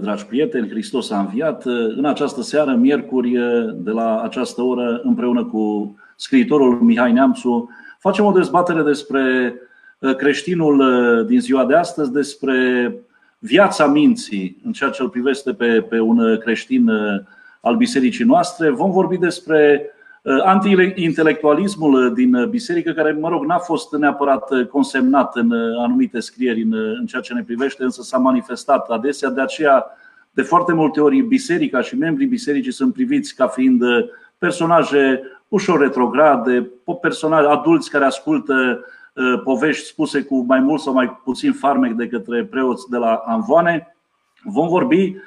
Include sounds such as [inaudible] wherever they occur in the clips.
dragi prieteni! Hristos a înviat. În această seară, miercuri, de la această oră, împreună cu scriitorul Mihai Neamțu, facem o dezbatere despre creștinul din ziua de astăzi, despre viața minții în ceea ce îl privește pe, pe un creștin al bisericii noastre. Vom vorbi despre anti-intelectualismul din biserică, care, mă rog, n-a fost neapărat consemnat în anumite scrieri în, în ceea ce ne privește, însă s-a manifestat adesea. De aceea, de foarte multe ori, biserica și membrii bisericii sunt priviți ca fiind personaje ușor retrograde, personaje adulți care ascultă povești spuse cu mai mult sau mai puțin farmec de către preoți de la Anvoane. Vom vorbi Uh,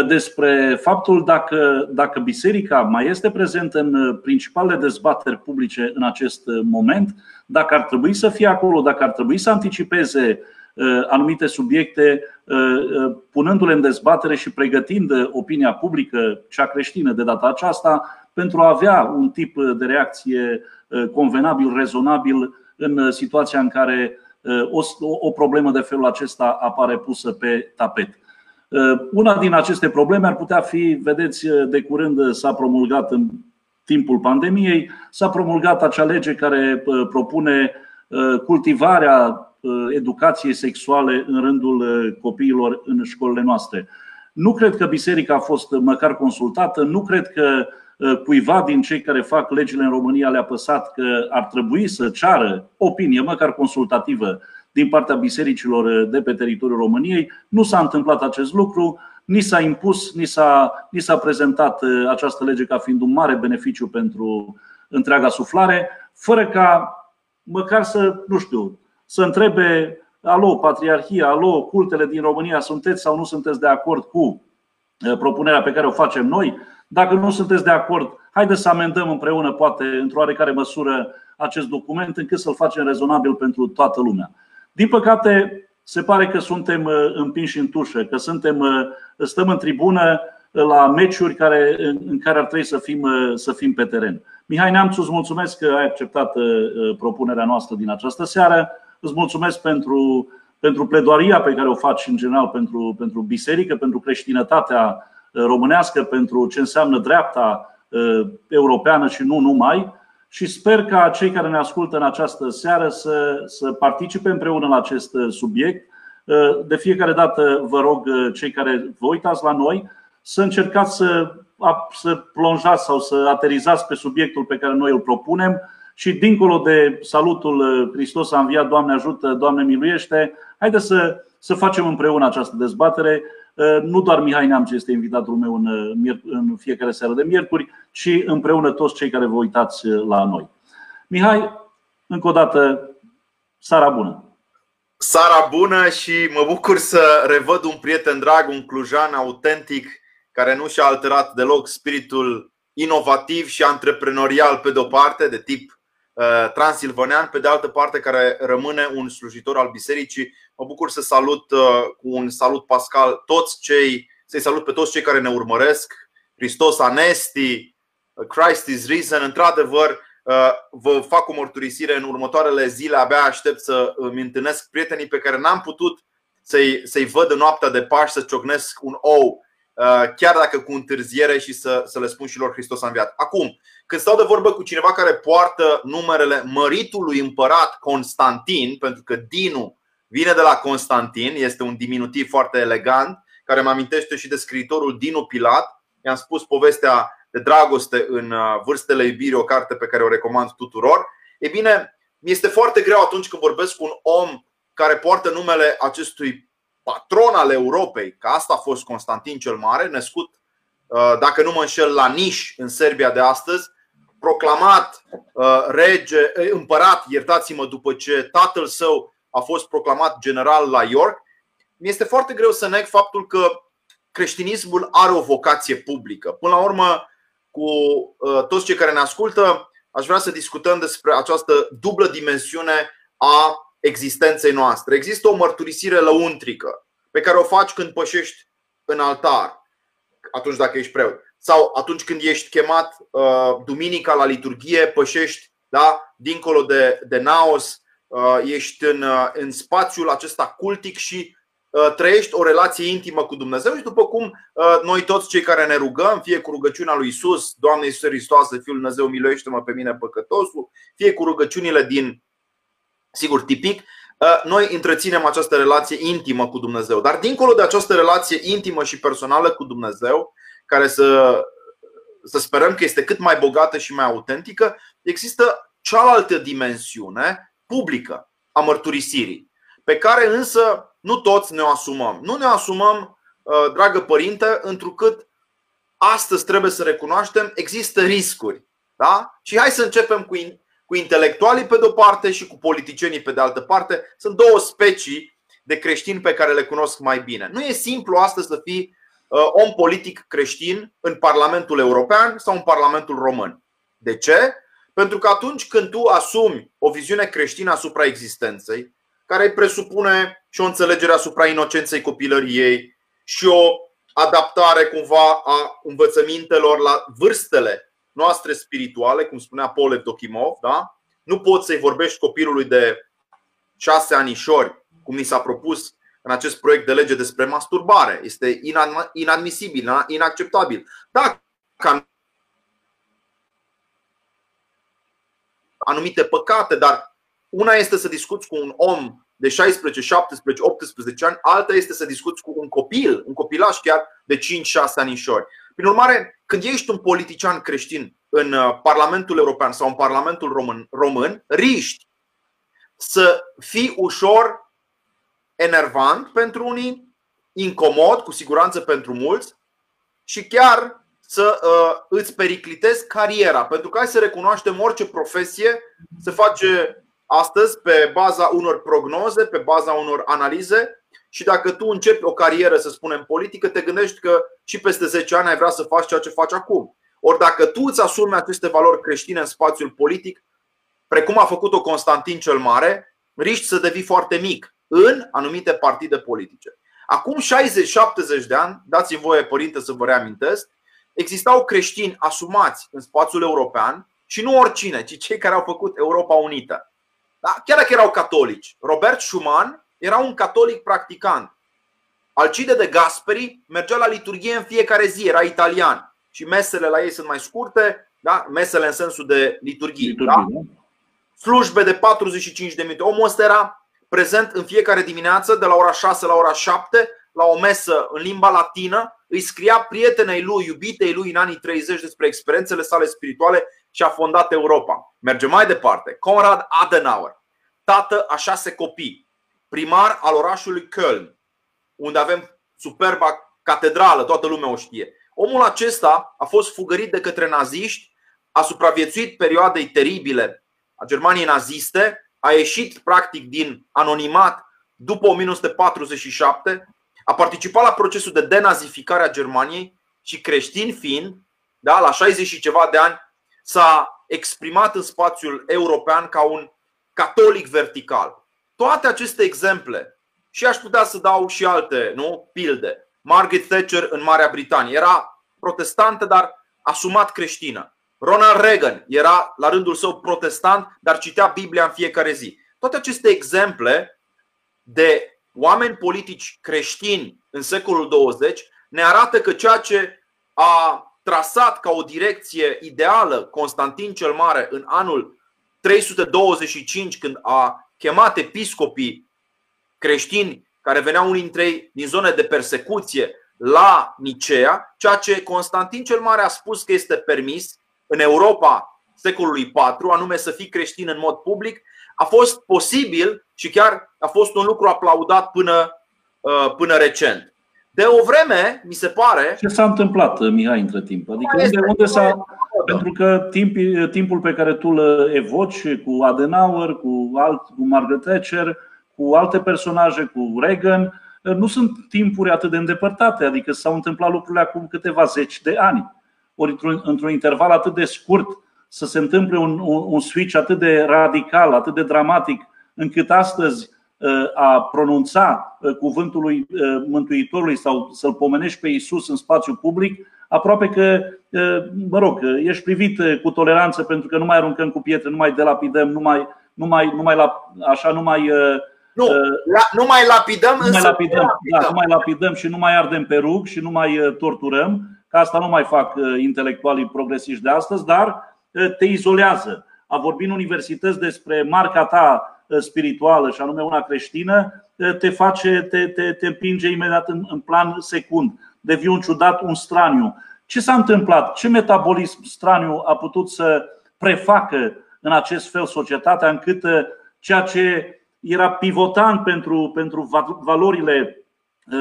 despre faptul dacă, dacă biserica mai este prezentă în uh, principalele dezbateri publice în acest uh, moment, dacă ar trebui să fie acolo, dacă ar trebui să anticipeze anumite subiecte, punându-le în dezbatere și pregătind opinia publică, cea creștină de data aceasta, pentru a avea un tip de reacție convenabil, rezonabil în situația în care o, o problemă de felul acesta apare pusă pe tapet. Uh, una din aceste probleme ar putea fi, vedeți, uh, de curând s-a promulgat în timpul pandemiei, s-a promulgat acea lege care uh, propune cultivarea educației sexuale în rândul copiilor în școlile noastre. Nu cred că biserica a fost măcar consultată, nu cred că cuiva din cei care fac legile în România le-a păsat că ar trebui să ceară opinie, măcar consultativă, din partea bisericilor de pe teritoriul României. Nu s-a întâmplat acest lucru, ni s-a impus, ni s-a, ni s-a prezentat uh, această lege ca fiind un mare beneficiu pentru întreaga suflare, fără ca măcar să, nu știu, să întrebe Alo, Patriarhia, alo, cultele din România, sunteți sau nu sunteți de acord cu uh, propunerea pe care o facem noi? Dacă nu sunteți de acord, haideți să amendăm împreună, poate, într-o oarecare măsură, acest document, încât să-l facem rezonabil pentru toată lumea. Din păcate, se pare că suntem uh, împinși în tușă, că suntem, uh, stăm în tribună uh, la meciuri care, în care ar trebui să fim, să fim pe teren. Mihai Neamțu, îți mulțumesc că ai acceptat propunerea noastră din această seară. Îți mulțumesc pentru, pentru pledoaria pe care o faci în general pentru, pentru biserică, pentru creștinătatea românească, pentru ce înseamnă dreapta europeană și nu numai și sper ca cei care ne ascultă în această seară să, să participe împreună la acest uh, subiect. Uh, de fiecare dată vă rog, uh, cei care vă uitați la noi, să încercați să, să plonjați sau să aterizați pe subiectul pe care noi îl propunem și dincolo de salutul Hristos a înviat, Doamne ajută, Doamne miluiește, haideți să, să facem împreună această dezbatere Uh, nu doar Mihai Neamțu este invitatul meu în, uh, în fiecare seară de miercuri, ci împreună toți cei care vă uitați uh, la noi. Mihai, încă o dată, seara bună! Sara bună și mă bucur să revăd un prieten drag, un clujan autentic care nu și-a alterat deloc spiritul inovativ și antreprenorial pe de-o parte, de tip Uh, transilvanean, pe de altă parte care rămâne un slujitor al bisericii. Mă bucur să salut uh, cu un salut pascal toți cei, să-i salut pe toți cei care ne urmăresc. Hristos Anesti, uh, Christ is risen. Într-adevăr, vă fac o mărturisire în următoarele zile. Abia aștept să îmi întâlnesc prietenii pe care n-am putut să-i, să-i văd în noaptea de Paști, să ciocnesc un ou chiar dacă cu întârziere și să, să le spun și lor Hristos a înviat. Acum, când stau de vorbă cu cineva care poartă numerele măritului împărat Constantin, pentru că Dinu vine de la Constantin, este un diminutiv foarte elegant, care mă amintește și de scriitorul Dinu Pilat. I-am spus povestea de dragoste în uh, Vârstele iubirii, o carte pe care o recomand tuturor. E bine, mi este foarte greu atunci când vorbesc cu un om care poartă numele acestui patron al Europei, că asta a fost Constantin cel Mare, născut, uh, dacă nu mă înșel, la Niș, în Serbia de astăzi, proclamat uh, rege, eh, împărat, iertați-mă, după ce tatăl său a fost proclamat general la York, mi este foarte greu să neg faptul că creștinismul are o vocație publică. Până la urmă, cu uh, toți cei care ne ascultă, aș vrea să discutăm despre această dublă dimensiune a existenței noastre. Există o mărturisire lăuntrică pe care o faci când pășești în altar, atunci dacă ești preot sau atunci când ești chemat uh, duminica la liturghie, pășești da, dincolo de, de naos, uh, ești în, uh, în spațiul acesta cultic și uh, trăiești o relație intimă cu Dumnezeu și după cum uh, noi toți cei care ne rugăm, fie cu rugăciunea lui Isus, Doamne Iisus Hristos, Fiul Dumnezeu, miluiește-mă pe mine păcătosul, fie cu rugăciunile din, sigur, tipic, noi întreținem această relație intimă cu Dumnezeu. Dar dincolo de această relație intimă și personală cu Dumnezeu, care să, să sperăm că este cât mai bogată și mai autentică, există cealaltă dimensiune publică a mărturisirii, pe care însă nu toți ne o asumăm. Nu ne asumăm, uh, dragă părinte, întrucât astăzi trebuie să recunoaștem, există riscuri. Da? Și hai să începem cu, cu intelectualii pe de-o parte și cu politicienii pe de altă parte. Sunt două specii de creștini pe care le cunosc mai bine. Nu e simplu astăzi să fii uh, om politic creștin în Parlamentul European sau în Parlamentul Român. De ce? Pentru că atunci când tu asumi o viziune creștină asupra existenței, care presupune și o înțelegere asupra inocenței copilăriei și o adaptare cumva a învățămintelor la vârstele noastre spirituale, cum spunea Paul Evdokimov, da? Nu poți să-i vorbești copilului de șase anișori, cum ni s-a propus în acest proiect de lege despre masturbare. Este inadmisibil, inacceptabil. Dacă anumite păcate, dar una este să discuți cu un om de 16, 17, 18 ani, alta este să discuți cu un copil, un copilaș chiar de 5-6 anișori. Prin urmare, când ești un politician creștin în uh, Parlamentul European sau în Parlamentul Român, român riști să fii ușor enervant pentru unii, incomod, cu siguranță pentru mulți și chiar să uh, îți periclitezi cariera. Pentru că hai să recunoaștem orice profesie se face astăzi pe baza unor prognoze, pe baza unor analize și dacă tu începi o carieră, să spunem, politică, te gândești că și peste 10 ani ai vrea să faci ceea ce faci acum. Ori dacă tu îți asumi aceste valori creștine în spațiul politic, precum a făcut-o Constantin cel Mare, riști să devii foarte mic în anumite partide politice. Acum 60-70 de ani, dați-mi voie, părinte, să vă reamintesc, existau creștini asumați în spațiul european și nu oricine, ci cei care au făcut Europa Unită. Da? Chiar dacă erau catolici. Robert Schumann era un catolic practicant. Alcide de Gasperi mergea la liturghie în fiecare zi, era italian. Și mesele la ei sunt mai scurte, da? mesele în sensul de liturghie. liturghie da? da? Slujbe de 45 de minute. Omul ăsta era prezent în fiecare dimineață, de la ora 6 la ora 7, la o mesă în limba latină, îi scria prietenei lui, iubitei lui în anii 30 despre experiențele sale spirituale și a fondat Europa. Merge mai departe. Konrad Adenauer, tată a șase copii, primar al orașului Köln, unde avem superba catedrală, toată lumea o știe. Omul acesta a fost fugărit de către naziști, a supraviețuit perioadei teribile a Germaniei naziste, a ieșit practic din anonimat după 1947, a participat la procesul de denazificare a Germaniei și creștin fiind, da, la 60 și ceva de ani, s-a exprimat în spațiul european ca un catolic vertical. Toate aceste exemple, și aș putea să dau și alte nu? pilde. Margaret Thatcher în Marea Britanie era protestantă, dar asumat creștină. Ronald Reagan era la rândul său protestant, dar citea Biblia în fiecare zi. Toate aceste exemple de oameni politici creștini în secolul 20 ne arată că ceea ce a trasat ca o direcție ideală Constantin cel Mare în anul 325, când a chemat episcopii creștini care veneau unii dintre ei din zone de persecuție la Nicea, ceea ce Constantin cel Mare a spus că este permis în Europa secolului IV, anume să fii creștin în mod public, a fost posibil și chiar a fost un lucru aplaudat până, uh, până recent. De o vreme, mi se pare. Ce s-a întâmplat, Mihai, între timp? Adică unde, unde s-a. Pentru că timp, timpul pe care tu îl evoci cu Adenauer, cu, alt, cu Margaret Thatcher, cu alte personaje, cu Reagan, nu sunt timpuri atât de îndepărtate, adică s-au întâmplat lucrurile acum câteva zeci de ani. Ori într-un, într-un interval atât de scurt să se întâmple un, un, un switch atât de radical, atât de dramatic, încât astăzi a pronunța uh, cuvântul lui uh, Mântuitorului sau să-l pomenești pe Isus în spațiu public, aproape că, uh, mă rog, ești privit cu toleranță pentru că nu mai aruncăm cu pietre, nu mai delapidăm, nu mai, nu mai, nu mai la, așa, nu mai Nu, la, nu mai lapidăm, nu mai lapidăm, lapidăm. Da, nu mai lapidăm și nu mai ardem pe rug și nu mai torturăm, că asta nu mai fac intelectualii progresiști de astăzi, dar te izolează. A vorbit în universități despre marca ta spirituală și anume una creștină, te face, te, te, te împinge imediat în, în plan secund. Devii un ciudat, un straniu. Ce s-a întâmplat? Ce metabolism straniu a putut să prefacă în acest fel societatea încât ceea ce era pivotant pentru, pentru valorile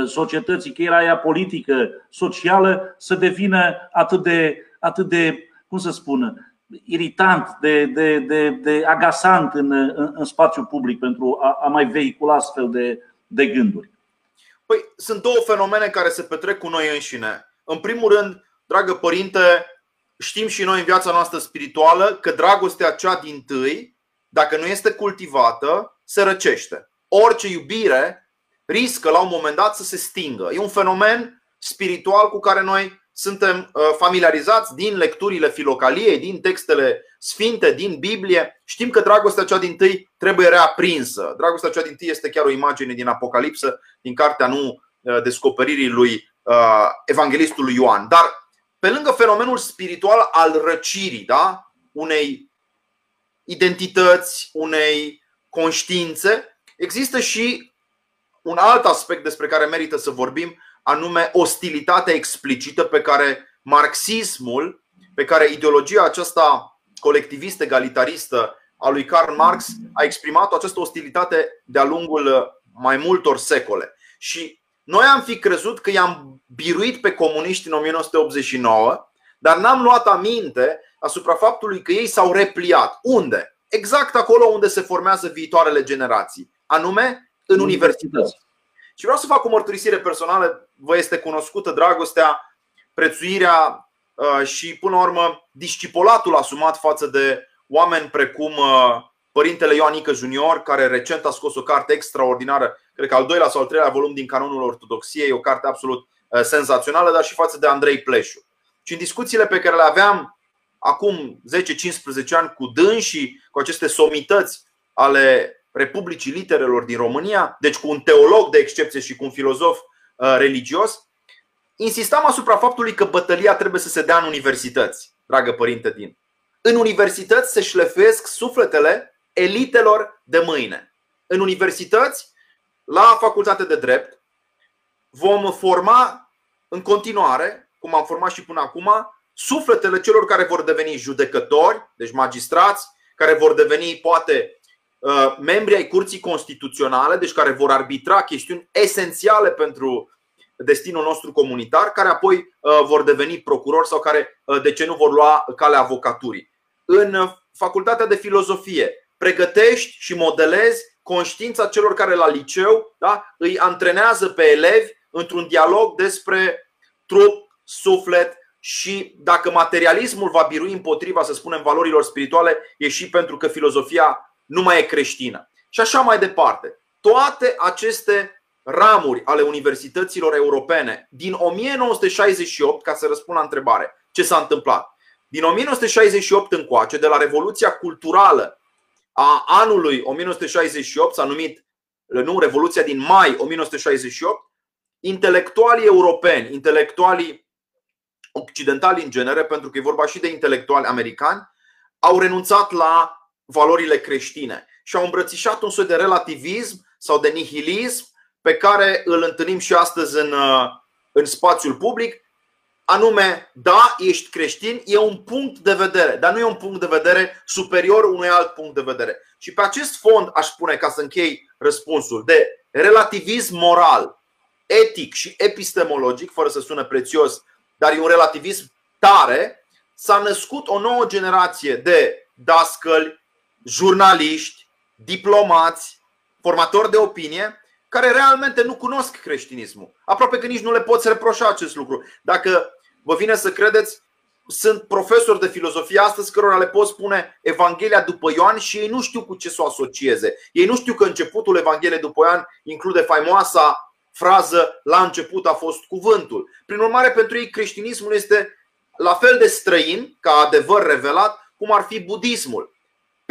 societății, că era ea politică, socială, să devină atât de, atât de cum să spun, iritant, de, de, de, de agasant în, în, în spațiu public pentru a, a mai vehicula astfel de, de gânduri? Păi, sunt două fenomene care se petrec cu noi înșine. În primul rând, dragă părinte, știm și noi în viața noastră spirituală că dragostea cea din tâi, dacă nu este cultivată, se răcește. Orice iubire riscă la un moment dat să se stingă. E un fenomen spiritual cu care noi suntem uh, familiarizați din lecturile filocaliei, din textele sfinte, din Biblie. Știm că dragostea cea din tâi trebuie reaprinsă. Dragostea cea din tâi este chiar o imagine din Apocalipsă, din cartea nu uh, descoperirii lui uh, evanghelistului Ioan. Dar pe lângă fenomenul spiritual al răcirii, da? unei identități, unei conștiințe, există și un alt aspect despre care merită să vorbim, anume ostilitatea explicită pe care marxismul, pe care ideologia aceasta colectivistă, egalitaristă a lui Karl Marx a exprimat această ostilitate de-a lungul mai multor secole. Și noi am fi crezut că i-am biruit pe comuniști în 1989, dar n-am luat aminte asupra faptului că ei s-au repliat. Unde? Exact acolo unde se formează viitoarele generații, anume în universități. Și vreau să fac o mărturisire personală. Vă este cunoscută dragostea, prețuirea uh, și, până la urmă, discipolatul asumat față de oameni precum uh, Părintele Ioanică Junior, care recent a scos o carte extraordinară, cred că al doilea sau al treilea volum din Canonul Ortodoxiei, o carte absolut uh, senzațională, dar și față de Andrei Pleșu. Și în discuțiile pe care le aveam acum 10-15 ani cu dânsii, cu aceste somități ale Republicii Literelor din România, deci cu un teolog de excepție și cu un filozof uh, religios, insistam asupra faptului că bătălia trebuie să se dea în universități, dragă părinte din. În universități se șlefuiesc sufletele elitelor de mâine. În universități, la facultate de drept, vom forma în continuare, cum am format și până acum, sufletele celor care vor deveni judecători, deci magistrați, care vor deveni poate Uh, membri ai Curții Constituționale, deci care vor arbitra chestiuni esențiale pentru destinul nostru comunitar, care apoi uh, vor deveni procurori sau care, uh, de ce nu, vor lua calea avocaturii. În facultatea de filozofie, pregătești și modelezi conștiința celor care la liceu da, îi antrenează pe elevi într-un dialog despre trup, suflet și dacă materialismul va birui împotriva, să spunem, valorilor spirituale, e și pentru că filozofia nu mai e creștină. Și așa mai departe. Toate aceste ramuri ale universităților europene din 1968, ca să răspund la întrebare, ce s-a întâmplat? Din 1968 încoace, de la Revoluția Culturală a anului 1968, s-a numit nu, Revoluția din mai 1968, intelectualii europeni, intelectualii occidentali în genere, pentru că e vorba și de intelectuali americani, au renunțat la valorile creștine și au îmbrățișat un soi de relativism sau de nihilism pe care îl întâlnim și astăzi în, uh, în spațiul public, anume, da, ești creștin, e un punct de vedere, dar nu e un punct de vedere superior unui alt punct de vedere. Și pe acest fond aș spune, ca să închei răspunsul, de relativism moral, etic și epistemologic, fără să sună prețios, dar e un relativism tare, s-a născut o nouă generație de dascăli, jurnaliști, diplomați, formatori de opinie care realmente nu cunosc creștinismul. Aproape că nici nu le poți reproșa acest lucru. Dacă vă vine să credeți, sunt profesori de filozofie astăzi cărora le pot spune Evanghelia după Ioan și ei nu știu cu ce să o asocieze. Ei nu știu că începutul Evangheliei după Ioan include faimoasa frază La început a fost cuvântul. Prin urmare, pentru ei creștinismul este la fel de străin ca adevăr revelat cum ar fi budismul.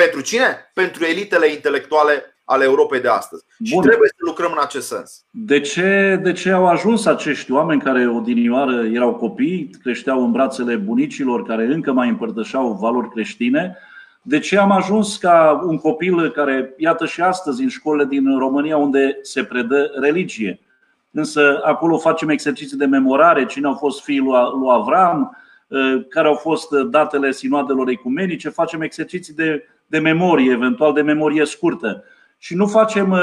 Pentru cine? Pentru elitele intelectuale ale Europei de astăzi. Bun. Și trebuie să lucrăm în acest sens. De ce, de ce au ajuns acești oameni care odinioară erau copii, creșteau în brațele bunicilor, care încă mai împărtășeau valori creștine? De ce am ajuns ca un copil care, iată și astăzi, în școlile din România, unde se predă religie? Însă acolo facem exerciții de memorare, cine au fost fiii lui Avram, care au fost datele sinoadelor ecumenice, facem exerciții de, de memorie, eventual de memorie scurtă. Și nu facem,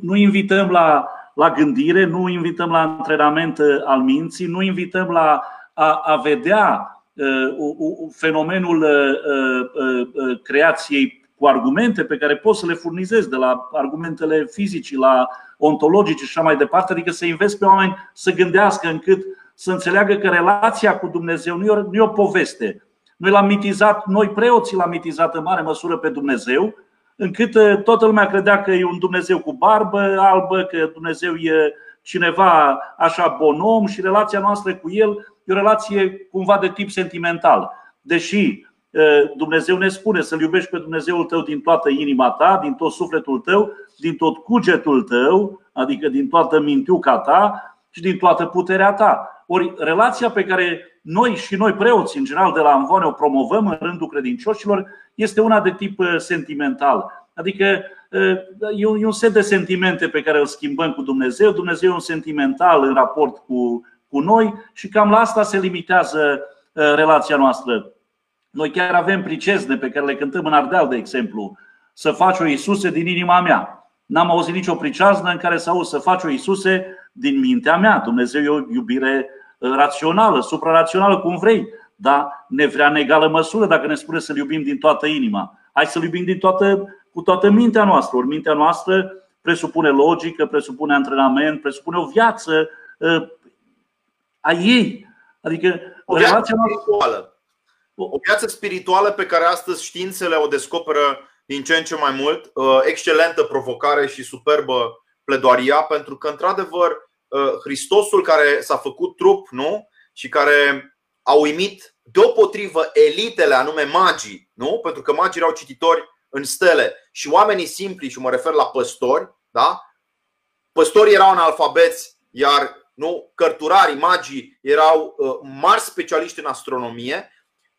nu invităm la, la gândire, nu invităm la antrenament al minții, nu invităm la a, a vedea fenomenul creației cu argumente pe care poți să le furnizezi, de la argumentele fizici la ontologice și așa mai departe, adică să investi pe oameni să gândească încât să înțeleagă că relația cu Dumnezeu nu e o, nu e o poveste. Noi l-am mitizat, noi preoții l-am mitizat în mare măsură pe Dumnezeu, încât uh, toată lumea credea că e un Dumnezeu cu barbă albă, că Dumnezeu e cineva așa bonom și relația noastră cu El e o relație cumva de tip sentimental. Deși Dumnezeu ne spune să-L iubești pe Dumnezeul tău din toată inima ta, din tot sufletul tău, din tot cugetul tău, adică din toată mintiuca ta și din toată puterea ta. Ori relația pe care noi și noi preoți, în general de la Anvoane, o promovăm în rândul credincioșilor, este una de tip sentimental. Adică e un set de sentimente pe care îl schimbăm cu Dumnezeu. Dumnezeu e un sentimental în raport cu, cu noi și cam la asta se limitează relația noastră. Noi chiar avem pricezne pe care le cântăm în Ardeal, de exemplu. Să faci o Iisuse din inima mea. N-am auzit nicio priceaznă în care să auzi să faci o Iisuse din mintea mea. Dumnezeu e o iubire uh, rațională, suprarațională, cum vrei, dar ne vrea în egală măsură dacă ne spune să-L iubim din toată inima. Hai să-L iubim din toată, cu toată mintea noastră. Ori mintea noastră presupune logică, presupune antrenament, presupune o viață uh, a ei. Adică o relația noastră o viață spirituală pe care astăzi științele o descoperă din ce în ce mai mult. Uh, excelentă provocare și superbă pledoaria, pentru că, într-adevăr, uh, Hristosul care s-a făcut trup nu? și care a uimit deopotrivă elitele, anume magii, nu? pentru că magii erau cititori în stele și oamenii simpli, și mă refer la păstori, da? păstorii erau analfabeți, iar nu, cărturarii, magii erau uh, mari specialiști în astronomie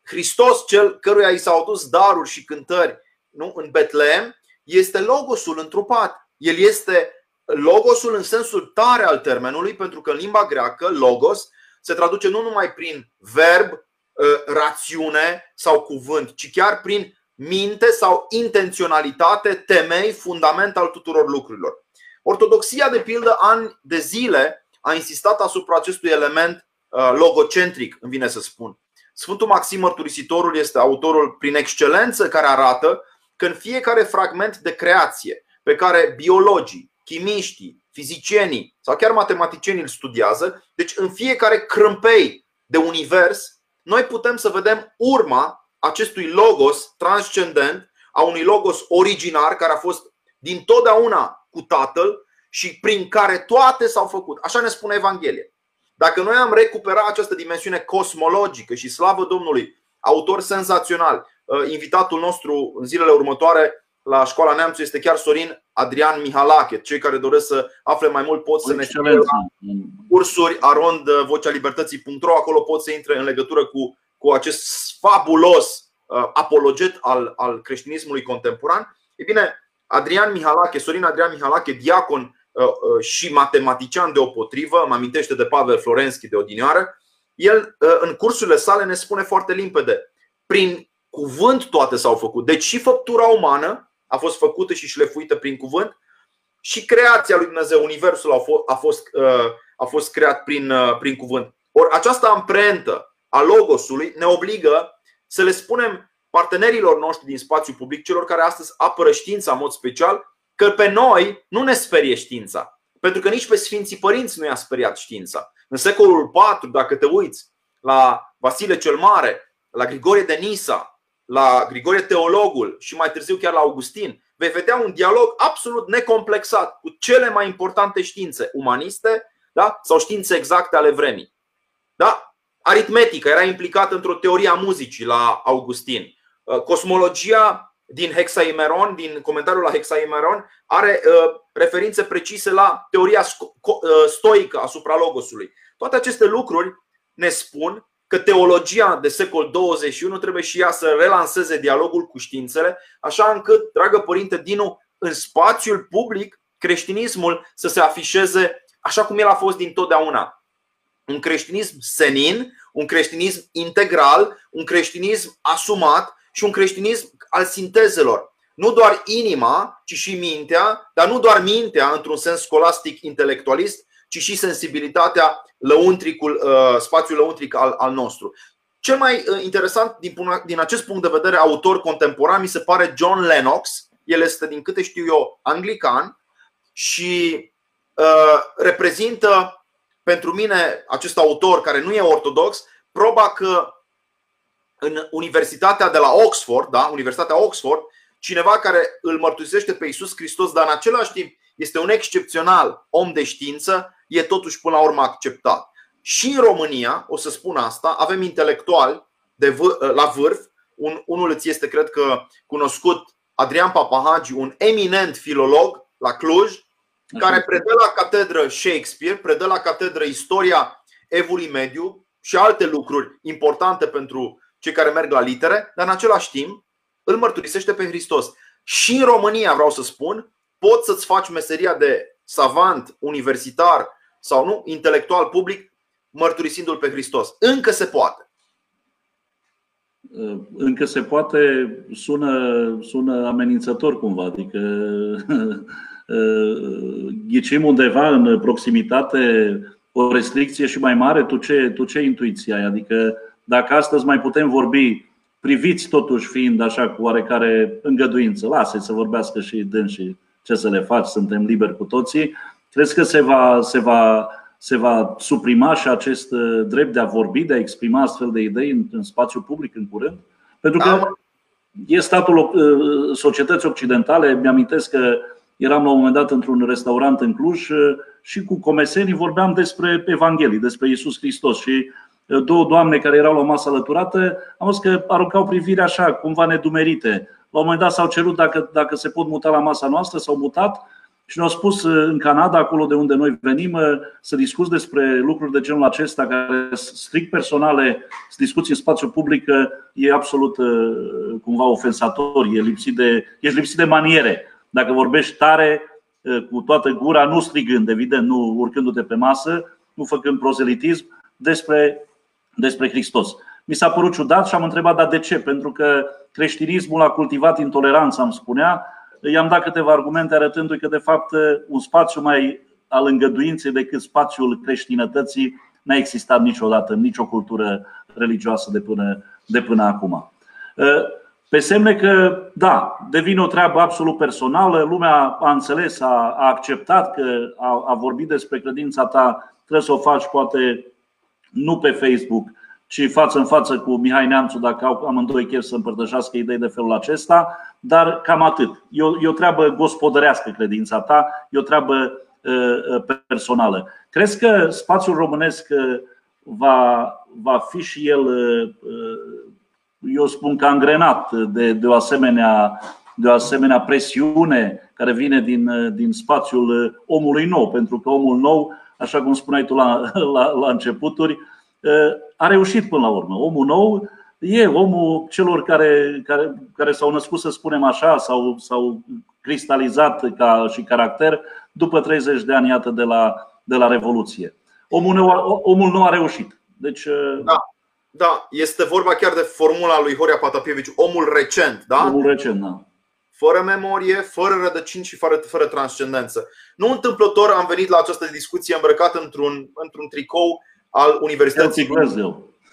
Hristos, cel căruia i s-au adus daruri și cântări nu? în Betleem, este logosul întrupat. El este logosul în sensul tare al termenului, pentru că în limba greacă, logos, se traduce nu numai prin verb, ă, rațiune sau cuvânt, ci chiar prin minte sau intenționalitate, temei, fundament al tuturor lucrurilor. Ortodoxia, de pildă, ani de zile a insistat asupra acestui element ă, logocentric, îmi vine să spun. Sfântul Maxim Mărturisitorul este autorul prin excelență care arată că în fiecare fragment de creație pe care biologii, chimiștii, fizicienii sau chiar matematicienii îl studiază, deci în fiecare crâmpei de univers, noi putem să vedem urma acestui logos transcendent, a unui logos originar care a fost din totdeauna cu Tatăl și prin care toate s-au făcut. Așa ne spune Evanghelia. Dacă noi am recuperat această dimensiune cosmologică și slavă Domnului, autor senzațional, uh, invitatul nostru în zilele următoare la școala Neamțu este chiar Sorin Adrian Mihalache. Cei care doresc să afle mai mult pot să ne scrie la cursuri arond uh, vocea libertății.ro Acolo pot să intre în legătură cu, cu acest fabulos uh, apologet al, al creștinismului contemporan. E bine, Adrian Mihalache, Sorin Adrian Mihalache, diacon Uh, uh, și matematician deopotrivă, mă amintește de Pavel Florenski de odinioară, el uh, în cursurile sale ne spune foarte limpede, prin cuvânt toate s-au făcut. Deci și făptura umană a fost făcută și șlefuită prin cuvânt și creația lui Dumnezeu, universul a fost, a fost, a fost creat prin, prin cuvânt. Ori această amprentă a logosului ne obligă să le spunem partenerilor noștri din spațiu public, celor care astăzi apără știința în mod special, că pe noi nu ne sperie știința. Pentru că nici pe Sfinții Părinți nu i-a speriat știința. În secolul IV, dacă te uiți la Vasile cel Mare, la Grigorie de Nisa, la Grigorie Teologul și mai târziu chiar la Augustin, vei vedea un dialog absolut necomplexat cu cele mai importante științe umaniste da? sau științe exacte ale vremii. Da? Aritmetică era implicată într-o teorie a muzicii la Augustin. Cosmologia din Hexaimeron, din comentariul la Hexaimeron, are uh, referințe precise la teoria stoică asupra logosului. Toate aceste lucruri ne spun că teologia de secol 21 trebuie și ea să relanseze dialogul cu științele, așa încât, dragă părinte Dinu, în spațiul public, creștinismul să se afișeze așa cum el a fost dintotdeauna. Un creștinism senin, un creștinism integral, un creștinism asumat și un creștinism al sintezelor. Nu doar inima, ci și mintea, dar nu doar mintea într-un sens scolastic intelectualist, ci și sensibilitatea, lăuntricul, uh, spațiul lăuntric al, al nostru. Cel mai uh, interesant din, din acest punct de vedere, autor contemporan, mi se pare John Lennox. El este, din câte știu eu, anglican și uh, reprezintă pentru mine acest autor care nu e ortodox, proba că în Universitatea de la Oxford, da, Universitatea Oxford, cineva care îl mărturisește pe Isus Hristos, dar în același timp este un excepțional om de știință, e totuși până la urmă acceptat. Și în România, o să spun asta, avem intelectuali de v- la vârf. Un, unul îți este, cred că, cunoscut, Adrian Papahagi, un eminent filolog la Cluj, care predă la catedră Shakespeare, predă la catedră istoria evului mediu și alte lucruri importante pentru cei care merg la litere, dar în același timp îl mărturisește pe Hristos. Și în România, vreau să spun, poți să-ți faci meseria de savant, universitar sau nu, intelectual public, mărturisindu-l pe Hristos. Încă se poate. Încă se poate, sună, sună amenințător cumva, adică [laughs] ghicim undeva în proximitate o restricție și mai mare, tu ce, tu ce intuiție ai? Adică dacă astăzi mai putem vorbi, priviți totuși fiind așa cu oarecare îngăduință, lasă să vorbească și dânsii ce să le faci, suntem liberi cu toții, crezi că se va, se va, se va suprima și acest uh, drept de a vorbi, de a exprima astfel de idei în, în spațiu public în curând? Pentru că da. e statul uh, societății occidentale, mi-amintesc că eram la un moment dat într-un restaurant în Cluj uh, și cu comesenii vorbeam despre Evanghelie, despre Isus Hristos și două doamne care erau la o masă alăturată, am văzut că aruncau privire așa, cumva nedumerite. La un moment dat s-au cerut dacă, dacă se pot muta la masa noastră, s-au mutat și ne-au spus în Canada, acolo de unde noi venim, să discuți despre lucruri de genul acesta, care sunt strict personale, să discuți în spațiu public, e absolut cumva ofensator, e lipsit de, ești lipsit de maniere. Dacă vorbești tare, cu toată gura, nu strigând, evident, nu urcându-te pe masă, nu făcând prozelitism, despre despre Hristos. Mi s-a părut ciudat și am întrebat, dar de ce? Pentru că creștinismul a cultivat intoleranța, îmi spunea. I-am dat câteva argumente arătându-i că, de fapt, un spațiu mai al îngăduinței decât spațiul creștinătății n-a existat niciodată în nicio cultură religioasă de până, de până acum. Pe semne că, da, devine o treabă absolut personală, lumea a înțeles, a, a acceptat că a, a vorbit despre credința ta, trebuie să o faci poate nu pe Facebook, ci față în față cu Mihai Neamțu, dacă au amândoi chef să împărtășească idei de felul acesta, dar cam atât. E o, e o treabă gospodărească credința ta, e o treabă uh, personală. Crezi că spațiul românesc va, va fi și el, uh, eu spun că angrenat de, de, o asemenea, de o asemenea presiune care vine din, din spațiul omului nou, pentru că omul nou așa cum spuneai tu la, la, la începuturi, a reușit până la urmă. Omul nou e omul celor care, care, care s-au născut, să spunem așa, sau s-au cristalizat ca și caracter după 30 de ani, iată, de la, de la Revoluție. Omul nou, omul nou a reușit. Deci, da. Da, este vorba chiar de formula lui Horia Patapievici, omul recent, da? Omul recent, da fără memorie, fără rădăcini și fără, fără transcendență. Nu întâmplător am venit la această discuție îmbrăcat într-un, într-un tricou al Universității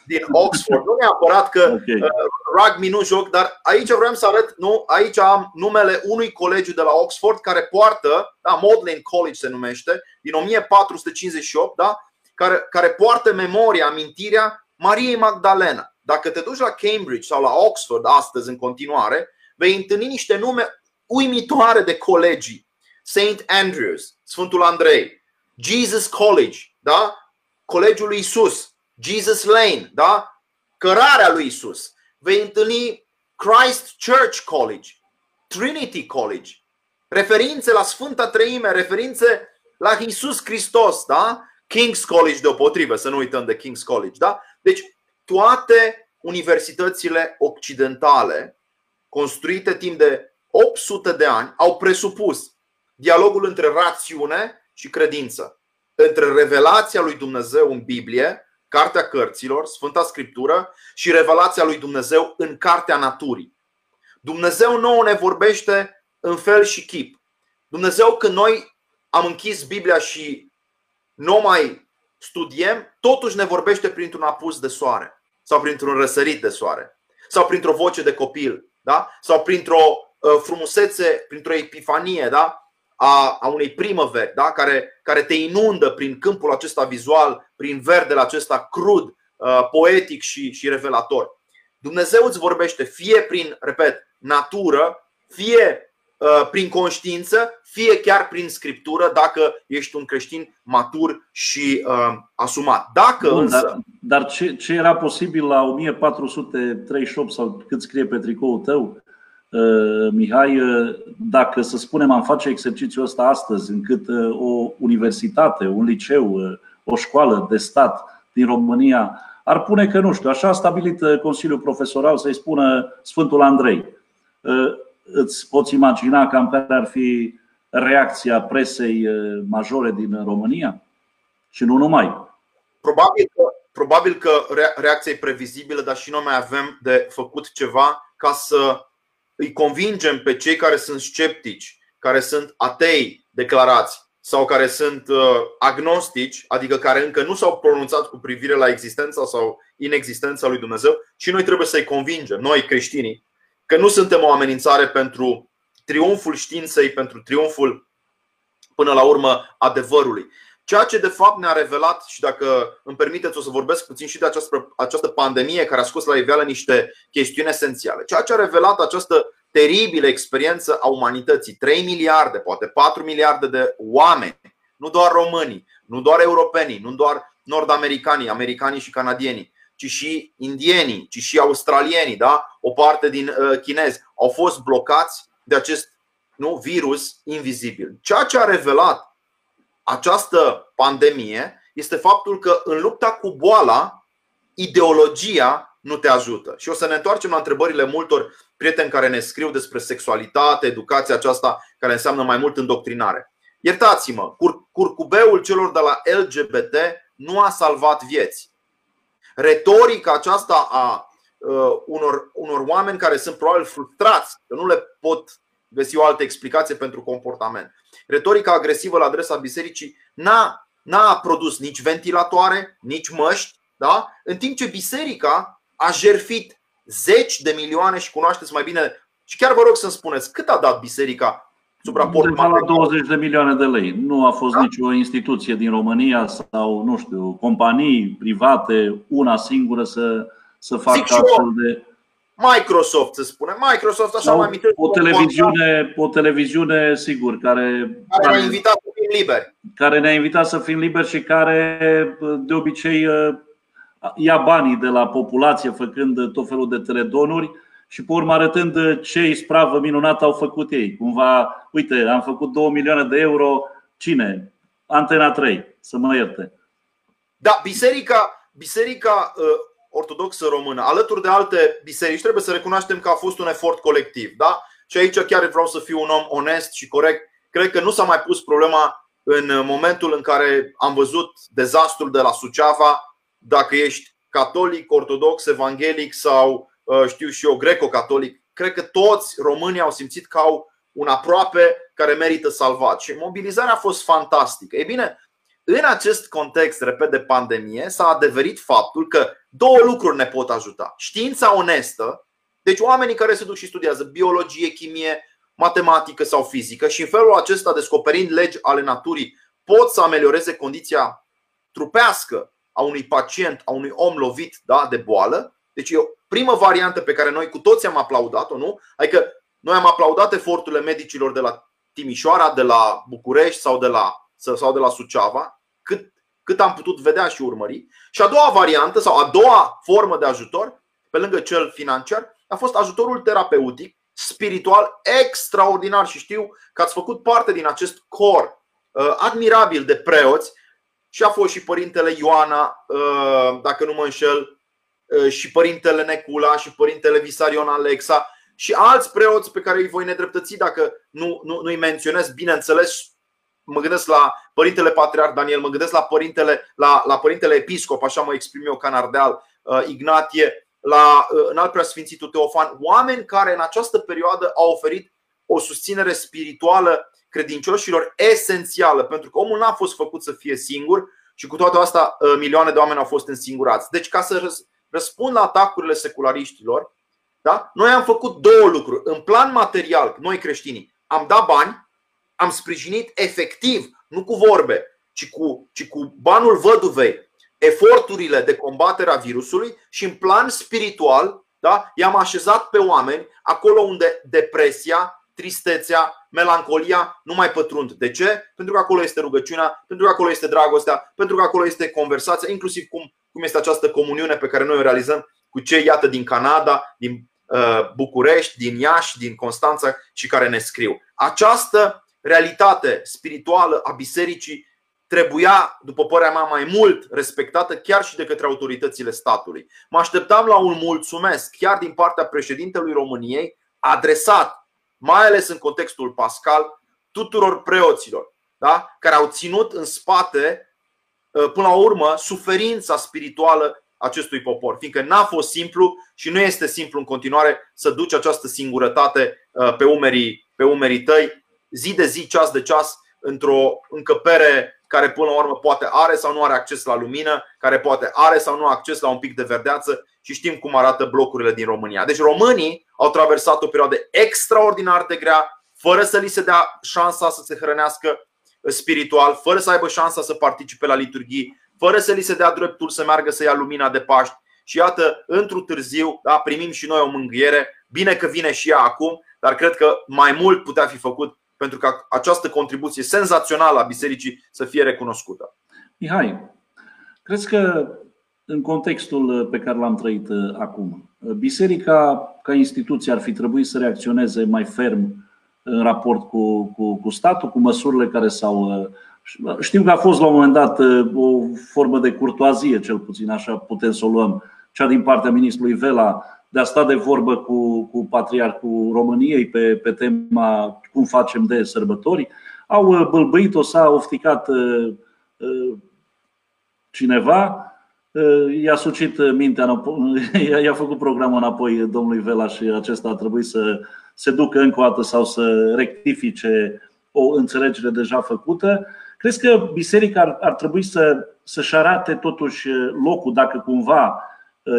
din Oxford. Nu neapărat că okay. uh, rugby nu joc, dar aici vreau să arăt, nu, aici am numele unui colegiu de la Oxford care poartă, da, Magdalen College se numește, din 1458, da, care, care poartă memoria, amintirea Mariei Magdalena. Dacă te duci la Cambridge sau la Oxford astăzi în continuare, vei întâlni niște nume uimitoare de colegii. St. Andrews, Sfântul Andrei, Jesus College, da? Colegiul lui Isus, Jesus Lane, da? Cărarea lui Isus. Vei întâlni Christ Church College, Trinity College. Referințe la Sfânta Treime, referințe la Isus Hristos, da? King's College deopotrivă, să nu uităm de King's College, da? Deci toate universitățile occidentale construite timp de 800 de ani au presupus dialogul între rațiune și credință, între revelația lui Dumnezeu în Biblie, Cartea Cărților, Sfânta Scriptură și revelația lui Dumnezeu în Cartea Naturii. Dumnezeu nouă ne vorbește în fel și chip. Dumnezeu când noi am închis Biblia și nu mai studiem, totuși ne vorbește printr-un apus de soare sau printr-un răsărit de soare sau printr-o voce de copil da? sau printr-o uh, frumusețe, printr-o epifanie da? A, a unei primăveri da? care, care te inundă prin câmpul acesta vizual, prin verdele acesta crud, uh, poetic și, și revelator. Dumnezeu îți vorbește fie prin, repet, natură, fie Uh, prin conștiință, fie chiar prin scriptură, dacă ești un creștin matur și uh, asumat. Dacă Bun, însă. Dar, dar ce, ce era posibil la 1438 sau cât scrie pe tricoul tău, uh, Mihai, uh, dacă să spunem am face exercițiul ăsta astăzi, încât uh, o universitate, un liceu, uh, o școală de stat din România ar pune că nu știu, așa a stabilit uh, Consiliul Profesoral să-i spună Sfântul Andrei uh, îți poți imagina cam care ar fi reacția presei eh, majore din România? Și nu numai. Probabil că, probabil că reacția e previzibilă, dar și noi mai avem de făcut ceva ca să îi convingem pe cei care sunt sceptici, care sunt atei declarați sau care sunt eh, agnostici, adică care încă nu s-au pronunțat cu privire la existența sau inexistența lui Dumnezeu, și noi trebuie să-i convingem, noi creștinii, că nu suntem o amenințare pentru triumful științei, pentru triumful, până la urmă, adevărului. Ceea ce de fapt ne-a revelat, și dacă îmi permiteți, o să vorbesc puțin și de această, această pandemie care a scos la iveală niște chestiuni esențiale. Ceea ce a revelat această teribilă experiență a umanității, 3 miliarde, poate 4 miliarde de oameni, nu doar românii, nu doar europenii, nu doar nord-americanii, americanii și canadienii, ci și indienii, ci și australienii, da? o parte din uh, chinezi, au fost blocați de acest nu, virus invizibil. Ceea ce a revelat această pandemie este faptul că în lupta cu boala, ideologia nu te ajută. Și o să ne întoarcem la întrebările multor prieteni care ne scriu despre sexualitate, educația aceasta care înseamnă mai mult îndoctrinare. Iertați-mă, curcubeul celor de la LGBT nu a salvat vieți retorica aceasta a uh, unor, unor oameni care sunt probabil frustrați, că nu le pot găsi o altă explicație pentru comportament. Retorica agresivă la adresa bisericii n-a, n-a produs nici ventilatoare, nici măști, da? în timp ce biserica a jerfit zeci de milioane și cunoașteți mai bine. Și chiar vă rog să-mi spuneți cât a dat biserica sub raport Undeva la 20 de milioane de lei. Nu a fost da? nicio instituție din România sau, nu știu, companii private, una singură să, să facă astfel de. Microsoft, se spune. Microsoft, așa mai o televiziune, o televiziune, sigur, care, care ne-a invitat să fim liberi. Care ne-a invitat să fim liberi și care, de obicei, ia banii de la populație făcând tot felul de teledonuri și pe urmă arătând ce ispravă minunată au făcut ei. Cumva, uite, am făcut 2 milioane de euro, cine? Antena 3, să mă ierte. Da, biserica, biserica uh, ortodoxă română, alături de alte biserici, trebuie să recunoaștem că a fost un efort colectiv. Da? Și aici chiar vreau să fiu un om onest și corect. Cred că nu s-a mai pus problema în momentul în care am văzut dezastrul de la Suceava, dacă ești catolic, ortodox, evanghelic sau Uh, știu și eu, greco-catolic, cred că toți românii au simțit că au un aproape care merită salvat și mobilizarea a fost fantastică. Ei bine, în acest context, repet, de pandemie, s-a adeverit faptul că două lucruri ne pot ajuta. Știința onestă, deci oamenii care se duc și studiază biologie, chimie, matematică sau fizică și în felul acesta, descoperind legi ale naturii, pot să amelioreze condiția trupească a unui pacient, a unui om lovit da, de boală. Deci e primă variantă pe care noi cu toți am aplaudat-o, nu? Adică noi am aplaudat eforturile medicilor de la Timișoara, de la București sau de la, sau de la Suceava, cât, cât am putut vedea și urmări. Și a doua variantă sau a doua formă de ajutor, pe lângă cel financiar, a fost ajutorul terapeutic spiritual extraordinar și știu că ați făcut parte din acest cor uh, admirabil de preoți și a fost și părintele Ioana, uh, dacă nu mă înșel, uh, și părintele Necula și părintele Visarion Alexa și alți preoți pe care îi voi nedreptăți dacă nu, nu, nu-i menționez, bineînțeles, mă gândesc la părintele patriarh Daniel, mă gândesc la părintele, la, la părintele episcop, așa mă exprim eu ca Nardeal, Ignatie, la înalt preasfințitul Teofan, oameni care în această perioadă au oferit o susținere spirituală credincioșilor esențială, pentru că omul n-a fost făcut să fie singur și cu toate astea ă, milioane de oameni au fost însingurați. Deci, ca să răspund la atacurile seculariștilor, da? noi am făcut două lucruri. În plan material, noi creștinii, am dat bani, am sprijinit efectiv, nu cu vorbe, ci cu, ci cu banul văduvei, eforturile de combatere a virusului și în plan spiritual da, i-am așezat pe oameni acolo unde depresia, tristețea, melancolia nu mai pătrund. De ce? Pentru că acolo este rugăciunea, pentru că acolo este dragostea, pentru că acolo este conversația, inclusiv cum, cum este această comuniune pe care noi o realizăm cu cei, iată, din Canada, din uh, București, din Iași, din Constanța și care ne scriu. Această realitate spirituală a bisericii trebuia, după părerea mea, mai mult respectată chiar și de către autoritățile statului. Mă așteptam la un mulțumesc chiar din partea președintelui României, adresat, mai ales în contextul pascal, tuturor preoților da? care au ținut în spate, ă, până la urmă, suferința spirituală acestui popor, fiindcă n-a fost simplu și nu este simplu în continuare să duci această singurătate ă, pe umerii, pe umerii tăi, zi de zi, ceas de ceas, într-o încăpere care până la urmă poate are sau nu are acces la lumină, care poate are sau nu acces la un pic de verdeață și știm cum arată blocurile din România. Deci românii au traversat o perioadă extraordinar de grea, fără să li se dea șansa să se hrănească spiritual, fără să aibă șansa să participe la liturghii, fără să li se dea dreptul să meargă să ia lumina de Paști. Și iată, într-un târziu, da, primim și noi o mângâiere. Bine că vine și ea acum, dar cred că mai mult putea fi făcut pentru ca această contribuție senzațională a bisericii să fie recunoscută. Mihai, crezi că în contextul pe care l-am trăit uh, acum, biserica ca instituție ar fi trebuit să reacționeze mai ferm în raport cu, cu, cu statul, cu măsurile care s-au. Uh, știm că a fost la un moment dat uh, o formă de curtoazie, cel puțin așa putem să o luăm, cea din partea ministrului Vela, de a sta de vorbă cu, cu Patriarhul României pe, pe tema cum facem de sărbători. Au uh, bâlbâit-o, s-a ofticat uh, uh, cineva, i-a sucit mintea, [laughs] i-a făcut programul înapoi domnului Vela și acesta a trebuit să se ducă încă o dată sau să rectifice o înțelegere deja făcută. Crezi că biserica ar, ar trebui să, să-și arate totuși locul, dacă cumva Uh,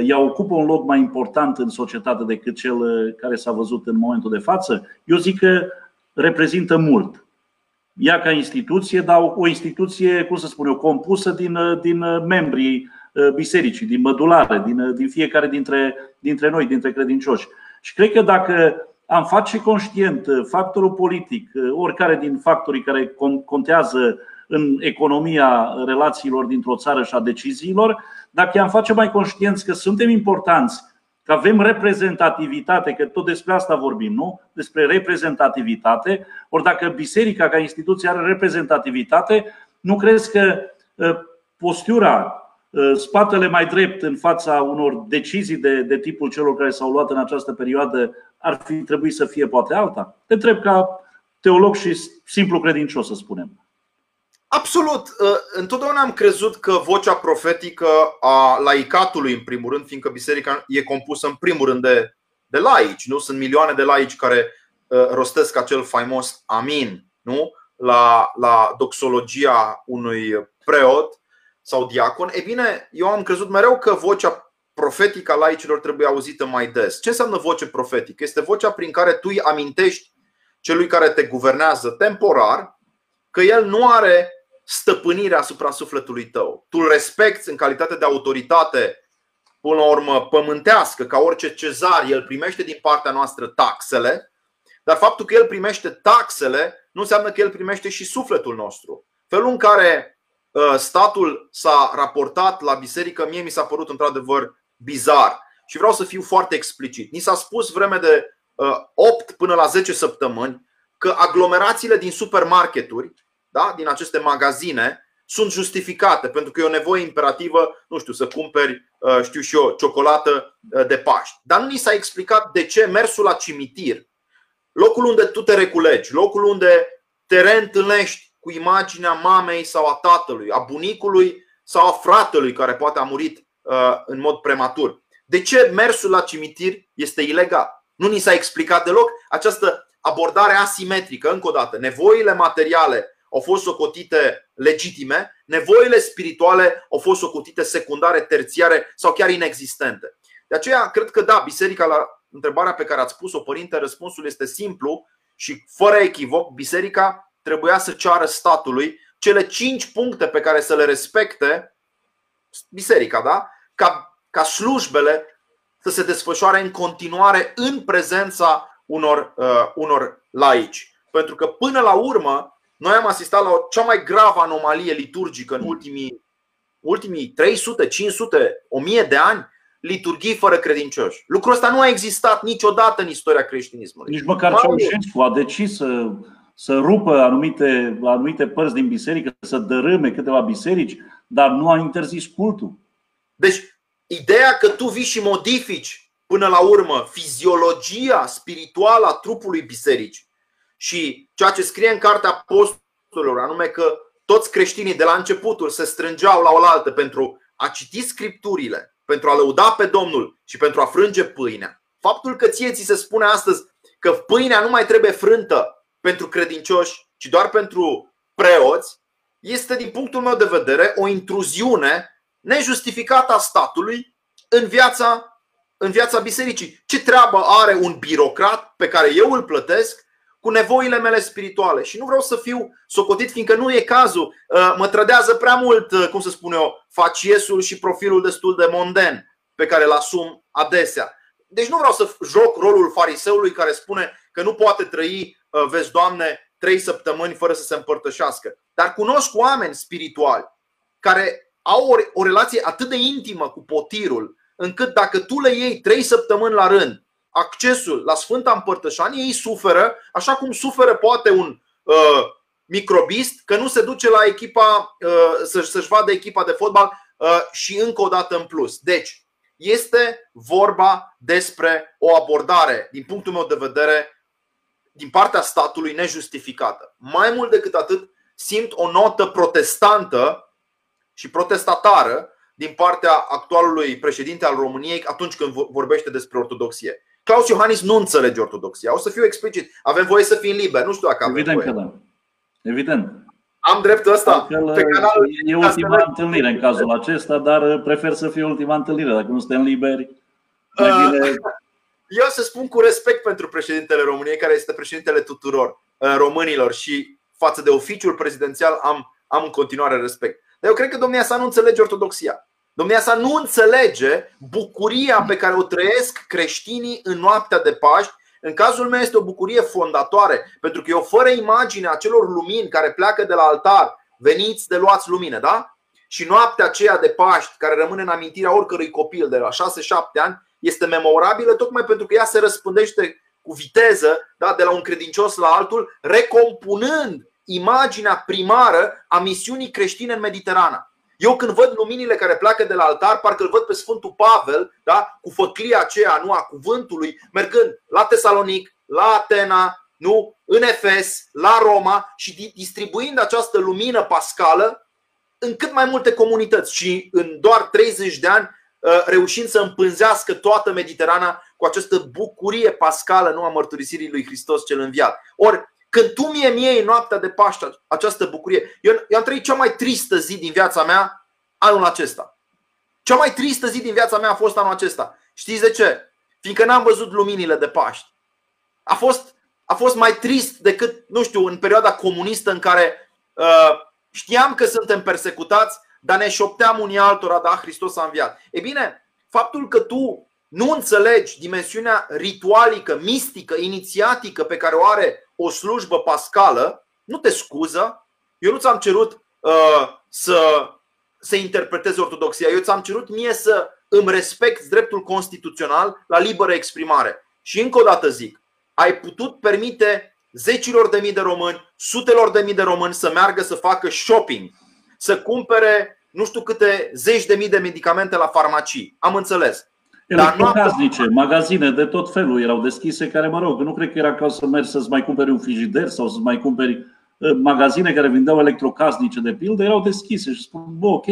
ea ocupă un loc mai important în societate decât cel uh, care s-a văzut în momentul de față, eu zic că reprezintă mult. Ea ca instituție, dar o instituție, cum să spun eu, compusă din, uh, din membrii bisericii, din mădulare, din, din fiecare dintre, dintre noi, dintre credincioși. Și cred că dacă am face conștient factorul politic, oricare din factorii care contează în economia relațiilor dintr-o țară și a deciziilor, dacă i-am face mai conștienți că suntem importanți, că avem reprezentativitate, că tot despre asta vorbim, nu? Despre reprezentativitate. Ori dacă biserica ca instituție are reprezentativitate, nu crezi că ă, postura, ă, spatele mai drept în fața unor decizii de, de tipul celor care s-au luat în această perioadă ar fi trebuit să fie poate alta? Te întreb ca teolog și simplu credincios, să spunem. Absolut. Uh, întotdeauna am crezut că vocea profetică a laicatului, în primul rând, fiindcă biserica e compusă în primul rând de, de laici, nu? Sunt milioane de laici care uh, rostesc acel faimos amin, nu? La, la doxologia unui preot sau diacon. E bine, eu am crezut mereu că vocea profetică a laicilor trebuie auzită mai des. Ce înseamnă voce profetică? Este vocea prin care tu îi amintești celui care te guvernează temporar că el nu are stăpânirea asupra sufletului tău. Tu îl respecti în calitate de autoritate, până la urmă, pământească, ca orice cezar, el primește din partea noastră taxele, dar faptul că el primește taxele nu înseamnă că el primește și sufletul nostru. Felul în care uh, statul s-a raportat la biserică, mie mi s-a părut într-adevăr bizar. Și vreau să fiu foarte explicit. Ni s-a spus vreme de 8 până la 10 săptămâni că aglomerațiile din supermarketuri, da, din aceste magazine, sunt justificate pentru că e o nevoie imperativă, nu știu, să cumperi, știu și eu, ciocolată de Paști. Dar nu ni s-a explicat de ce mersul la cimitir, locul unde tu te reculegi, locul unde te reîntâlnești cu imaginea mamei sau a tatălui, a bunicului sau a fratelui care poate a murit în mod prematur. De ce mersul la cimitir este ilegal? Nu ni s-a explicat deloc această abordare asimetrică, încă o dată. Nevoile materiale au fost socotite legitime, nevoile spirituale au fost socotite secundare, terțiare sau chiar inexistente. De aceea, cred că da, biserica, la întrebarea pe care ați pus-o, părinte, răspunsul este simplu și fără echivoc, biserica trebuia să ceară statului cele cinci puncte pe care să le respecte biserica, da? Ca, ca slujbele să se desfășoare în continuare în prezența unor, uh, unor laici. Pentru că până la urmă, noi am asistat la o cea mai gravă anomalie liturgică în ultimii, ultimii 300, 500, 1000 de ani, liturghii fără credincioși. Lucrul ăsta nu a existat niciodată în istoria creștinismului. Nici măcar Ceaușescu a decis să, să rupă anumite, anumite părți din biserică, să dărâme câteva biserici, dar nu a interzis cultul. Deci, ideea că tu vii și modifici până la urmă fiziologia spirituală a trupului biserici și ceea ce scrie în cartea apostolilor, anume că toți creștinii de la începutul se strângeau la oaltă pentru a citi scripturile, pentru a lăuda pe Domnul și pentru a frânge pâinea. Faptul că ție ți se spune astăzi că pâinea nu mai trebuie frântă pentru credincioși, ci doar pentru preoți, este din punctul meu de vedere o intruziune nejustificată a statului în viața, în viața bisericii. Ce treabă are un birocrat pe care eu îl plătesc cu nevoile mele spirituale. Și nu vreau să fiu socotit, fiindcă nu e cazul. Uh, mă trădează prea mult, uh, cum să spun eu, faciesul și profilul destul de monden pe care îl asum adesea. Deci nu vreau să joc rolul fariseului care spune că nu poate trăi, uh, vezi, Doamne, trei săptămâni fără să se împărtășească. Dar cunosc oameni spirituali care au o, o relație atât de intimă cu potirul, încât dacă tu le iei trei săptămâni la rând accesul la Sfânta Împărtășanie, ei suferă, așa cum suferă poate un uh, microbist că nu se duce la echipa, uh, să-și vadă echipa de fotbal uh, și încă o dată în plus. Deci, este vorba despre o abordare, din punctul meu de vedere, din partea statului nejustificată. Mai mult decât atât, simt o notă protestantă și protestatară din partea actualului președinte al României atunci când vorbește despre ortodoxie. Claus Iohannis nu înțelege ortodoxia. O să fiu explicit. Avem voie să fim liberi. Nu știu dacă avem Evident voie. că da. Evident. Am dreptul ăsta. Pe canalul e ultima întâlnire în cazul acesta, dar prefer să fie ultima întâlnire. Dacă nu suntem liberi, uh, [laughs] Eu să spun cu respect pentru președintele României, care este președintele tuturor uh, românilor și față de oficiul prezidențial am, am în continuare respect. Dar eu cred că domnia sa nu înțelege ortodoxia. Domnia sa nu înțelege bucuria pe care o trăiesc creștinii în noaptea de Paști. În cazul meu este o bucurie fondatoare, pentru că eu fără imaginea acelor lumini care pleacă de la altar, veniți de luați lumină, da? Și noaptea aceea de Paști, care rămâne în amintirea oricărui copil de la 6-7 ani, este memorabilă tocmai pentru că ea se răspândește cu viteză da, de la un credincios la altul, recompunând imaginea primară a misiunii creștine în Mediterana. Eu când văd luminile care pleacă de la altar, parcă îl văd pe Sfântul Pavel, da? cu făclia aceea nu a cuvântului, mergând la Tesalonic, la Atena, nu? în Efes, la Roma și distribuind această lumină pascală în cât mai multe comunități și în doar 30 de ani uh, reușind să împânzească toată Mediterana cu această bucurie pascală nu a mărturisirii lui Hristos cel înviat. Ori când tu mie mie în noaptea de Paște această bucurie, eu, eu am trăit cea mai tristă zi din viața mea anul acesta. Cea mai tristă zi din viața mea a fost anul acesta. Știți de ce? Fiindcă n-am văzut luminile de Paști. A fost, a fost mai trist decât, nu știu, în perioada comunistă în care uh, știam că suntem persecutați, dar ne șopteam unii altora, da, Hristos a înviat. E bine, faptul că tu nu înțelegi dimensiunea ritualică, mistică, inițiatică pe care o are o slujbă pascală, nu te scuză. Eu nu ți-am cerut uh, să, să interpretezi ortodoxia. Eu ți-am cerut mie să îmi respect dreptul constituțional la liberă exprimare. Și încă o dată zic, ai putut permite zecilor de mii de români, sutelor de mii de români să meargă să facă shopping, să cumpere nu știu câte zeci de mii de medicamente la farmacii. Am înțeles. Electrocasnice, magazine de tot felul erau deschise care, mă rog, nu cred că era ca să mergi să-ți mai cumperi un frigider sau să-ți mai cumperi ă, magazine care vindeau electrocasnice de pildă, erau deschise și spun, bă, ok,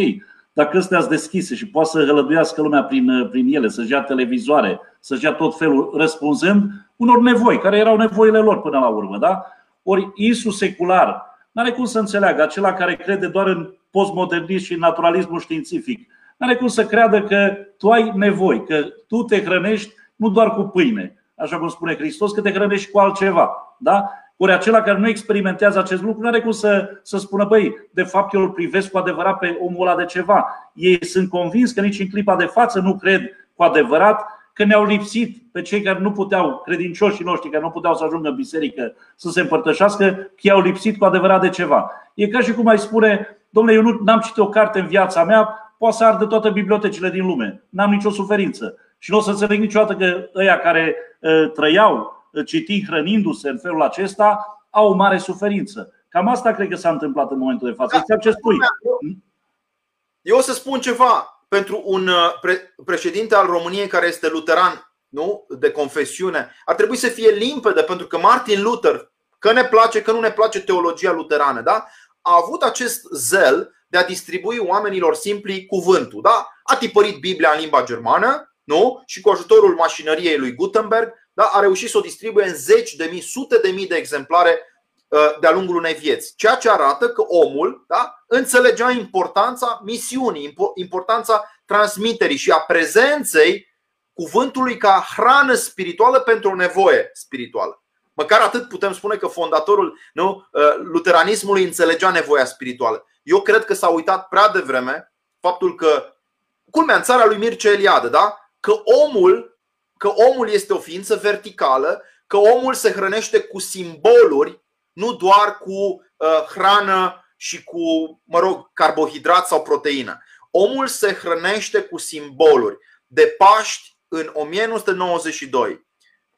dacă astea sunt deschise și poate să hălăduiască lumea prin, ă, prin ele, să-și ia televizoare, să-și ia tot felul, răspunzând unor nevoi, care erau nevoile lor până la urmă. Da? Ori Isus secular nu are cum să înțeleagă acela care crede doar în postmodernism și în naturalismul științific nu are cum să creadă că tu ai nevoi, că tu te hrănești nu doar cu pâine, așa cum spune Hristos, că te hrănești cu altceva. Da? Ori acela care nu experimentează acest lucru nu are cum să, să spună, băi, de fapt eu îl privesc cu adevărat pe omul ăla de ceva. Ei sunt convins că nici în clipa de față nu cred cu adevărat că ne-au lipsit pe cei care nu puteau, credincioșii noștri care nu puteau să ajungă în biserică să se împărtășească, că i-au lipsit cu adevărat de ceva. E ca și cum ai spune, domnule, eu nu am citit o carte în viața mea, poate să ardă toate bibliotecile din lume. N-am nicio suferință. Și nu o să înțeleg niciodată că ăia care ă, trăiau ă, citind, hrănindu-se în felul acesta, au o mare suferință. Cam asta cred că s-a întâmplat în momentul de față. Da, ce spui. Eu o să spun ceva pentru un ă, pre- președinte al României care este luteran, nu? de confesiune. Ar trebui să fie limpede, pentru că Martin Luther, că ne place, că nu ne place teologia luterană, da? a avut acest zel de a distribui oamenilor simpli cuvântul. Da? A tipărit Biblia în limba germană nu? și cu ajutorul mașinăriei lui Gutenberg da? a reușit să o distribuie în zeci de mii, sute de mii de exemplare uh, de-a lungul unei vieți. Ceea ce arată că omul da, înțelegea importanța misiunii, importanța transmiterii și a prezenței cuvântului ca hrană spirituală pentru o nevoie spirituală. Măcar atât putem spune că fondatorul nu, uh, luteranismului înțelegea nevoia spirituală. Eu cred că s-a uitat prea devreme faptul că, culmea în țara lui Mircea Eliade, da? că omul, că omul este o ființă verticală, că omul se hrănește cu simboluri, nu doar cu uh, hrană și cu, mă rog, carbohidrat sau proteină. Omul se hrănește cu simboluri. De Paști în 1992,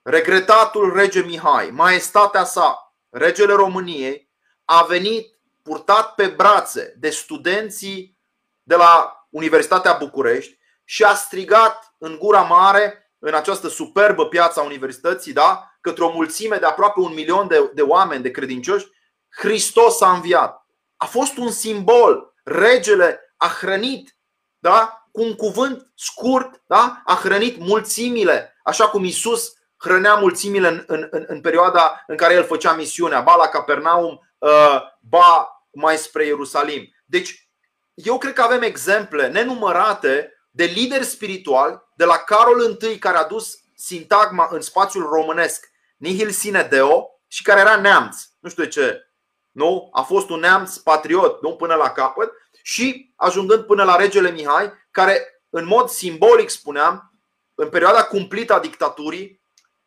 regretatul rege Mihai, maestatea sa, regele României, a venit purtat pe brațe de studenții de la Universitatea București și a strigat în gura mare, în această superbă piață a universității, da, către o mulțime de aproape un milion de, de oameni, de credincioși, Hristos a înviat. A fost un simbol. Regele a hrănit da, cu un cuvânt scurt, da, a hrănit mulțimile, așa cum Isus hrănea mulțimile în, în, în, în perioada în care el făcea misiunea, ba la Capernaum, uh, ba mai spre Ierusalim. Deci, eu cred că avem exemple nenumărate de lideri spirituali, de la Carol I, care a dus sintagma în spațiul românesc nihil sine deo și care era neamț. Nu știu de ce. Nu? A fost un neamț patriot, nu până la capăt, și ajungând până la regele Mihai, care în mod simbolic spuneam, în perioada cumplită a dictaturii,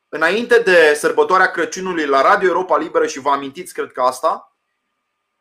înainte de sărbătoarea Crăciunului la Radio Europa Liberă și vă amintiți, cred că asta,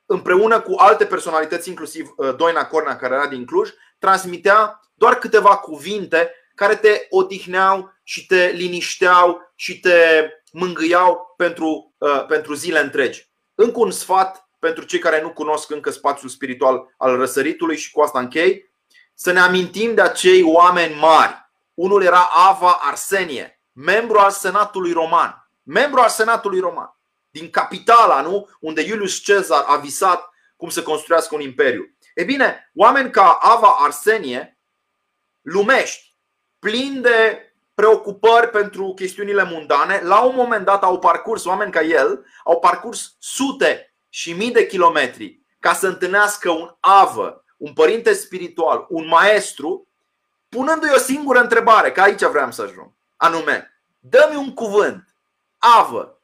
împreună cu alte personalități, inclusiv uh, Doina Cornea, care era din Cluj, transmitea doar câteva cuvinte care te odihneau și te linișteau și te mângâiau pentru, uh, pentru zile întregi. Încă un sfat pentru cei care nu cunosc încă spațiul spiritual al răsăritului și cu asta închei, să ne amintim de acei oameni mari. Unul era Ava Arsenie, membru al Senatului Roman. Membru al Senatului Roman din capitala, nu? unde Iulius Cezar a visat cum să construiască un imperiu. E bine, oameni ca Ava Arsenie, lumești, plini de preocupări pentru chestiunile mundane, la un moment dat au parcurs, oameni ca el, au parcurs sute și mii de kilometri ca să întâlnească un avă, un părinte spiritual, un maestru, punându-i o singură întrebare, că aici vreau să ajung, anume, dă-mi un cuvânt, avă,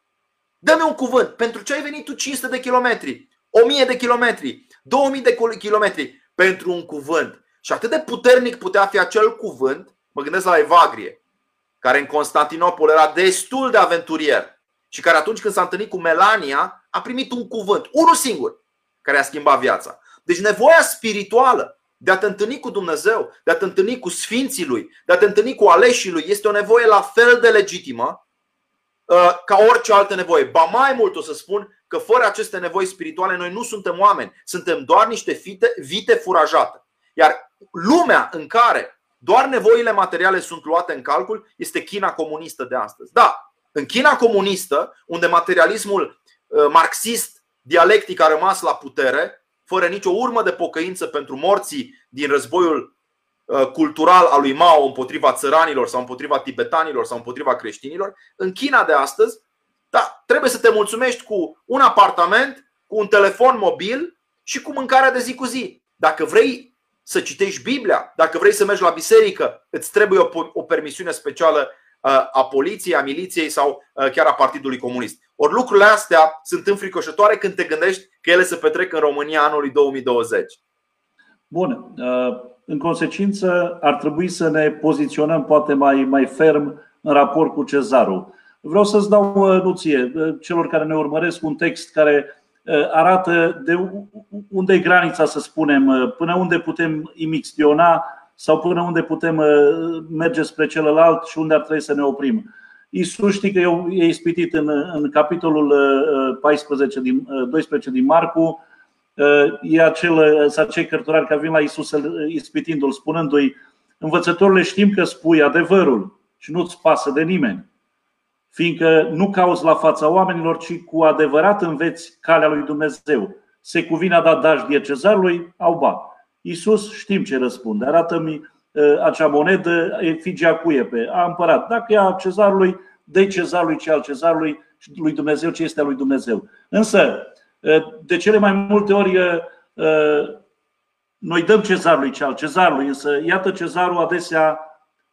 Dă-mi un cuvânt. Pentru ce ai venit tu 500 de kilometri, 1000 de kilometri, 2000 de kilometri pentru un cuvânt? Și atât de puternic putea fi acel cuvânt, mă gândesc la Evagrie, care în Constantinopol era destul de aventurier și care atunci când s-a întâlnit cu Melania a primit un cuvânt, unul singur, care a schimbat viața. Deci nevoia spirituală de a te întâlni cu Dumnezeu, de a te întâlni cu sfinții lui, de a te întâlni cu aleșii lui, este o nevoie la fel de legitimă ca orice altă nevoie. Ba mai mult o să spun că fără aceste nevoi spirituale noi nu suntem oameni, suntem doar niște vite, vite furajate. Iar lumea în care doar nevoile materiale sunt luate în calcul este China comunistă de astăzi. Da, în China comunistă, unde materialismul uh, marxist dialectic a rămas la putere, fără nicio urmă de pocăință pentru morții din războiul uh, cultural al lui Mao împotriva țăranilor sau împotriva tibetanilor sau împotriva creștinilor, în China de astăzi, da, trebuie să te mulțumești cu un apartament, cu un telefon mobil și cu mâncarea de zi cu zi. Dacă vrei să citești Biblia, dacă vrei să mergi la biserică, îți trebuie o, o permisiune specială uh, a poliției, a miliției sau uh, chiar a Partidului Comunist. Ori lucrurile astea sunt înfricoșătoare când te gândești că ele se petrec în România anului 2020. Bun. Uh, în consecință, ar trebui să ne poziționăm poate mai, mai ferm în raport cu cezarul. Vreau să-ți dau nuție celor care ne urmăresc un text care Uh, arată de unde e granița, să spunem, uh, până unde putem imixtiona sau până unde putem uh, merge spre celălalt și unde ar trebui să ne oprim. Iisus știi că e ispitit în, în capitolul 14 din, 12 din Marcu, e acel, acei cărturari care vin la Iisus ispitindu-l, spunându-i Învățătorile știm că spui adevărul și nu-ți pasă de nimeni fiindcă nu cauți la fața oamenilor, ci cu adevărat înveți calea lui Dumnezeu. Se cuvine a dat dajdie cezarului, au ba. Iisus știm ce răspunde. Arată-mi ă, acea monedă, efigia cuie pe a împărat. Dacă e a cezarului, dă cezarului ce al cezarului și lui Dumnezeu ce este al lui Dumnezeu. Însă, ă, de cele mai multe ori, ă, noi dăm cezarului ce al cezarului, însă iată cezarul adesea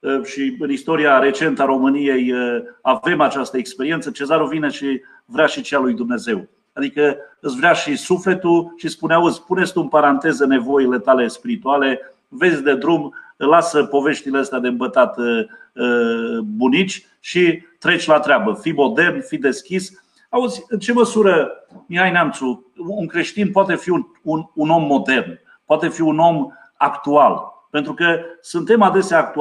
Ă, și în istoria recentă a României ă, avem această experiență. Cezarul vine și vrea și cea lui Dumnezeu. Adică îți vrea și sufletul și spune, auzi, puneți tu în paranteză nevoile tale spirituale, vezi de drum, lasă poveștile astea de îmbătat ă, bunici și treci la treabă. Fii modern, fii deschis. Auzi, în ce măsură, Mihai Neamțu, un creștin poate fi un, un, un om modern, poate fi un om actual, pentru că suntem adesea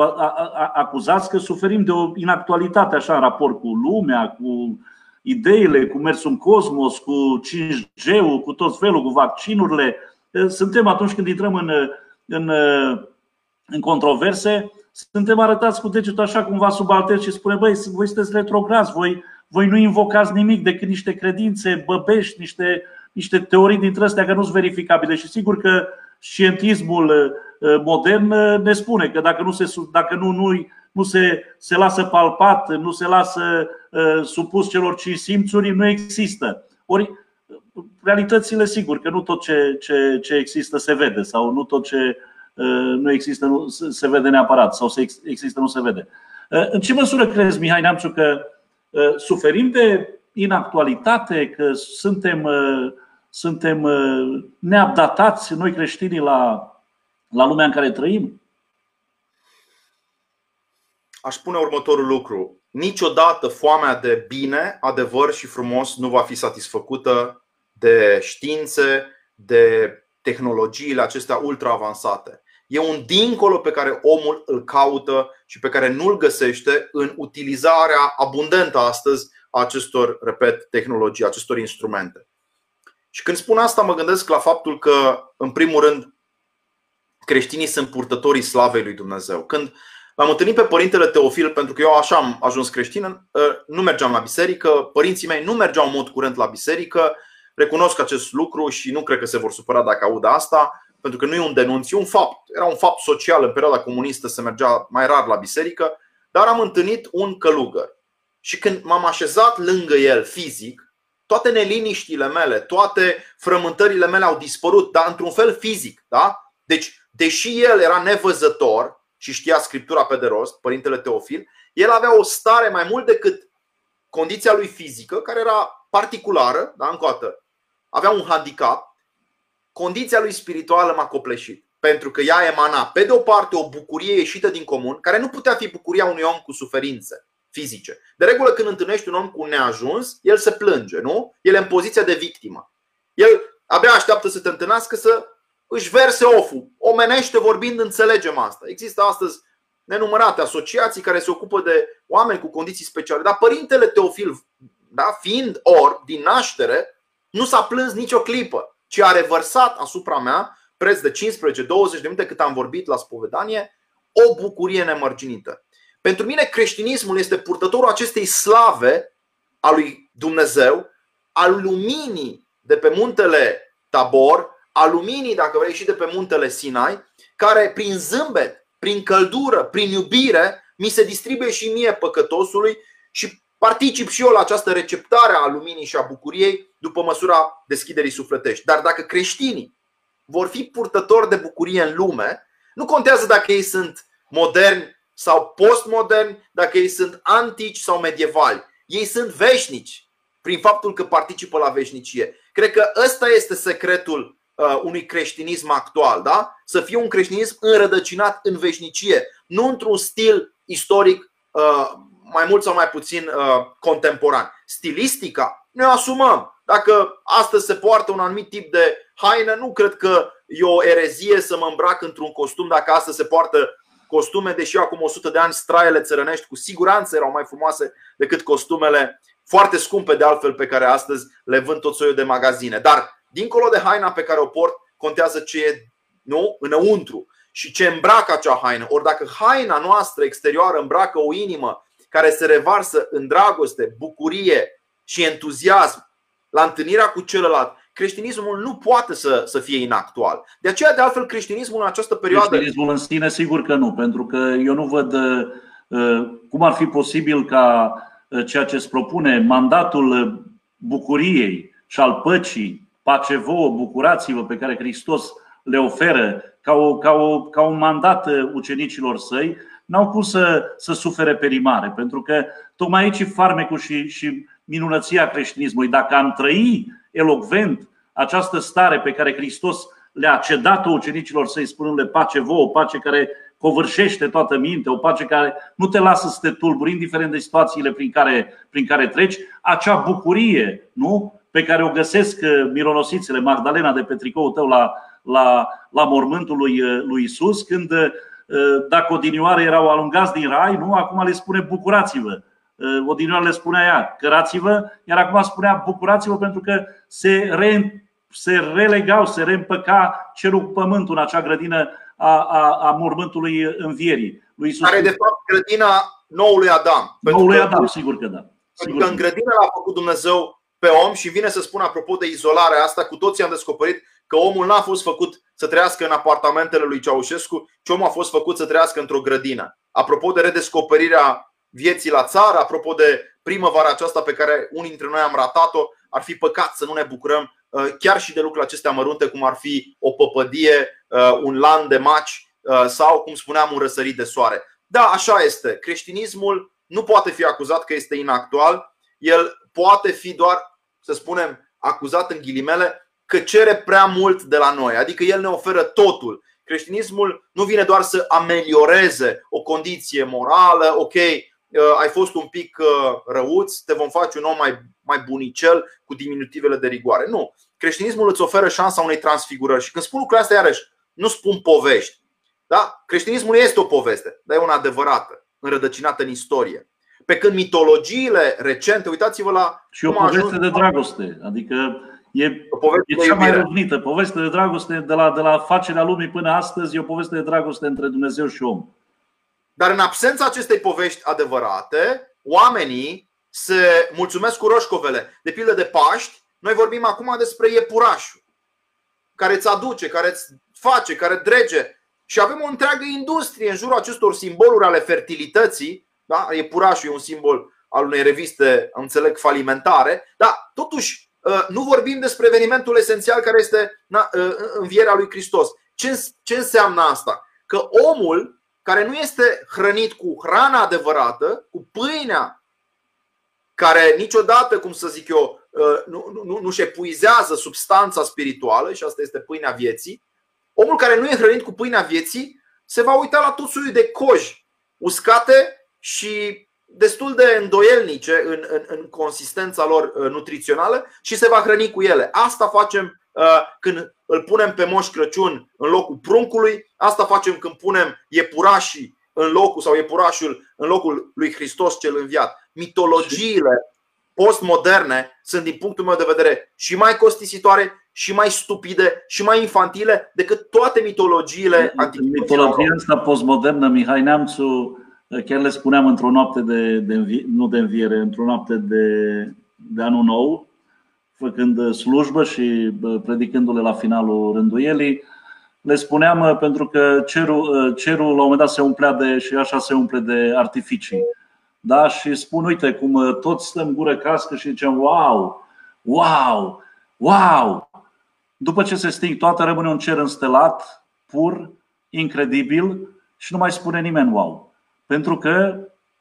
acuzați că suferim de o inactualitate așa în raport cu lumea, cu ideile, cu mersul în cosmos, cu 5G-ul, cu tot felul, cu vaccinurile. Suntem atunci când intrăm în, în, în controverse, suntem arătați cu degetul așa cumva subaltern și spune, băi, voi sunteți retrograți, voi, voi nu invocați nimic decât niște credințe băbești, niște, niște teorii dintre astea că nu sunt verificabile. Și sigur că știintismul Uh, modern uh, ne spune că dacă nu se, dacă nu, nu, nu se, se lasă palpat, nu se lasă uh, supus celor cinci simțuri, nu există. Ori realitățile, sigur, că nu tot ce, ce, ce există se vede sau nu tot ce nu există nu se vede neapărat sau se există nu se vede. În ce măsură crezi, Mihai Neamțu, că suferim de inactualitate, că suntem, suntem neabdatați noi creștinii la la lumea în care trăim? Aș spune următorul lucru. Niciodată foamea de bine, adevăr și frumos nu va fi satisfăcută de științe, de tehnologiile acestea ultra avansate. E un dincolo pe care omul îl caută și pe care nu îl găsește în utilizarea abundentă astăzi a acestor, repet, tehnologii, acestor instrumente. Și când spun asta, mă gândesc la faptul că, în primul rând, creștinii sunt purtătorii slavei lui Dumnezeu. Când l-am întâlnit pe părintele Teofil, pentru că eu așa am ajuns creștin, ă, nu mergeam la biserică, părinții mei nu mergeau în mod curent la biserică, recunosc acest lucru și nu cred că se vor supăra dacă aud asta, pentru că nu e un denunț, e un fapt. Era un fapt social în perioada comunistă, se mergea mai rar la biserică, dar am întâlnit un călugăr. Și când m-am așezat lângă el fizic, toate neliniștile mele, toate frământările mele au dispărut, dar într-un fel fizic. Da? Deci deși el era nevăzător și știa scriptura pe de rost, părintele Teofil, el avea o stare mai mult decât condiția lui fizică, care era particulară, da, încă o dată, avea un handicap, condiția lui spirituală m-a copleșit. Pentru că ea emana, pe de o parte, o bucurie ieșită din comun, care nu putea fi bucuria unui om cu suferințe fizice. De regulă, când întâlnești un om cu un neajuns, el se plânge, nu? El e în poziția de victimă. El abia așteaptă să te întâlnească să își verse oful. Omenește vorbind, înțelegem asta. Există astăzi nenumărate asociații care se ocupă de oameni cu condiții speciale. Dar părintele Teofil, da, fiind orb din naștere, nu s-a plâns nicio clipă, ci a revărsat asupra mea, preț de 15-20 de minute cât am vorbit la spovedanie, o bucurie nemărginită. Pentru mine creștinismul este purtătorul acestei slave a lui Dumnezeu, al luminii de pe muntele Tabor, a luminii, dacă vrei, și de pe muntele Sinai, care prin zâmbet, prin căldură, prin iubire, mi se distribuie și mie păcătosului și particip și eu la această receptare a luminii și a bucuriei după măsura deschiderii sufletești. Dar dacă creștinii vor fi purtători de bucurie în lume, nu contează dacă ei sunt moderni sau postmoderni, dacă ei sunt antici sau medievali. Ei sunt veșnici prin faptul că participă la veșnicie. Cred că ăsta este secretul uh, unui creștinism actual, da? Să fie un creștinism înrădăcinat în veșnicie, nu într-un stil istoric uh, mai mult sau mai puțin uh, contemporan. Stilistica ne asumăm. Dacă astăzi se poartă un anumit tip de haină, nu cred că e o erezie să mă îmbrac într-un costum dacă astăzi se poartă costume, deși acum 100 de ani straiele țărănești cu siguranță erau mai frumoase decât costumele foarte scumpe de altfel pe care astăzi le vând tot soiul de magazine. Dar dincolo de haina pe care o port, contează ce e nu? înăuntru și ce îmbracă acea haină. Ori dacă haina noastră exterioară îmbracă o inimă care se revarsă în dragoste, bucurie și entuziasm la întâlnirea cu celălalt, creștinismul nu poate să, să fie inactual. De aceea, de altfel, creștinismul în această perioadă. Creștinismul în sine, sigur că nu, pentru că eu nu văd uh, cum ar fi posibil ca uh, ceea ce îți propune mandatul bucuriei și al păcii, pace vouă, bucurați-vă, pe care Hristos le oferă ca, o, ca, o, ca un mandat uh, ucenicilor săi, n-au cum să, să sufere perimare, pentru că tocmai aici e farmecul și, și minunăția creștinismului. Dacă am trăi elocvent această stare pe care Hristos le-a cedat-o ucenicilor săi spunându-le pace vouă, o pace care covârșește toată mintea, o pace care nu te lasă să te tulburi, indiferent de situațiile prin care, prin care treci, acea bucurie nu? pe care o găsesc uh, mironosițele Magdalena de pe tricoul tău la, la, la mormântul lui, uh, lui Isus, când uh, dacă odinioare erau alungați din rai, nu? acum le spune bucurați-vă. Odinioară le spunea ea, cărați-vă, iar acum spunea bucurați-vă pentru că se, re, se relegau, se reîmpăca cerul cu pământul în acea grădină a, a, a mormântului învierii. Lui Iisus. Care de fapt grădina noului Adam. Noului Adam, sigur că da. Sigur pentru că în grădină l-a făcut Dumnezeu pe om și vine să spun apropo de izolarea asta, cu toții am descoperit că omul n-a fost făcut să trăiască în apartamentele lui Ceaușescu, ci omul a fost făcut să trăiască într-o grădină. Apropo de redescoperirea vieții la țară, apropo de primăvara aceasta pe care unii dintre noi am ratat-o, ar fi păcat să nu ne bucurăm uh, chiar și de lucruri acestea mărunte, cum ar fi o păpădie, uh, un lan de maci uh, sau, cum spuneam, un răsărit de soare. Da, așa este. Creștinismul nu poate fi acuzat că este inactual. El poate fi doar, să spunem, acuzat în ghilimele că cere prea mult de la noi. Adică el ne oferă totul. Creștinismul nu vine doar să amelioreze o condiție morală, ok, uh, ai fost un pic uh, răuț, te vom face un om mai, mai bunicel cu diminutivele de rigoare. Nu. Creștinismul îți oferă șansa unei transfigurări. Și când spun lucrurile astea, iarăși, nu spun povești. Da? Creștinismul este o poveste, dar e una adevărată, înrădăcinată în istorie. Pe când mitologiile recente, uitați-vă la. Și o poveste ajuns... de dragoste. Adică e, o poveste e cea mai răvnită. Poveste de dragoste de la, de la facerea lumii până astăzi e o poveste de dragoste între Dumnezeu și om. Dar în absența acestei povești adevărate, oamenii se mulțumesc cu roșcovele. De pildă de Paști, noi vorbim acum despre iepurașul care îți aduce, care îți face, care drege. Și avem o întreagă industrie în jurul acestor simboluri ale fertilității. Da? Iepurașul e un simbol al unei reviste, înțeleg, falimentare. Dar totuși ă, nu vorbim despre evenimentul esențial care este ă, învierea lui Hristos. Ce înseamnă asta? Că omul care nu este hrănit cu hrana adevărată, cu pâinea care niciodată, cum să zic eu, uh, nu, nu, nu-și epuizează substanța spirituală, și asta este pâinea vieții, omul care nu e hrănit cu pâinea vieții se va uita la tot soiul de coji uscate și destul de îndoielnice în, în, în consistența lor uh, nutrițională și se va hrăni cu ele. Asta facem uh, când îl punem pe Moș Crăciun în locul pruncului, asta facem când punem iepurașii în locul sau iepurașul în locul lui Hristos cel înviat. Mitologiile postmoderne sunt din punctul meu de vedere și mai costisitoare și mai stupide și mai infantile decât toate mitologiile antiche. Mitologia asta postmodernă, Mihai Neamțu, chiar le spuneam într-o noapte de, de învi, nu de înviere, într-o noapte de, de anul nou, făcând slujbă și predicându-le la finalul rânduielii, le spuneam pentru că cerul, cerul la un moment dat se umplea de și așa se umple de artificii. Da? Și spun, uite, cum toți stăm gură cască și zicem, wow, wow, wow. După ce se sting toate, rămâne un cer înstelat, pur, incredibil și nu mai spune nimeni wow. Pentru că,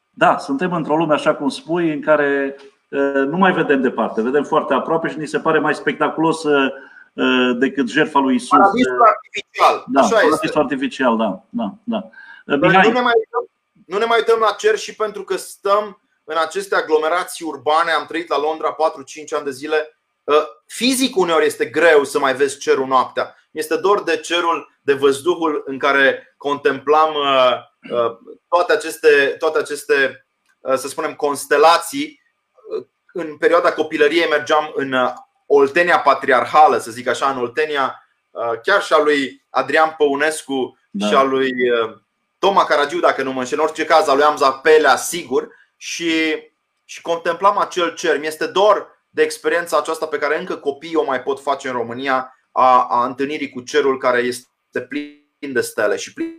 da, suntem într-o lume, așa cum spui, în care nu mai vedem departe, vedem foarte aproape și ni se pare mai spectaculos decât jertfa lui Isus. Paradisul artificial. Da, așa paradisul este. artificial, da. da, da. Mihai, nu, ne mai uităm, nu ne mai uităm la cer și pentru că stăm în aceste aglomerații urbane, am trăit la Londra 4-5 ani de zile. Fizic uneori este greu să mai vezi cerul noaptea. Este dor de cerul, de văzduhul în care contemplam toate aceste, toate aceste să spunem, constelații în perioada copilăriei mergeam în uh, Oltenia patriarhală, să zic așa, în Oltenia uh, chiar și a lui Adrian Păunescu da. și a lui uh, Toma Caragiu, dacă nu mă înșel, în orice caz, a lui Amza Pelea, sigur, și, și contemplam acel cer. Mi-este dor de experiența aceasta pe care încă copiii o mai pot face în România, a, a întâlnirii cu cerul care este plin de stele și plin.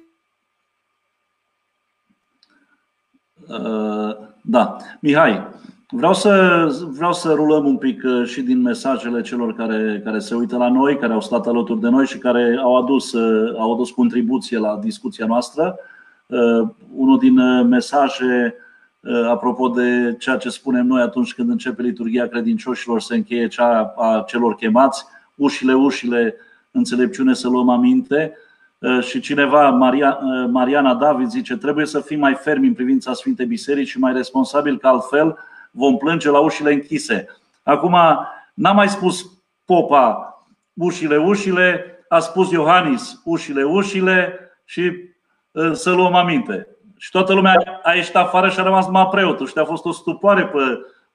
Uh, da. Mihai, Vreau să, vreau să rulăm un pic uh, și din mesajele celor care, care se uită la noi, care au stat alături de noi și care au adus, uh, au adus contribuție la discuția noastră. Uh, unul din mesaje, apropo de ceea ce spunem noi atunci când începe liturgia credincioșilor, se încheie cea a celor chemați, ușile, ușile, înțelepciune să luăm aminte. Și cineva, Maria, Mariana David, zice: Trebuie să fim mai fermi în privința Sfintei Biserici și mai responsabil, că altfel vom plânge la ușile închise. Acum, n-a mai spus Popa ușile, ușile, a spus Iohannis ușile, ușile și ă, să luăm aminte. Și toată lumea a ieșit afară și a rămas mai preotul. Și a fost o stupoare pe,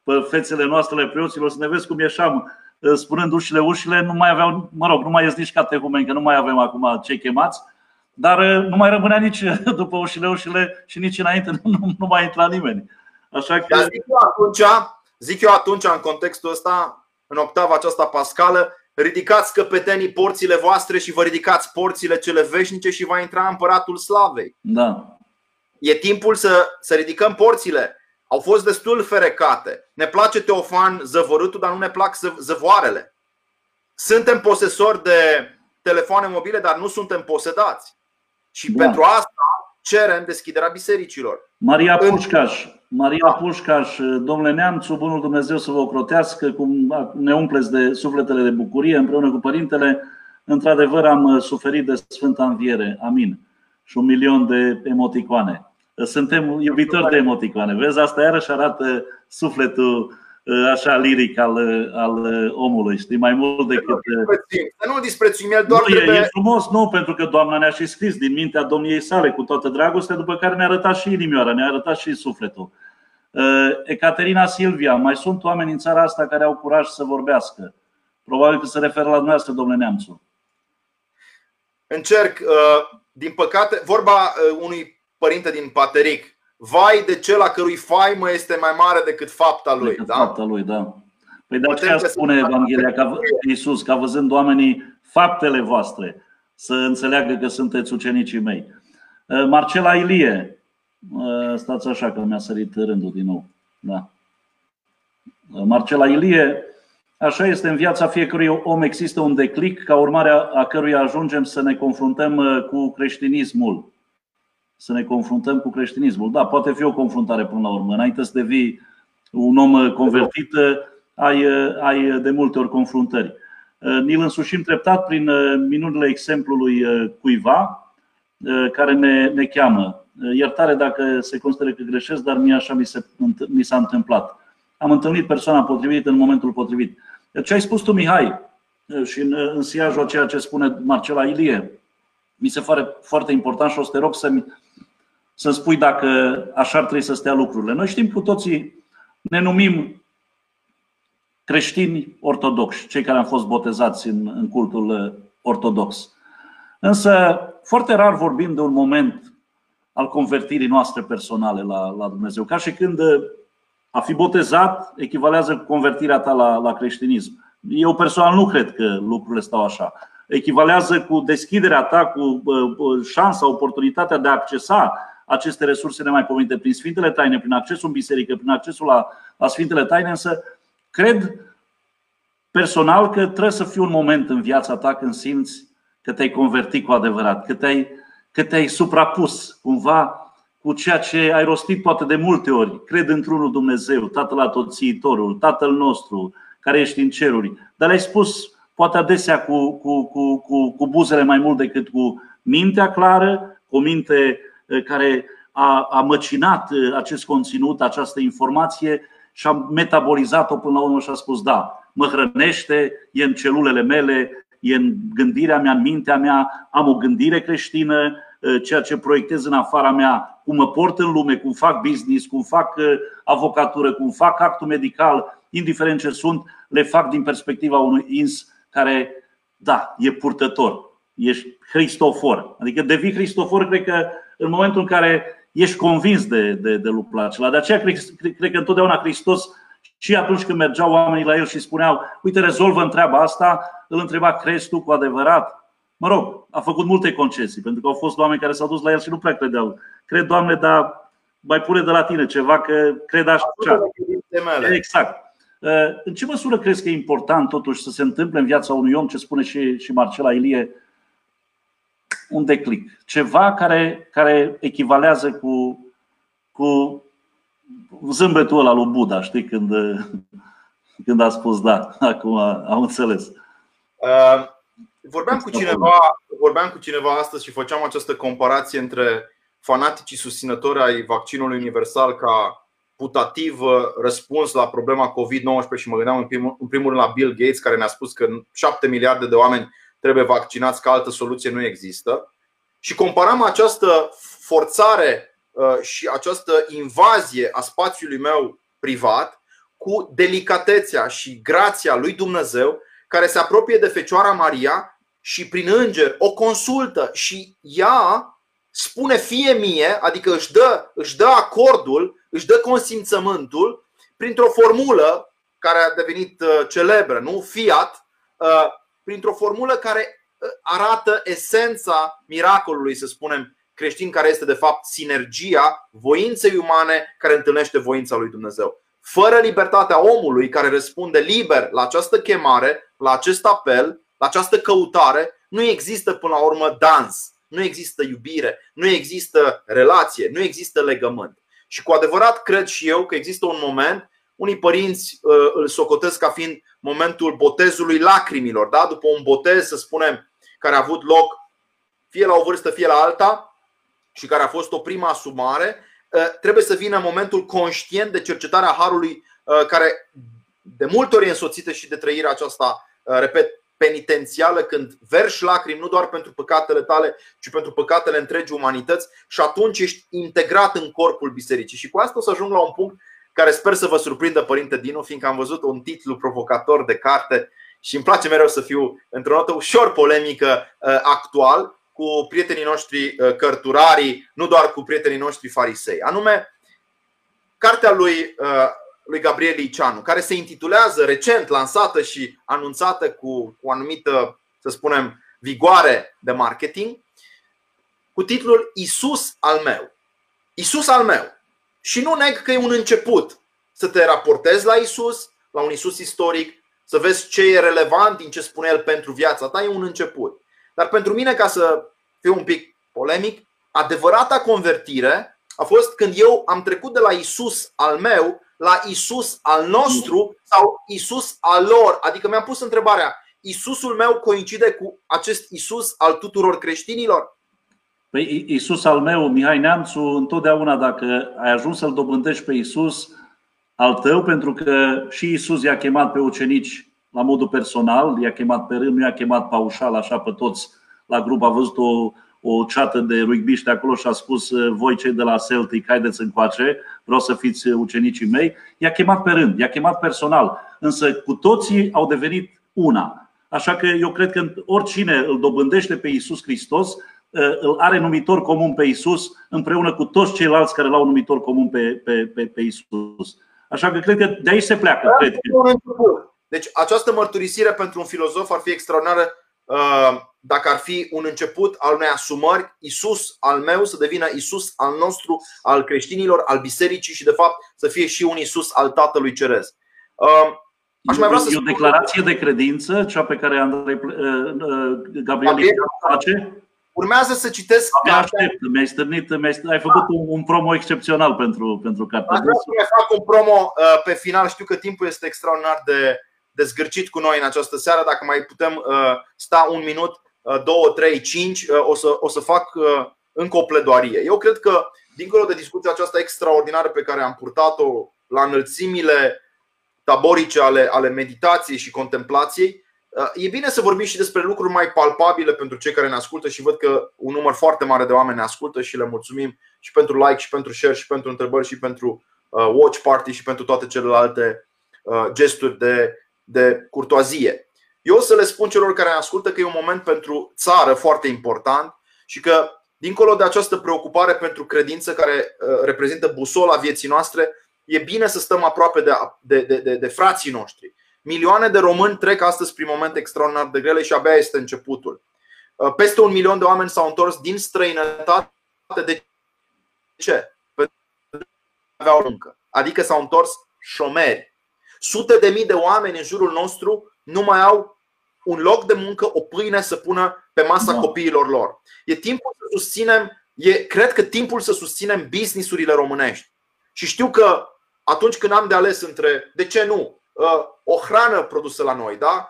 pe fețele noastre ale preoților să ne vezi cum ieșeam ă, spunând ușile, ușile, nu mai aveau, mă rog, nu mai ies nici catehumeni, că nu mai avem acum cei chemați, dar ă, nu mai rămânea nici după ușile, ușile și nici înainte [laughs] nu, nu mai intra nimeni. Așa că... Dar zic eu, atunci, zic eu atunci, în contextul ăsta, în octava aceasta pascală, ridicați căpetenii porțile voastre și vă ridicați porțile cele veșnice și va intra împăratul slavei. Da. E timpul să, să ridicăm porțile. Au fost destul ferecate. Ne place Teofan zăvorâtul, dar nu ne plac zăvoarele. Suntem posesori de telefoane mobile, dar nu suntem posedați. Și da. pentru asta cerem deschiderea bisericilor. Maria Pușcaș, Maria Pușcaș, domnule Neamțu, bunul Dumnezeu să vă ocrotească, cum ne umpleți de sufletele de bucurie împreună cu părintele. Într-adevăr am suferit de Sfânta Înviere. Amin. Și un milion de emoticoane. Suntem iubitori de emoticoane. Vezi, asta iarăși arată sufletul Uh, așa liric al, uh, al uh, omului, știi, mai mult decât. Să nu disprețuim, el doar nu, trebuie... E frumos, nu, pentru că Doamna ne-a și scris din mintea domniei sale cu toată dragostea, după care ne-a arătat și inimioara, ne-a arătat și sufletul. Ecaterina Silvia, mai sunt oameni în țara asta care au curaj să vorbească. Probabil că se referă la dumneavoastră, domnule Neamțu. Încerc, din păcate, vorba unui părinte din Pateric, Vai de cel a cărui faimă este mai mare decât fapta lui. Decât da? Fapta lui, da. Păi de aceea spune Evanghelia că Iisus, ca văzând oamenii faptele voastre, să înțeleagă că sunteți ucenicii mei. Uh, Marcela Ilie, uh, stați așa că mi-a sărit rândul din nou. Da. Uh, Marcela Ilie, așa este în viața fiecărui om, există un declic ca urmare a căruia ajungem să ne confruntăm cu creștinismul să ne confruntăm cu creștinismul. Da, poate fi o confruntare până la urmă. Înainte să devii un om convertit, ai, ai de multe ori confruntări. Ni-l însușim treptat prin minunile exemplului cuiva care ne, ne cheamă. Iertare dacă se consideră că greșesc, dar mie așa mi, se, mi s-a întâmplat. Am întâlnit persoana potrivită în momentul potrivit. Ce ai spus tu, Mihai, și în, în siajul a ceea ce spune Marcela Ilie, mi se pare foarte important și o să te rog să-mi să-mi spui dacă așa ar trebui să stea lucrurile. Noi știm cu toții, ne numim creștini ortodoxi, cei care am fost botezați în, în cultul ortodox. Însă, foarte rar vorbim de un moment al convertirii noastre personale la, la Dumnezeu. Ca și când a fi botezat echivalează cu convertirea ta la, la creștinism. Eu personal nu cred că lucrurile stau așa. Echivalează cu deschiderea ta, cu șansa, oportunitatea de a accesa aceste resurse nemaipomenite prin Sfintele Taine, prin accesul în biserică, prin accesul la, la Sfintele Taine, însă cred personal că trebuie să fie un moment în viața ta când simți că te-ai convertit cu adevărat, că te-ai, că te-ai suprapus cumva cu ceea ce ai rostit poate de multe ori. Cred într-unul Dumnezeu, Tatăl Atoțiitorul, Tatăl nostru, care ești în ceruri. Dar le-ai spus poate adesea cu, cu, cu, cu, cu buzele mai mult decât cu mintea clară, cu o minte eh, care a, a măcinat eh, acest conținut, această informație și a metabolizat-o până la urmă și a spus da, mă hrănește, e în celulele mele, e în gândirea mea, în mintea mea, am o gândire creștină, ă, ceea ce proiectez în afara mea, cum mă port în lume, cum fac business, cum fac ă, avocatură, cum fac actul medical, indiferent ce sunt, le fac din perspectiva unui ins care, da, e purtător, ești Cristofor. Adică devii Cristofor, cred că în momentul în care ești convins de, de, de lucrul acela. De aceea cred, cred că întotdeauna Hristos și atunci când mergeau oamenii la el și spuneau, uite, rezolvă întreaba asta, îl întreba, crezi tu cu adevărat? Mă rog, a făcut multe concesii, pentru că au fost oameni care s-au dus la el și nu prea credeau. Cred, Doamne, dar mai pune de la tine ceva, că cred așa. Exact. Uh, în ce măsură crezi că e important totuși să se întâmple în viața unui om, ce spune și, și Marcela Ilie, un declic? Ceva care, care echivalează cu, cu zâmbetul ăla lui Buddha, știi, când, când a spus da, acum am înțeles. Uh, vorbeam, cu cineva, vorbeam cu cineva astăzi și făceam această comparație între fanaticii susținători ai vaccinului universal ca putativ răspuns la problema COVID-19 și mă gândeam în primul, în primul rând la Bill Gates care ne-a spus că 7 miliarde de oameni trebuie vaccinați, că altă soluție nu există. Și comparam această forțare Uh, și această invazie a spațiului meu privat cu delicatețea și grația lui Dumnezeu care se apropie de Fecioara Maria și prin înger o consultă și ea spune fie mie, adică își dă, își dă acordul, își dă consimțământul printr-o formulă care a devenit uh, celebră, nu? Fiat, uh, printr-o formulă care arată esența miracolului, să spunem, creștin care este de fapt sinergia voinței umane care întâlnește voința lui Dumnezeu. Fără libertatea omului care răspunde liber la această chemare, la acest apel, la această căutare, nu există până la urmă dans, nu există iubire, nu există relație, nu există legământ. Și cu adevărat cred și eu că există un moment, unii părinți uh, îl socotesc ca fiind momentul botezului lacrimilor, da? după un botez, să spunem, care a avut loc fie la o vârstă, fie la alta, și care a fost o prima asumare, ă, trebuie să vină momentul conștient de cercetarea Harului, ă, care de multe ori e însoțită și de trăirea aceasta, ă, repet, penitențială, când verși lacrimi nu doar pentru păcatele tale, ci pentru păcatele întregii umanități și atunci ești integrat în corpul bisericii. Și cu asta o să ajung la un punct care sper să vă surprindă, Părinte Dinu, fiindcă am văzut un titlu provocator de carte și îmi place mereu să fiu într-o notă ușor polemică actual, cu prietenii noștri uh, cărturarii, nu doar cu prietenii noștri farisei. Anume, cartea lui, uh, lui Gabriel Iceanu, care se intitulează recent, lansată și anunțată cu o anumită, să spunem, vigoare de marketing, cu titlul Isus al meu. Isus al meu. Și nu neg că e un început să te raportezi la Isus, la un Isus istoric, să vezi ce e relevant din ce spune el pentru viața ta, e un început. Dar pentru mine, ca să fiu un pic polemic, adevărata convertire a fost când eu am trecut de la Isus al meu la Isus al nostru sau Isus al lor. Adică mi-am pus întrebarea, Isusul meu coincide cu acest Isus al tuturor creștinilor? Păi Isus al meu, Mihai Neamțu, întotdeauna dacă ai ajuns să-L dobândești pe Isus al tău, pentru că și Isus i-a chemat pe ucenici la modul personal, i-a chemat pe rând, nu i-a chemat paușal așa pe toți la grup. A văzut o, o ceată de rugbiști acolo și a spus voi cei de la Celtic, haideți încoace, vreau să fiți ucenicii mei. I-a chemat pe rând, i-a chemat personal, însă cu toții au devenit una. Așa că eu cred că oricine îl dobândește pe Isus Hristos, îl are numitor comun pe Isus împreună cu toți ceilalți care l-au numitor comun pe, pe, pe, pe Isus. Așa că cred că de aici se pleacă. Cred că. Deci această mărturisire pentru un filozof ar fi extraordinară uh, dacă ar fi un început al unei asumări, Isus al meu să devină Isus al nostru, al creștinilor, al bisericii și de fapt să fie și un Isus al Tatălui Ceresc. Uh, aș mai vrea să e o declarație de credință, cea pe care Andrei uh, Gabriel face? Urmează să citesc Abia aștept, mi-ai stârnit, mi-ai stârnit, ai făcut un, un promo excepțional pentru, pentru cartea. Vreau să mai fac un promo uh, pe final. Știu că timpul este extraordinar de, de zgârcit cu noi în această seară. Dacă mai putem uh, sta un minut, uh, două, trei, cinci, o să, o să fac încă o pledoarie. Eu cred că, dincolo de discuția aceasta extraordinară pe care am purtat-o la înălțimile taborice ale, ale meditației și contemplației, E bine să vorbim și despre lucruri mai palpabile pentru cei care ne ascultă și văd că un număr foarte mare de oameni ne ascultă și le mulțumim și pentru like, și pentru share, și pentru întrebări, și pentru uh, watch party și pentru toate celelalte uh, gesturi de, de curtoazie. Eu o să le spun celor care ne ascultă că e un moment pentru țară foarte important și că, dincolo de această preocupare pentru credință care uh, reprezintă busola vieții noastre, e bine să stăm aproape de, de, de, de, de frații noștri Milioane de români trec astăzi prin momente extraordinar de grele și abia este începutul. Uh, peste un milion de oameni s-au întors din străinătate. De ce? Pentru că aveau muncă. Adică s-au întors șomeri. Sute de mii de oameni în jurul nostru nu mai au un loc de muncă, o pâine să pună pe masa da. copiilor lor. E timpul să susținem, e, cred că timpul să susținem businessurile românești. Și știu că atunci când am de ales între, de ce nu, Uh, o hrană produsă la noi, da?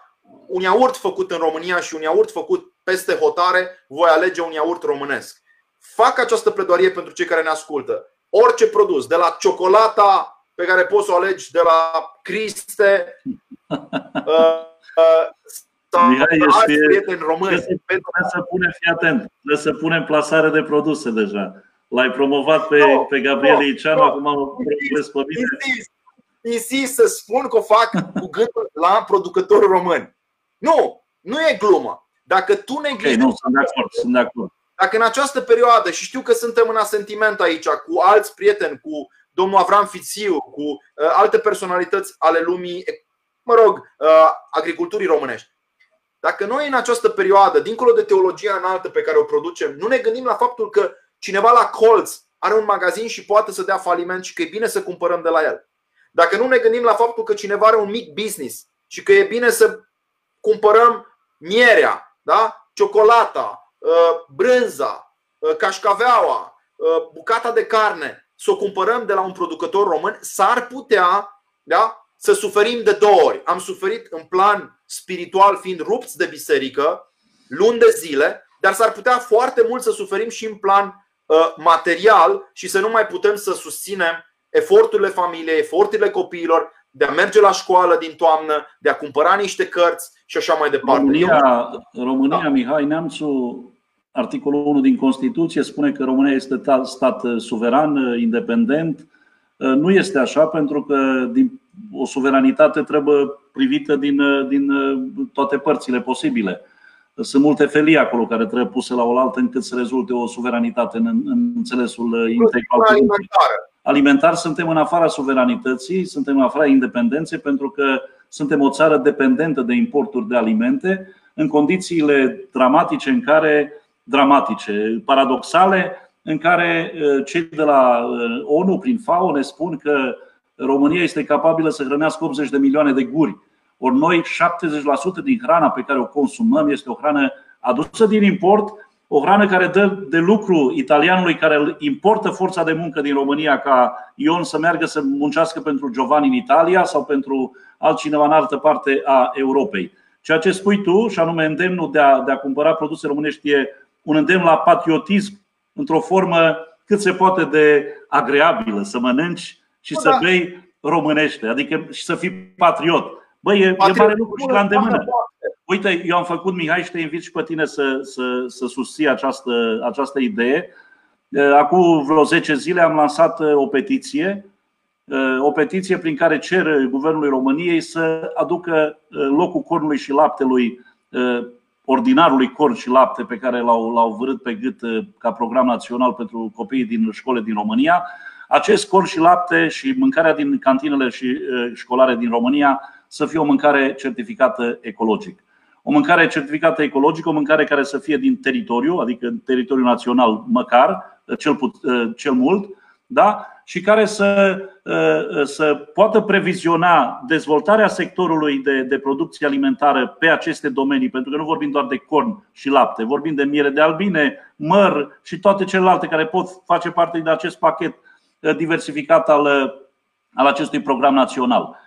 un iaurt făcut în România și un iaurt făcut peste hotare, voi alege un iaurt românesc. Fac această pledoarie pentru cei care ne ascultă. Orice produs, de la ciocolata pe care poți să o alegi de la Criste, [laughs] uh, uh, Mihai, ești, prieteni români. Trebuie să, trebuie să punem, fii atent, trebuie să punem plasare de produse deja. L-ai promovat pe, no, pe Gabriel no, Iceanu, no, acum mă pe mine. Insist, insist să spun că o fac cu gândul la producătorul român. Nu, nu e glumă. Dacă tu neglijezi. Okay, nu, sunt de acord, sunt de acord. Dacă în această perioadă, și știu că suntem în asentiment aici cu alți prieteni, cu domnul Avram Fițiu, cu uh, alte personalități ale lumii, mă rog, uh, agriculturii românești. Dacă noi în această perioadă, dincolo de teologia înaltă pe care o producem, nu ne gândim la faptul că cineva la colț are un magazin și poate să dea faliment și că e bine să cumpărăm de la el. Dacă nu ne gândim la faptul că cineva are un mic business și că e bine să cumpărăm mierea, da? ciocolata, uh, brânza, uh, cașcaveaua, uh, bucata de carne, să o cumpărăm de la un producător român, s-ar putea da? să suferim de două ori. Am suferit în plan spiritual fiind rupți de biserică luni de zile, dar s-ar putea foarte mult să suferim și în plan material și să nu mai putem să susținem eforturile familiei, eforturile copiilor de a merge la școală din toamnă, de a cumpăra niște cărți și așa mai departe. România, România da. Mihai Neamțu, articolul 1 din Constituție spune că România este stat suveran, independent. Nu este așa pentru că din, o suveranitate trebuie privită din, din toate părțile posibile. Sunt multe felii acolo care trebuie puse la oaltă încât să rezulte o suveranitate în, în înțelesul intelectual alimentar suntem în afara suveranității, suntem în afara independenței pentru că suntem o țară dependentă de importuri de alimente în condițiile dramatice în care dramatice, paradoxale, în care uh, cei de la uh, ONU prin FAO ne spun că România este capabilă să hrănească 80 de milioane de guri. Ori noi 70% din hrana pe care o consumăm este o hrană adusă din import o hrană care dă de lucru italianului care importă forța de muncă din România ca Ion să meargă să muncească pentru Giovanni în Italia sau pentru altcineva în altă parte a Europei. Ceea ce spui tu, și anume îndemnul de a, de a cumpăra produse românești, e un îndemn la patriotism într-o formă cât se poate de agreabilă, să mănânci și să da. bei românește, adică și să fii patriot. Băi, e, e mare lucru și la îndemână. Uite, eu am făcut, Mihai, și te invit și pe tine să, să, să susții această, această idee. Acum vreo 10 zile am lansat o petiție o petiție prin care cer Guvernului României să aducă locul cornului și laptelui ordinarului corn și lapte pe care l-au, l-au vărât pe gât ca program național pentru copiii din școle din România. Acest corn și lapte și mâncarea din cantinele și școlare din România să fie o mâncare certificată ecologic. O mâncare certificată ecologic, o mâncare care să fie din teritoriu, adică în teritoriul național măcar, cel, put, cel mult, da? și care să, uh, să poată previziona dezvoltarea sectorului de, de producție alimentară pe aceste domenii, pentru că nu vorbim doar de corn și lapte, vorbim de miere de albine, măr și toate celelalte care pot face parte din acest pachet uh, diversificat al, uh, al acestui program național.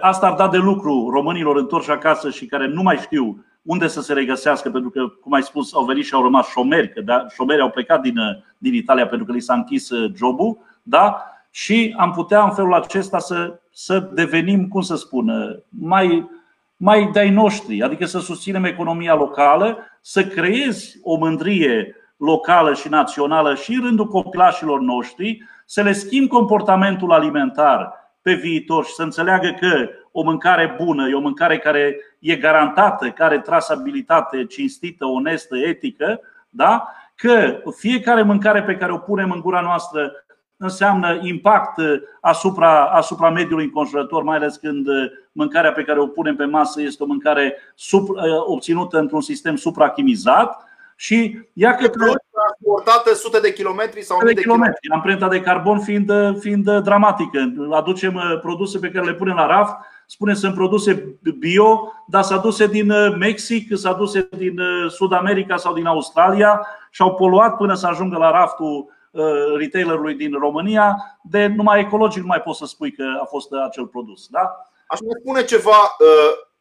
Asta ar da de lucru românilor întorși acasă și care nu mai știu unde să se regăsească, pentru că, cum ai spus, au venit și au rămas șomeri, că da, șomerii au plecat din, din Italia pentru că li s-a închis uh, jobul, da? și am putea în felul acesta să, să devenim, cum să spun, mai, mai de-ai noștri, adică să susținem economia locală, să creezi o mândrie locală și națională și în rândul copilașilor noștri, să le schimb comportamentul alimentar pe viitor și să înțeleagă că o mâncare bună e o mâncare care e garantată, care are trasabilitate cinstită, onestă, etică, da? că fiecare mâncare pe care o punem în gura noastră înseamnă impact asupra, asupra mediului înconjurător, mai ales când mâncarea pe care o punem pe masă este o mâncare sub, obținută într-un sistem suprachimizat și ea că transportată sute de kilometri sau de, de kilometri. Amprenta de carbon fiind, fiind dramatică. Aducem produse pe care le punem la raft spune sunt produse bio, dar s-a aduse din uh, Mexic, s-a aduse din uh, Sud America sau din Australia și au poluat până să ajungă la raftul uh, retailerului din România. De numai ecologic nu mai poți să spui că a fost acel produs. Da? Aș mai spune ceva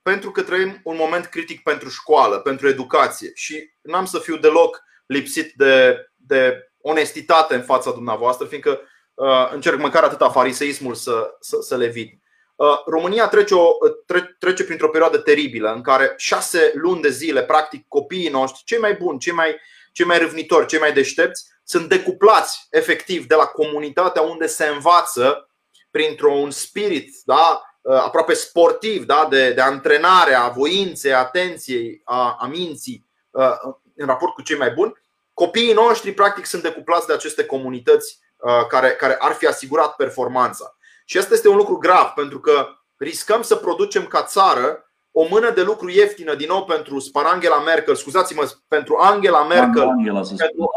pentru că trăim un moment critic pentru școală, pentru educație și n-am să fiu deloc lipsit de, de onestitate în fața dumneavoastră, fiindcă uh, încerc măcar atâta fariseismul să, să, să le evit. Uh, România trece, o, tre, trece printr-o perioadă teribilă în care șase luni de zile, practic, copiii noștri, cei mai buni, cei mai, cei mai râvnitori, cei mai deștepți, sunt decuplați efectiv de la comunitatea unde se învață printr-un spirit da, uh, aproape sportiv, da, de, de antrenare a voinței, a atenției, a, a minții uh, în raport cu cei mai buni. Copiii noștri, practic, sunt decuplați de aceste comunități care, care ar fi asigurat performanța. Și asta este un lucru grav, pentru că riscăm să producem ca țară o mână de lucru ieftină, din nou pentru Angela Merkel, scuzați-mă, pentru Angela Merkel Angela, pentru,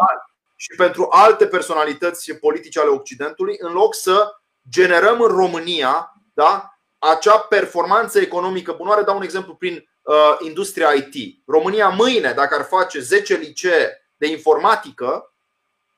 și pentru alte personalități politice ale Occidentului, în loc să generăm în România da, acea performanță economică. Bunoare, dau un exemplu prin uh, industria IT. România mâine, dacă ar face 10 licee de informatică,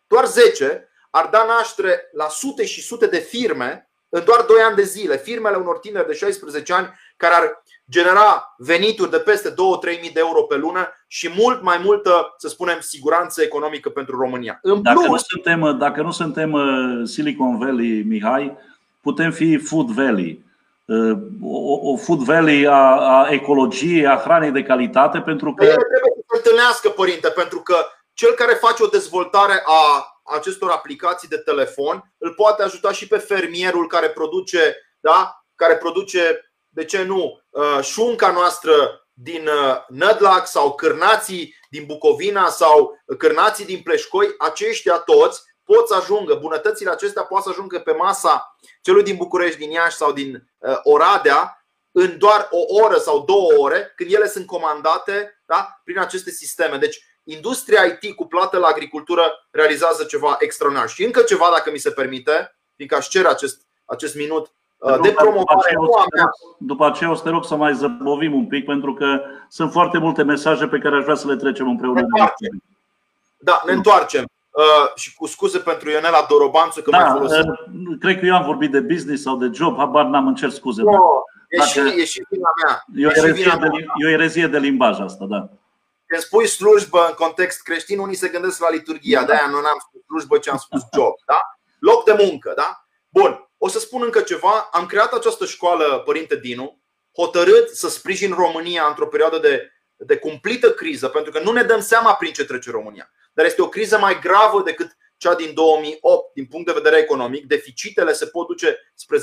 doar 10, ar da naștere la sute și sute de firme în doar 2 ani de zile, firmele unor tineri de 16 ani care ar genera venituri de peste 2-3 mii de euro pe lună și mult mai multă, să spunem, siguranță economică pentru România. În dacă, plus, nu suntem, dacă nu suntem uh, Silicon Valley, Mihai, putem fi Food Valley. Uh, o, o Food Valley a, a ecologiei, a hranei de calitate, pentru că. trebuie să se întâlnească, părinte, pentru că cel care face o dezvoltare a acestor aplicații de telefon îl poate ajuta și pe fermierul care produce, da? care produce de ce nu, uh, șunca noastră din uh, Nădlac sau cârnații din Bucovina sau cârnații din Pleșcoi, aceștia toți pot să ajungă, bunătățile acestea pot să ajungă pe masa celui din București, din Iași sau din uh, Oradea în doar o oră sau două ore, când ele sunt comandate da, prin aceste sisteme. Deci industria IT cuplată la agricultură realizează ceva extraordinar. Și încă ceva, dacă mi se permite, fiindcă aș cere acest, acest minut uh, de promovare. După aceea o să te rog să mai zăbovim un pic, pentru că sunt foarte multe mesaje pe care aș vrea să le trecem împreună. Ne da, ne întoarcem. Uh, și cu scuze pentru Ionela Dorobanță că da, mai folosesc. Uh, cred că eu am vorbit de business sau de job, habar n-am, încerc scuze. No, e, și, e și vina mea. E o, erezie de, e o erezie de limbaj asta, da. Când spui slujbă în context creștin, unii se gândesc la liturgia. De-aia nu am spus slujbă, ci am spus [laughs] job. Da? Loc de muncă. Da? Bun. O să spun încă ceva. Am creat această școală, Părinte Dinu, hotărât să sprijin România într-o perioadă de, de cumplită criză, pentru că nu ne dăm seama prin ce trece România. Dar este o criză mai gravă decât cea din 2008 din punct de vedere economic. Deficitele se pot duce spre 10%.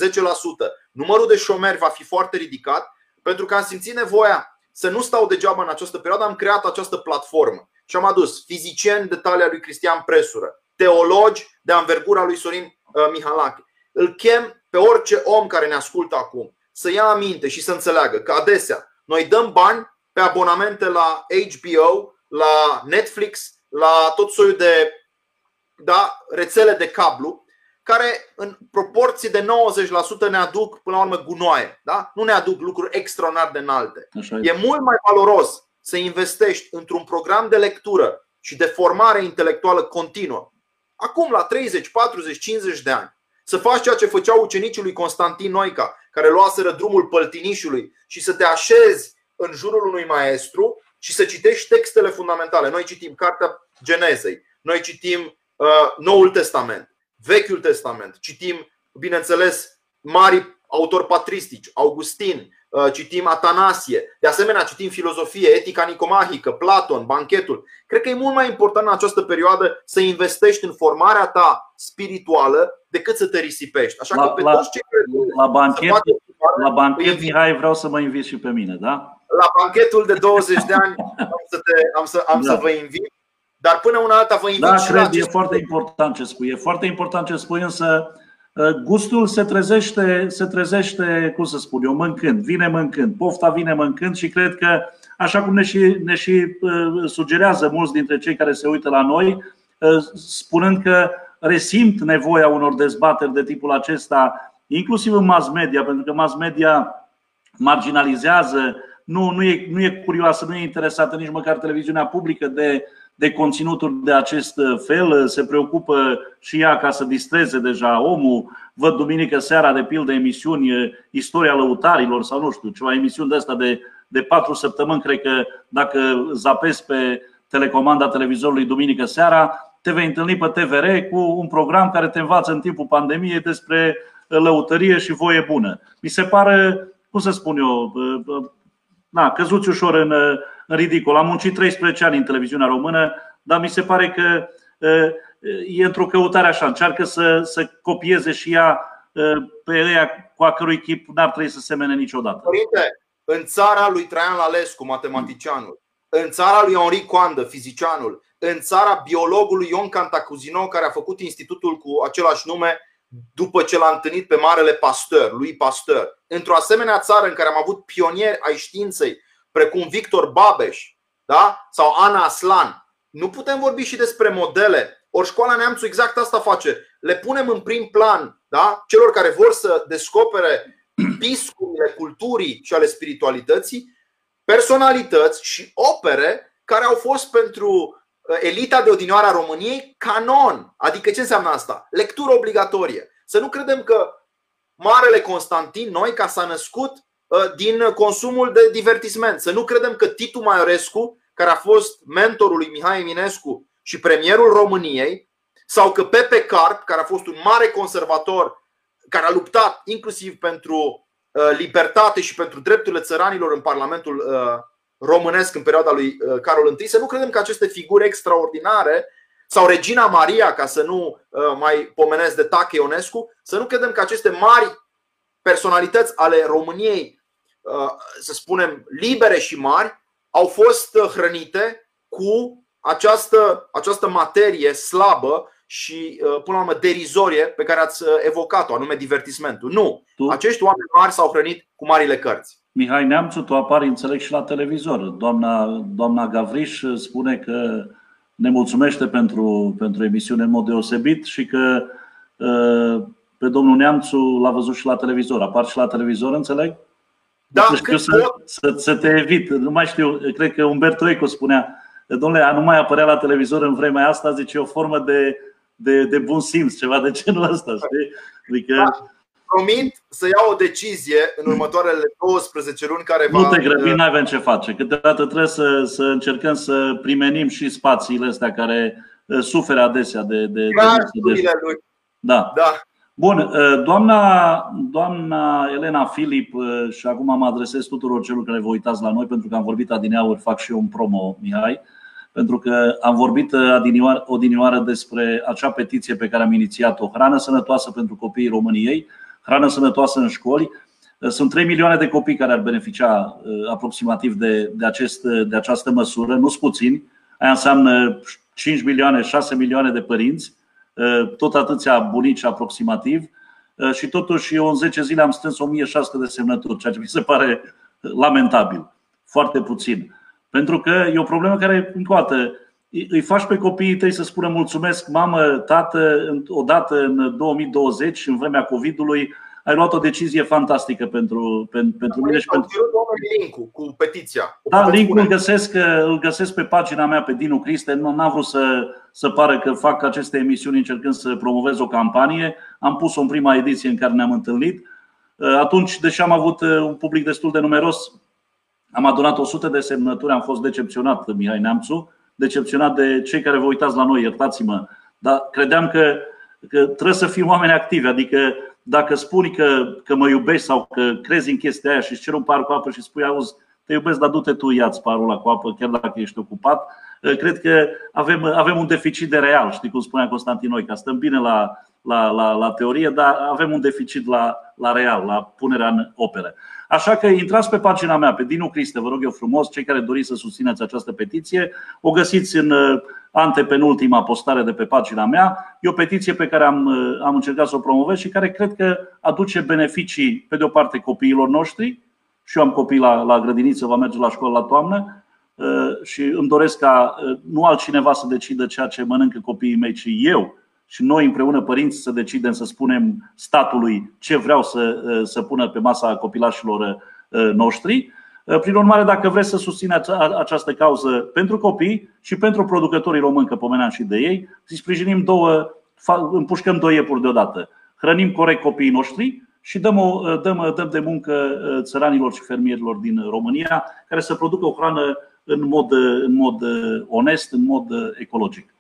Numărul de șomeri va fi foarte ridicat pentru că am simțit nevoia să nu stau degeaba în această perioadă. Am creat această platformă și am adus fizicieni de talia lui Cristian Presură, teologi de anvergura lui Sorin uh, Mihalache. Îl chem pe orice om care ne ascultă acum să ia aminte și să înțeleagă că adesea noi dăm bani pe abonamente la HBO, la Netflix, la tot soiul de da, rețele de cablu care în proporții de 90% ne aduc până la urmă gunoaie. Da? Nu ne aduc lucruri extraordinar de înalte. E mult mai valoros să investești într-un program de lectură și de formare intelectuală continuă. Acum, la 30, 40, 50 de ani, să faci ceea ce făceau ucenicii lui Constantin Noica, care luaseră drumul păltinișului și să te așezi în jurul unui maestru și să citești textele fundamentale. Noi citim Cartea Genezei, noi citim uh, Noul Testament, Vechiul Testament, citim, bineînțeles, mari autori patristici, Augustin, uh, citim Atanasie, de asemenea citim filozofie, etica nicomahică, Platon, banchetul. Cred că e mult mai important în această perioadă să investești în formarea ta spirituală decât să te risipești. Așa la, că pe la, toți cei care la banchet, la banchet Mihai, vreau să mă invit și pe mine, da? La banchetul de 20 de ani [laughs] am să, te, am să, am da. să vă invit. Dar până una alta vă invit da, și cred, la e foarte important ce spui. E foarte important ce spui, însă ă, gustul se trezește, se trezește, cum să spun eu, mâncând, vine mâncând, pofta vine mâncând și cred că, așa cum ne și, ne și ă, sugerează mulți dintre cei care se uită la noi, ă, spunând că resimt nevoia unor dezbateri de tipul acesta, inclusiv în mass media, pentru că mass media marginalizează, nu, nu, e, nu e curioasă, nu e interesată nici măcar televiziunea publică de, de conținuturi de acest fel, se preocupă și ea ca să distreze deja omul. Văd duminică seara, de pildă, emisiuni Istoria lăutarilor sau nu știu, ceva emisiuni de asta de, de patru săptămâni, cred că dacă zapezi pe telecomanda televizorului duminică seara, te vei întâlni pe TVR cu un program care te învață în timpul pandemiei despre lăutărie și voie bună. Mi se pare, cum să spun eu, na, căzuți ușor în, în ridicol. Am muncit 13 ani în televiziunea română, dar mi se pare că e într-o căutare așa, încearcă să, să copieze și ea pe ea cu a cărui chip n-ar trebui să semene niciodată. Părinte, în țara lui Traian Lalescu, matematicianul, în țara lui Henri Coandă, fizicianul, în țara biologului Ion Cantacuzino, care a făcut institutul cu același nume după ce l-a întâlnit pe marele Pasteur, lui Pasteur. Într-o asemenea țară în care am avut pionieri ai științei, precum Victor Babeș da? sau Ana Aslan, nu putem vorbi și despre modele. Ori școala Neamțu exact asta face. Le punem în prim plan da? celor care vor să descopere [clears throat] piscurile culturii și ale spiritualității, personalități și opere care au fost pentru elita de odinioară a României canon. Adică ce înseamnă asta? Lectură obligatorie. Să nu credem că Marele Constantin noi ca s-a născut uh, din consumul de divertisment. Să nu credem că Titu Maiorescu, care a fost mentorul lui Mihai Eminescu și premierul României, sau că Pepe Carp, care a fost un mare conservator, care a luptat inclusiv pentru uh, libertate și pentru drepturile țăranilor în Parlamentul uh, românesc în perioada lui uh, Carol I, să nu credem că aceste figuri extraordinare sau Regina Maria, ca să nu uh, mai pomenesc de Tache Ionescu, să nu credem că aceste mari personalități ale României, uh, să spunem, libere și mari, au fost hrănite cu această, această materie slabă și, până la urmă, derizorie pe care ați evocat-o, anume divertismentul. Nu. Acești oameni mari s-au hrănit cu marile cărți. Mihai Neamțu, tu apari, înțeleg, și la televizor. Doamna, doamna Gavriș spune că ne mulțumește pentru, pentru emisiune în mod deosebit și că ă, pe domnul Neamțu l-a văzut și la televizor. Apar și la televizor, înțeleg? Da, nu știu să, să, să te evit. Nu mai știu, cred că Umberto Eco spunea, domnule, a nu mai apărea la televizor în vremea asta, zice, o formă de, de, de bun simț, ceva de genul ăsta, știi? Adică, da promit să iau o decizie în următoarele 12 luni care va... Nu te grăbi, nu avem ce face. Câteodată trebuie să, să încercăm să primenim și spațiile astea care uh, suferă adesea de, de, de, de... lui. Da. da. Bun, uh, doamna, doamna Elena Filip, uh, și acum mă adresez tuturor celor care vă uitați la noi, pentru că am vorbit adineauri, fac și eu un promo, Mihai, pentru că am vorbit uh, odinioară despre acea petiție pe care am inițiat-o, hrană sănătoasă pentru copiii României, hrană sănătoasă în școli. Sunt 3 milioane de copii care ar beneficia aproximativ de, de, acest, de această măsură, nu sunt puțini, aia înseamnă 5 milioane, 6 milioane de părinți. Eh, tot atâția bunici aproximativ eh, și totuși eu în 10 zile am strâns 1600 de semnături, ceea ce mi se pare lamentabil, foarte puțin. Pentru că e o problemă care, încă o dată, îi faci pe copiii tăi să spună mulțumesc, mamă, tată, odată în 2020, în vremea COVID-ului, ai luat o decizie fantastică pentru, pentru, pentru mine și pentru. link cu petiția. Da, linkul îl găsesc, îl găsesc pe pagina mea pe Dinu Criste. Nu am vrut să, să pară că fac aceste emisiuni încercând să promovez o campanie. Am pus-o în prima ediție în care ne-am întâlnit. Atunci, deși am avut uh, un public destul de numeros, am adunat 100 de semnături, am fost decepționat, Mihai Neamțu, decepționat de cei care vă uitați la noi, iertați-mă. Dar credeam că, că trebuie să fim oameni activi, adică dacă spui că, că mă iubești sau că crezi în chestia aia și îți cer un par cu apă și spui, auzi, te iubesc, dar du-te tu, ia-ți parul ăla cu apă, chiar dacă ești ocupat, eh, cred că avem, avem un deficit de real, știi cum spunea Constantin ca stăm bine la, la, la, la teorie, dar avem un deficit la, la real, la punerea în opere. Așa că intrați pe pagina mea, pe Dinu Criste, vă rog eu frumos, cei care doriți să susțineți această petiție, o găsiți în eh, antepenultima postare de pe pagina mea. E o petiție pe care am, am încercat să o promovez și care cred că aduce beneficii, pe de o parte, copiilor noștri. Și eu am copii la, la grădiniță, va merge la școală la toamnă uh, și îmi doresc ca uh, nu altcineva să decidă ceea ce mănâncă copiii mei, ci eu și noi împreună părinți să decidem să spunem statului ce vreau să, uh, să pună pe masa copilașilor noștri. Eh, prin urmare, dacă vreți să susțineți această cauză pentru copii și pentru producătorii români, că pomeneam și de ei, să sprijinim două, împușcăm două iepuri deodată. Hrănim corect copiii noștri și dăm, o, eh, dăm, dăm de muncă eh, țăranilor și fermierilor din România care să producă o hrană în mod, în mod onest, în mod ecologic.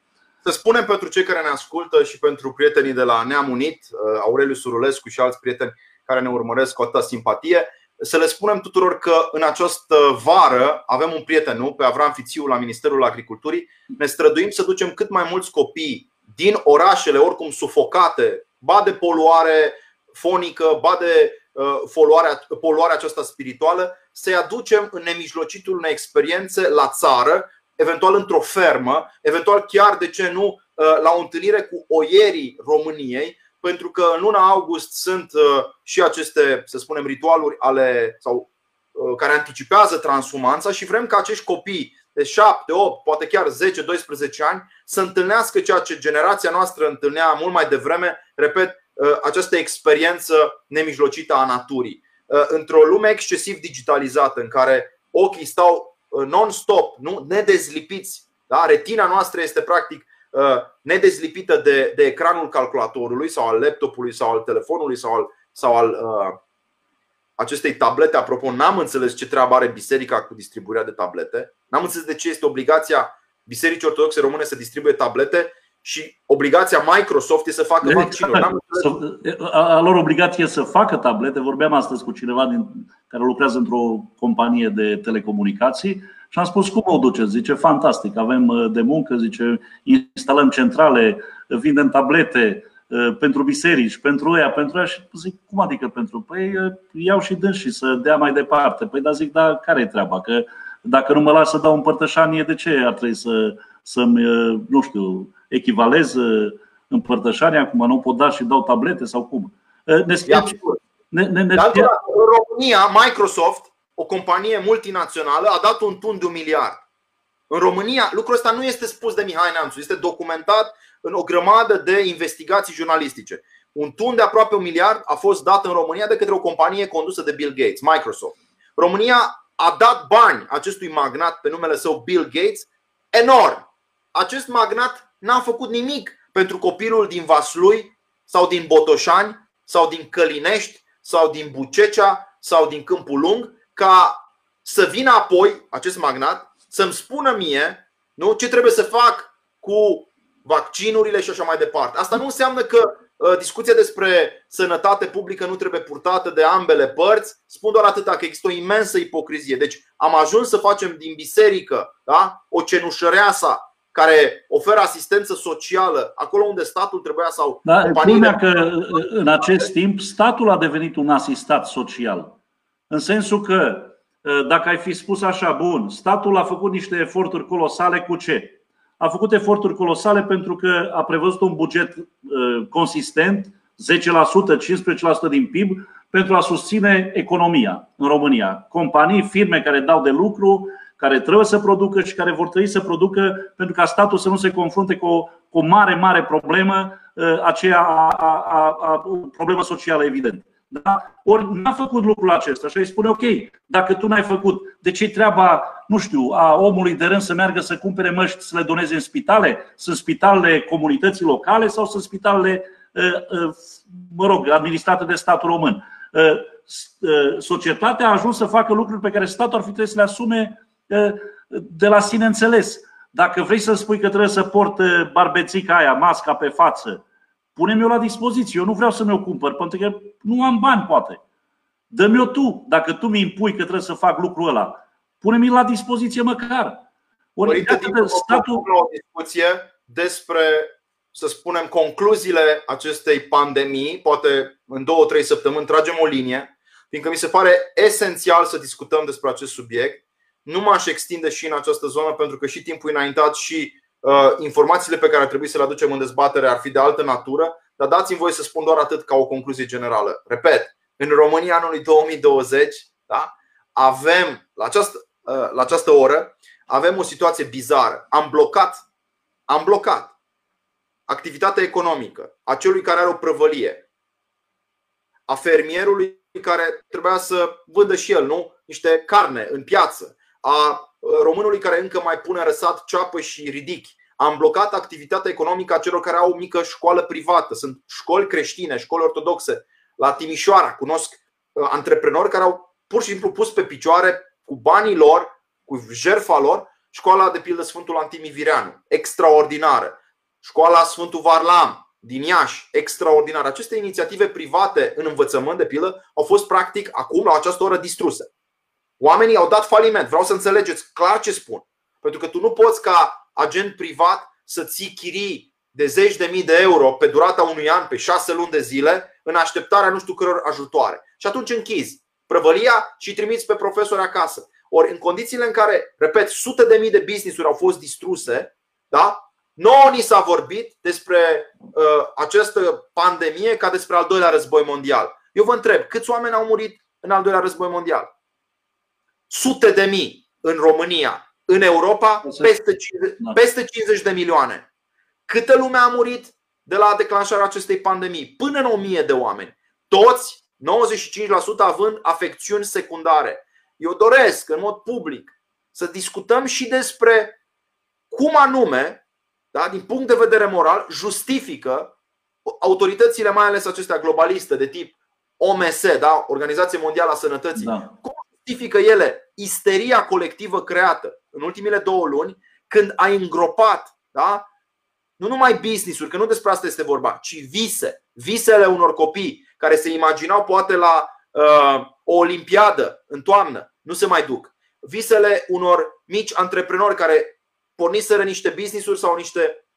Să spunem pentru cei care ne ascultă și pentru prietenii de la Neam Unit, Aureliu Surulescu și alți prieteni care ne urmăresc cu atâta simpatie, să le spunem tuturor că în această vară avem un prieten, nu? Pe Avram Fițiu la Ministerul Agriculturii. Ne străduim să ducem cât mai mulți copii din orașele oricum sufocate, ba de poluare fonică, ba de uh, poluarea, poluarea aceasta spirituală, să-i aducem în nemijlocitul unei experiențe la țară, eventual într-o fermă, eventual chiar, de ce nu, uh, la o întâlnire cu oierii României, pentru că în luna august sunt uh, și aceste, să spunem, ritualuri ale sau uh, care anticipează transhumanța și vrem ca acești copii de 7, 8, poate chiar 10, 12 ani să întâlnească ceea ce generația noastră întâlnea mult mai devreme, repet, uh, această experiență nemijlocită a naturii. Într-o lume excesiv digitalizată în care ochii stau non-stop, nu? nedezlipiți, da? retina noastră este practic Uh, nedezlipită de, de ecranul calculatorului sau al laptopului sau al telefonului sau al, sau al uh, acestei tablete. Apropo, n-am înțeles ce treabă are biserica cu distribuirea de tablete. N-am înțeles de ce este obligația Bisericii Ortodoxe Române să distribuie tablete și obligația Microsoft e să facă vaccinuri. [laughs] A lor obligație să facă tablete. Vorbeam astăzi cu cineva din, care lucrează într-o companie de telecomunicații și am spus, cum o duceți? Zice, fantastic, avem uh, de muncă, zice, instalăm centrale, vindem tablete uh, pentru biserici, pentru ea, pentru ea și zic, cum adică pentru? Păi uh, iau și dâns și să dea mai departe. Păi da, zic, da, care e treaba? Că dacă nu mă las să dau împărtășanie, de ce ar trebui să, să-mi, nu știu, echivalez împărtășania, acum nu pot da și dau tablete sau cum? Ne scrie, ne, ne, ne, în România, Microsoft o companie multinațională a dat un tun de un miliard. În România, lucrul ăsta nu este spus de Mihai Neamțu, este documentat în o grămadă de investigații jurnalistice. Un tun de aproape un miliard a fost dat în România de către o companie condusă de Bill Gates, Microsoft. România a dat bani acestui magnat pe numele său Bill Gates enorm. Acest magnat n-a făcut nimic pentru copilul din Vaslui sau din Botoșani sau din Călinești sau din Bucecea sau din Câmpul Lung ca să vină apoi acest magnat să-mi spună mie nu, ce trebuie să fac cu vaccinurile și așa mai departe. Asta nu înseamnă că Uh, discuția despre sănătate publică nu trebuie purtată de ambele părți. Spun doar atâta că există o imensă ipocrizie. Deci am ajuns să facem din biserică da? o cenușăreasa care oferă asistență socială acolo unde statul trebuia sau da, companiile... că în acest timp statul a devenit un asistat social. În sensul că dacă ai fi spus așa, bun, statul a făcut niște eforturi colosale cu ce? a făcut eforturi colosale pentru că a prevăzut un buget uh, consistent, 10%, 15% din PIB, pentru a susține economia în România. Companii, firme care dau de lucru, care trebuie să producă și care vor trebui să producă pentru ca statul să nu se confrunte cu o, cu o mare, mare problemă, uh, aceea a, a, a, a, problemă socială evident. Da? Ori n-a făcut lucrul acesta și îi spune ok, dacă tu n-ai făcut, de ce treaba, nu știu, a omului de rând să meargă să cumpere măști să le doneze în spitale? Sunt spitalele comunității locale sau sunt spitalele, ă, ă, mă rog, administrate de statul român? Ă, societatea a ajuns să facă lucruri pe care statul ar fi trebuit să le asume de la sine înțeles. Dacă vrei să spui că trebuie să port barbețica aia, masca pe față, Pune-mi-o la dispoziție. Eu nu vreau să mi-o cumpăr, pentru că nu am bani, poate. Dă-mi-o tu. Dacă tu mi impui că trebuie să fac lucrul ăla, pune-mi la dispoziție măcar. Ori Părinte, de statul... o discuție despre, să spunem, concluziile acestei pandemii, poate în două, trei săptămâni tragem o linie, fiindcă mi se pare esențial să discutăm despre acest subiect. Nu m-aș extinde și în această zonă pentru că și timpul înaintat și Uh, informațiile pe care ar trebui să le aducem în dezbatere ar fi de altă natură, dar dați-mi voi să spun doar atât ca o concluzie generală. Repet, în România anului 2020 da, avem, la această, uh, la această oră, avem o situație bizară. Am blocat, am blocat activitatea economică a celui care are o prăvălie, a fermierului care trebuia să vândă și el nu? niște carne în piață, a românului care încă mai pune răsat ceapă și ridichi. Am blocat activitatea economică a celor care au o mică școală privată. Sunt școli creștine, școli ortodoxe. La Timișoara cunosc uh, antreprenori care au pur și simplu pus pe picioare cu banii lor, cu jerfa lor, școala de pildă Sfântul Antimivireanu, extraordinară. Școala Sfântul Varlam din Iași, extraordinară. Aceste inițiative private în învățământ de pildă au fost practic acum la această oră distruse. Oamenii au dat faliment. Vreau să înțelegeți clar ce spun. Pentru că tu nu poți ca agent privat să ții chirii de zeci de mii de euro pe durata unui an, pe șase luni de zile, în așteptarea nu știu căror ajutoare. Și atunci închizi prăvălia și trimiți pe profesori acasă. Ori în condițiile în care, repet, sute de mii de business-uri au fost distruse, da? Nouă ni s-a vorbit despre uh, această pandemie ca despre al doilea război mondial. Eu vă întreb, câți oameni au murit în al doilea război mondial? Sute de mii în România, în Europa peste 50, da. peste 50 de milioane. Câtă lume a murit de la declanșarea acestei pandemii? Până în 1000 de oameni. Toți, 95% având afecțiuni secundare. Eu doresc, în mod public, să discutăm și despre cum anume, da, din punct de vedere moral, justifică autoritățile, mai ales acestea globaliste de tip OMS, da, Organizația Mondială a Sănătății, da. cum justifică ele isteria colectivă creată în ultimele două luni când ai îngropat da? nu numai business-uri, că nu despre asta este vorba, ci vise, visele unor copii care se imaginau poate la uh, o olimpiadă în toamnă, nu se mai duc. Visele unor mici antreprenori care porniseră niște business-uri sau niște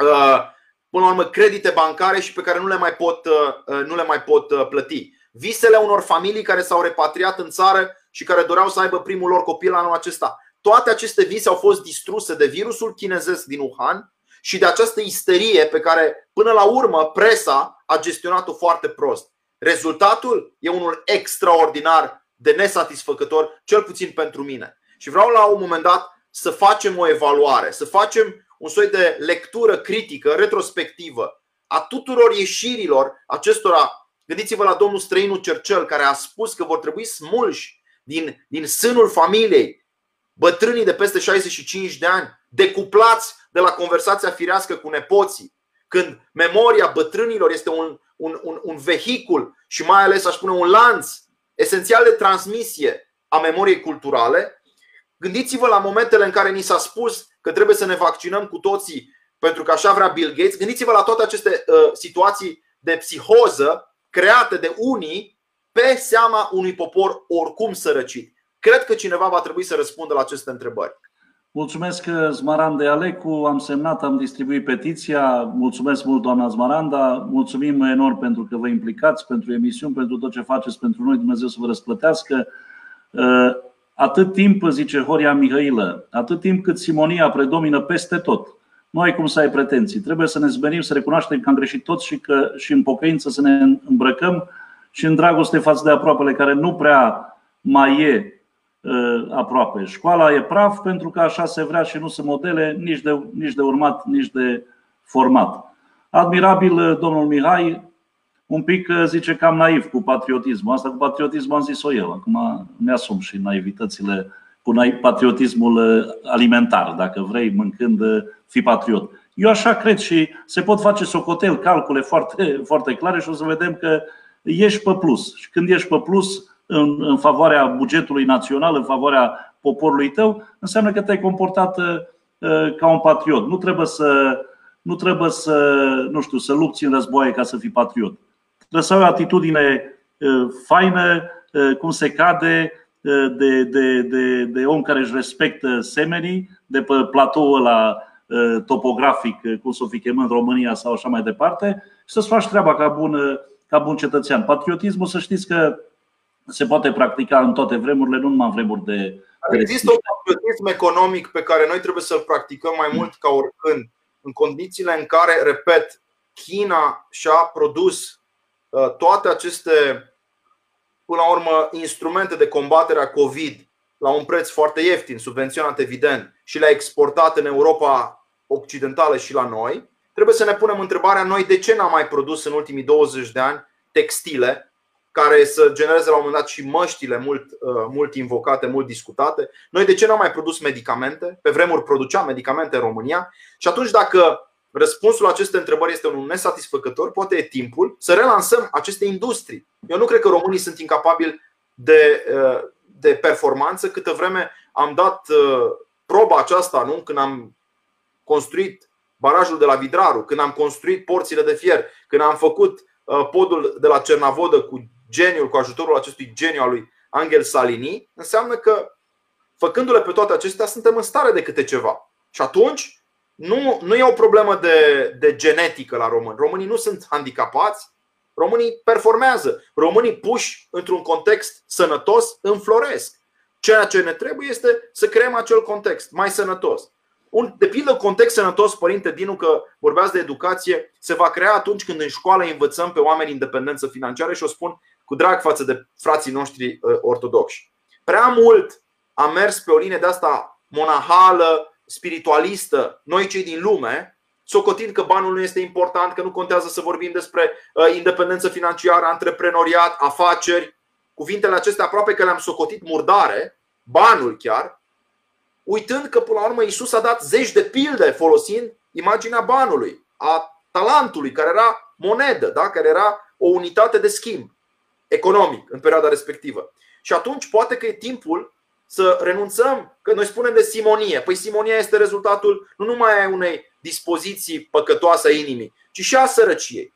uh, până la urmă credite bancare și pe care nu le mai pot, uh, nu le mai pot uh, plăti visele unor familii care s-au repatriat în țară și care doreau să aibă primul lor copil anul acesta. Toate aceste vise au fost distruse de virusul chinezesc din Wuhan și de această isterie pe care, până la urmă, presa a gestionat-o foarte prost. Rezultatul e unul extraordinar de nesatisfăcător, cel puțin pentru mine. Și vreau la un moment dat să facem o evaluare, să facem un soi de lectură critică, retrospectivă a tuturor ieșirilor acestora Gândiți-vă la domnul străinul Cercel care a spus că vor trebui smulși din, din sânul familiei bătrânii de peste 65 de ani, decuplați de la conversația firească cu nepoții, când memoria bătrânilor este un, un, un, un vehicul și mai ales, aș spune, un lanț esențial de transmisie a memoriei culturale, gândiți-vă la momentele în care ni s-a spus că trebuie să ne vaccinăm cu toții pentru că așa vrea Bill Gates. Gândiți-vă la toate aceste uh, situații de psihoză create de unii pe seama unui popor oricum sărăcit. Cred că cineva va trebui să răspundă la aceste întrebări. Mulțumesc, Zmaranda Alecu. Am semnat, am distribuit petiția. Mulțumesc mult, doamna Zmaranda. Mulțumim enorm pentru că vă implicați, pentru emisiuni, pentru tot ce faceți pentru noi. Dumnezeu să vă răsplătească. Atât timp, zice Horia Mihailă, atât timp cât simonia predomină peste tot, nu ai cum să ai pretenții. Trebuie să ne zmerim, să recunoaștem că am greșit toți și, că, și în pocăință să ne îmbrăcăm și în dragoste față de aproapele care nu prea mai e uh, aproape. Școala e praf pentru că așa se vrea și nu sunt modele nici de, nici de urmat, nici de format. Admirabil uh, domnul Mihai, un pic uh, zice cam naiv cu patriotismul. Asta cu patriotismul am zis-o eu. Acum mi-asum și naivitățile cu patriotismul alimentar, dacă vrei, mâncând, fi patriot. Eu așa cred și se pot face socotel, calcule foarte, [laughs] foarte clare și o să vedem că ești pe plus. Și când ești pe plus în, în favoarea bugetului național, în favoarea poporului tău, înseamnă că te-ai comportat uh, ca un patriot. Nu trebuie să, nu trebuie să, nu știu, să lupți în războaie ca să fii patriot. Trebuie să ai o atitudine uh, faină, uh, cum se cade, de, de, de, de om care își respectă semenii, de pe platoul ăla topografic, cum să o fi chemând România sau așa mai departe, și să-ți faci treaba ca bun, ca bun cetățean. Patriotismul, să știți că se poate practica în toate vremurile, nu numai în vremuri de. Există un patriotism economic pe care noi trebuie să-l practicăm mai mult ca oricând, în condițiile în care, repet, China și-a produs uh, toate aceste, până la urmă, instrumente de combatere a COVID la un preț foarte ieftin, subvenționat evident, și le-a exportat în Europa Occidentală și la noi, trebuie să ne punem întrebarea noi de ce n-am mai produs în ultimii 20 de ani textile care să genereze la un moment dat și măștile mult, uh, mult invocate, mult discutate. Noi de ce n-am mai produs medicamente? Pe vremuri produceam medicamente în România și atunci dacă răspunsul la aceste întrebări este unul nesatisfăcător, poate e timpul să relansăm aceste industrii. Eu nu cred că românii sunt incapabili de, uh, de performanță câtă vreme am dat uh, proba aceasta nu? când am construit barajul de la Vidraru, când am construit porțile de fier, când am făcut podul de la Cernavodă cu geniul, cu ajutorul acestui geniu al lui Angel Salini, înseamnă că făcându-le pe toate acestea suntem în stare de câte ceva. Și atunci nu, nu e o problemă de, de genetică la români. Românii nu sunt handicapați, românii performează. Românii puși într-un context sănătos înfloresc. Ceea ce ne trebuie este să creăm acel context mai sănătos. Un, de pildă, context sănătos, părinte Dinu, că vorbeați de educație, se va crea atunci când în școală învățăm pe oameni independență financiară și o spun cu drag față de frații noștri uh, ortodoxi. Prea mult am mers pe o linie de asta monahală, spiritualistă, noi cei din lume, socotind că banul nu este important, că nu contează să vorbim despre uh, independență financiară, antreprenoriat, afaceri. Cuvintele acestea aproape că le-am socotit murdare, banul chiar, uitând că până la urmă Isus a dat zeci de pilde folosind imaginea banului, a talentului, care era monedă, da? care era o unitate de schimb economic în perioada respectivă. Și atunci poate că e timpul să renunțăm, că noi spunem de simonie. Păi simonia este rezultatul nu numai a unei dispoziții păcătoase a inimii, ci și a sărăciei.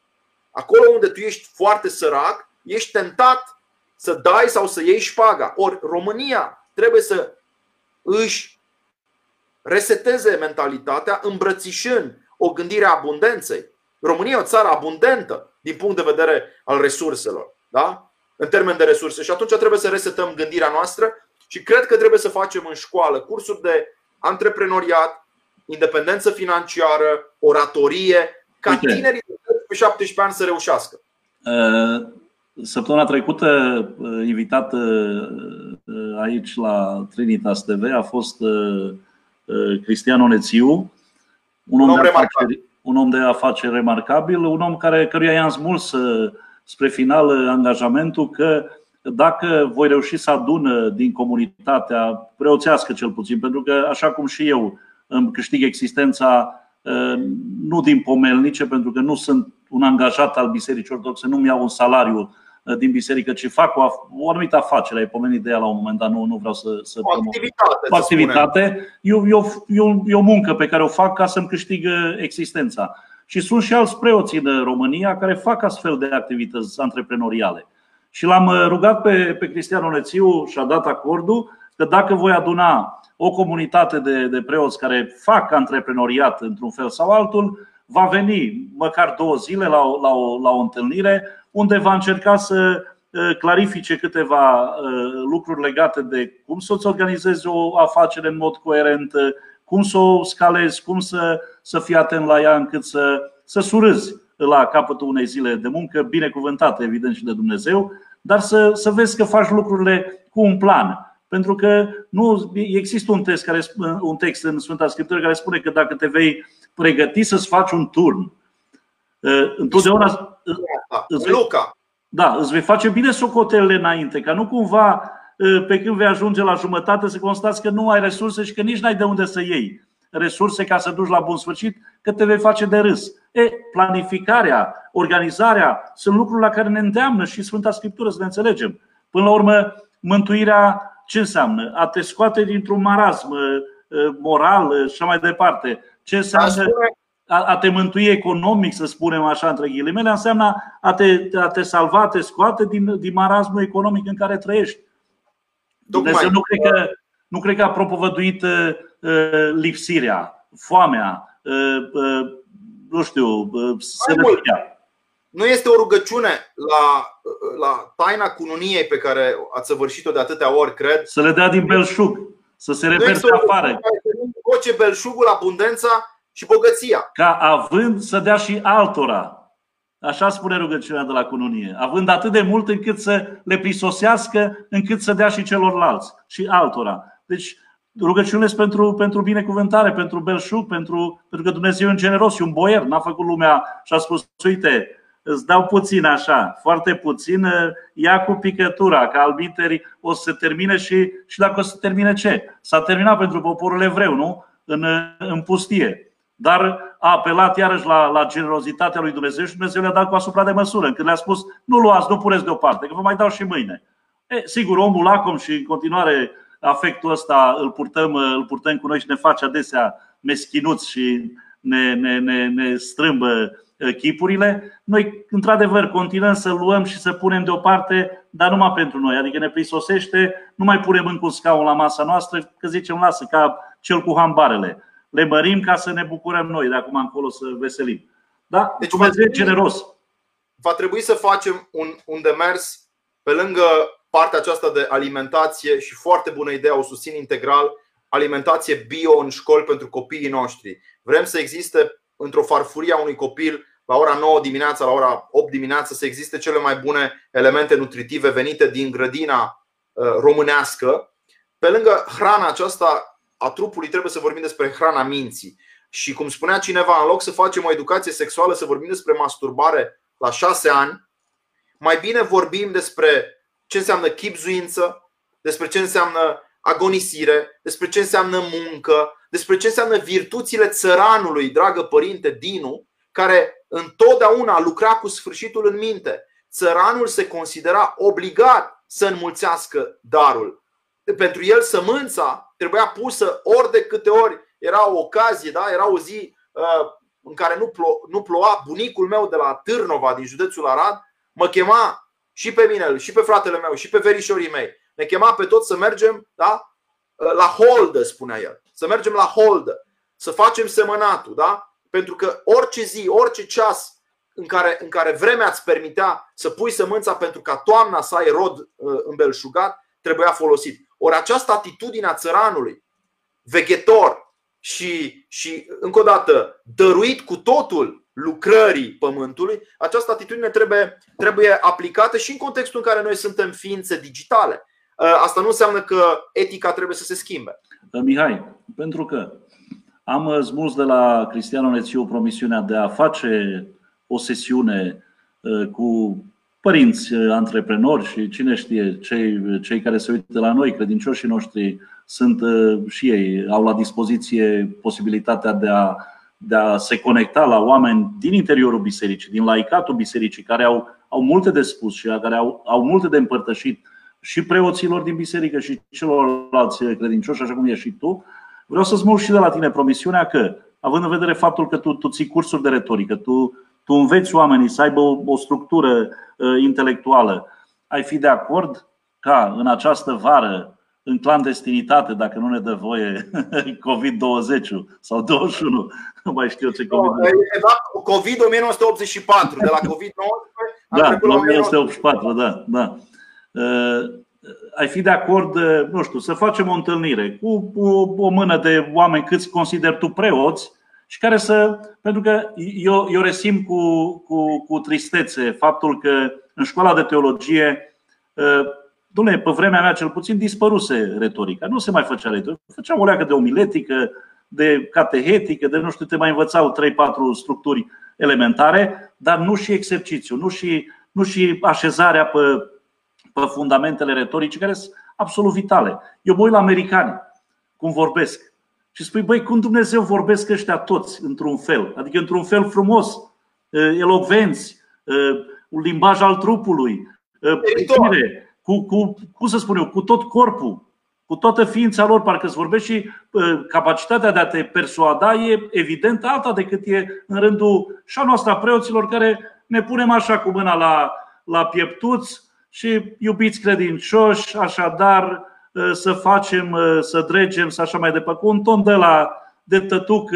Acolo unde tu ești foarte sărac, ești tentat să dai sau să iei șpaga. Ori România trebuie să își reseteze mentalitatea îmbrățișând o gândire a abundenței. România e o țară abundentă din punct de vedere al resurselor. Da? în termen de resurse. Și atunci trebuie să resetăm gândirea noastră și cred că trebuie să facem în școală cursuri de antreprenoriat, independență financiară, oratorie, ca Uite. tinerii de 17 ani să reușească. Uh, săptămâna trecută, uh, invitat uh, aici la Trinitas TV, a fost Cristian Onețiu, un om, un om, de afaceri, un om de afaceri remarcabil, un om care, căruia i-am smuls spre final uh, angajamentul că dacă voi reuși să adun din comunitatea preoțească cel puțin, pentru că așa cum și eu îmi câștig existența uh, nu din pomelnice, pentru că nu sunt un angajat al Bisericii Ortodoxe, nu-mi iau un salariu uh, din biserică, ci fac o, o anumită afacere. Ai pomenit de ea la un moment, dar nu, nu vreau să. să o activitate. O activitate. E, o, e, o, e o muncă pe care o fac ca să-mi câștig existența. Și sunt și alți preoți în România care fac astfel de activități antreprenoriale. Și l-am rugat pe, pe Cristian Onețiu și a dat acordul că dacă voi aduna o comunitate de, de preoți care fac antreprenoriat într-un fel sau altul, va veni măcar două zile la o, la o, la o întâlnire unde va încerca să clarifice câteva lucruri legate de cum să-ți organizezi o afacere în mod coerent, cum să o scalezi, cum să, să fii atent la ea încât să, să surâzi la capătul unei zile de muncă, binecuvântată evident și de Dumnezeu, dar să, să vezi că faci lucrurile cu un plan. Pentru că nu există un text, care, un text în Sfânta Scriptură care spune că dacă te vei pregăti să-ți faci un turn, întotdeauna. Luca. Da, îți vei face bine socotelele înainte, ca nu cumva pe când vei ajunge la jumătate să constați că nu ai resurse și că nici n-ai de unde să iei resurse ca să duci la bun sfârșit, că te vei face de râs. E, planificarea, organizarea sunt lucruri la care ne îndeamnă și Sfânta Scriptură să ne înțelegem. Până la urmă, mântuirea ce înseamnă? A te scoate dintr-un marasm moral și așa mai departe. Ce înseamnă a te mântui economic, să spunem așa, între ghilimele, înseamnă a te, a te salva, a te scoate din, din marasmul economic în care trăiești. Dumnezeu nu cred că, nu cred că a propovăduit uh, lipsirea, foamea, uh, uh, nu știu, uh, sărăcia. Nu este o rugăciune la, la taina cununiei pe care ați săvârșit-o de atâtea ori, cred. Să le dea din belșug, să se reperte afară. Coce belșugul, abundența și bogăția. Ca având să dea și altora. Așa spune rugăciunea de la cununie. Având atât de mult încât să le prisosească, încât să dea și celorlalți și altora. Deci rugăciunile sunt pentru, pentru binecuvântare, pentru belșug, pentru, pentru că Dumnezeu e un generos și un boier. N-a făcut lumea și a spus, uite, îți dau puțin așa, foarte puțin, ia cu picătura, că albiteri o să se termine și, și dacă o să se termine ce? S-a terminat pentru poporul evreu, nu? În, în pustie. Dar a apelat iarăși la, la generozitatea lui Dumnezeu și Dumnezeu le-a dat cu asupra de măsură, când le-a spus nu luați, nu puneți deoparte, că vă mai dau și mâine. E, sigur, omul lacom și în continuare afectul ăsta îl purtăm, îl purtăm cu noi și ne face adesea meschinuți și ne, ne, ne, ne strâmbă chipurile. Noi, într-adevăr, continuăm să luăm și să punem deoparte, dar numai pentru noi. Adică ne prisosește, nu mai punem încă un scaun la masa noastră, că zicem, lasă, ca cel cu hambarele le mărim ca să ne bucurăm noi de acum încolo să veselim. Da? Deci Dumnezeu e generos. Va trebui să facem un, un demers pe lângă partea aceasta de alimentație și foarte bună idee, o susțin integral, alimentație bio în școli pentru copiii noștri. Vrem să existe într-o farfurie a unui copil la ora 9 dimineața, la ora 8 dimineața să existe cele mai bune elemente nutritive venite din grădina uh, românească. Pe lângă hrana aceasta a trupului trebuie să vorbim despre hrana minții. Și cum spunea cineva, în loc să facem o educație sexuală, să vorbim despre masturbare la șase ani, mai bine vorbim despre ce înseamnă chipzuință, despre ce înseamnă agonisire, despre ce înseamnă muncă, despre ce înseamnă virtuțile țăranului, dragă părinte Dinu, care întotdeauna lucra cu sfârșitul în minte. Țăranul se considera obligat să înmulțească darul. Pentru el sămânța trebuia pusă ori de câte ori era o ocazie, da? era o zi uh, în care nu, plo- nu ploua. Bunicul meu de la Târnova, din județul Arad, mă chema și pe mine, și pe fratele meu, și pe verișorii mei. Ne chema pe toți să mergem da? Uh, la holdă, spunea el. Să mergem la holdă, să facem semănatul. Da? Pentru că orice zi, orice ceas în care, în care vremea îți permitea să pui sămânța pentru ca toamna să ai rod uh, îmbelșugat, trebuia folosit. Ori această atitudine a țăranului, veghetor și, și, încă o dată, dăruit cu totul lucrării pământului, această atitudine trebuie, trebuie aplicată și în contextul în care noi suntem ființe digitale. Ă, asta nu înseamnă că etica trebuie să se schimbe. Mihai, pentru că am smuls de la Cristian Onețiu promisiunea de a face o sesiune ă, cu părinți uh, antreprenori și cine știe, cei, cei care se uită la noi, credincioșii noștri, sunt uh, și ei, au la dispoziție posibilitatea de a, de a se conecta la oameni din interiorul bisericii, din laicatul bisericii, care au, au multe de spus și care au, au multe de împărtășit și preoților din biserică și celorlalți credincioși, așa cum e și tu. Vreau să-ți mult și de la tine promisiunea că având în vedere faptul că tu, tu ții cursuri de retorică, tu, tu înveți oamenii să aibă o, o structură uh, intelectuală, ai fi de acord ca în această vară, în clandestinitate, dacă nu ne dă voie [laughs] COVID-20 sau 21, nu mai știu ce COVID. COVID 1984, de la COVID-19 da, 1984, da, da. Uh, ai fi de acord, uh, nu știu, să facem o întâlnire cu o mână de oameni câți consider tu preoți și care să. Pentru că eu, eu resim cu, cu, cu tristețe faptul că în școala de teologie, uh, Dom'le, pe vremea mea cel puțin dispăruse retorica. Nu se mai făcea retorică. Făceam o leacă de omiletică, de catehetică, de nu știu, te mai învățau 3-4 structuri elementare, dar nu și exercițiu, nu și, nu și așezarea pe, pe fundamentele retorice, care sunt absolut vitale. Eu mă uit la americani, cum vorbesc. Și spui, băi, cum Dumnezeu vorbesc ăștia toți într-un fel? Adică într-un fel frumos, elocvenți, un limbaj al trupului, cu, cu, cum să spun eu, cu tot corpul, cu toată ființa lor, parcă îți vorbești și capacitatea de a te persuada e evident alta decât e în rândul și a noastră a preoților care ne punem așa cu mâna la, la pieptuți și iubiți credincioși, așadar să facem, să dregem, să așa mai departe, cu un ton de la de tătuc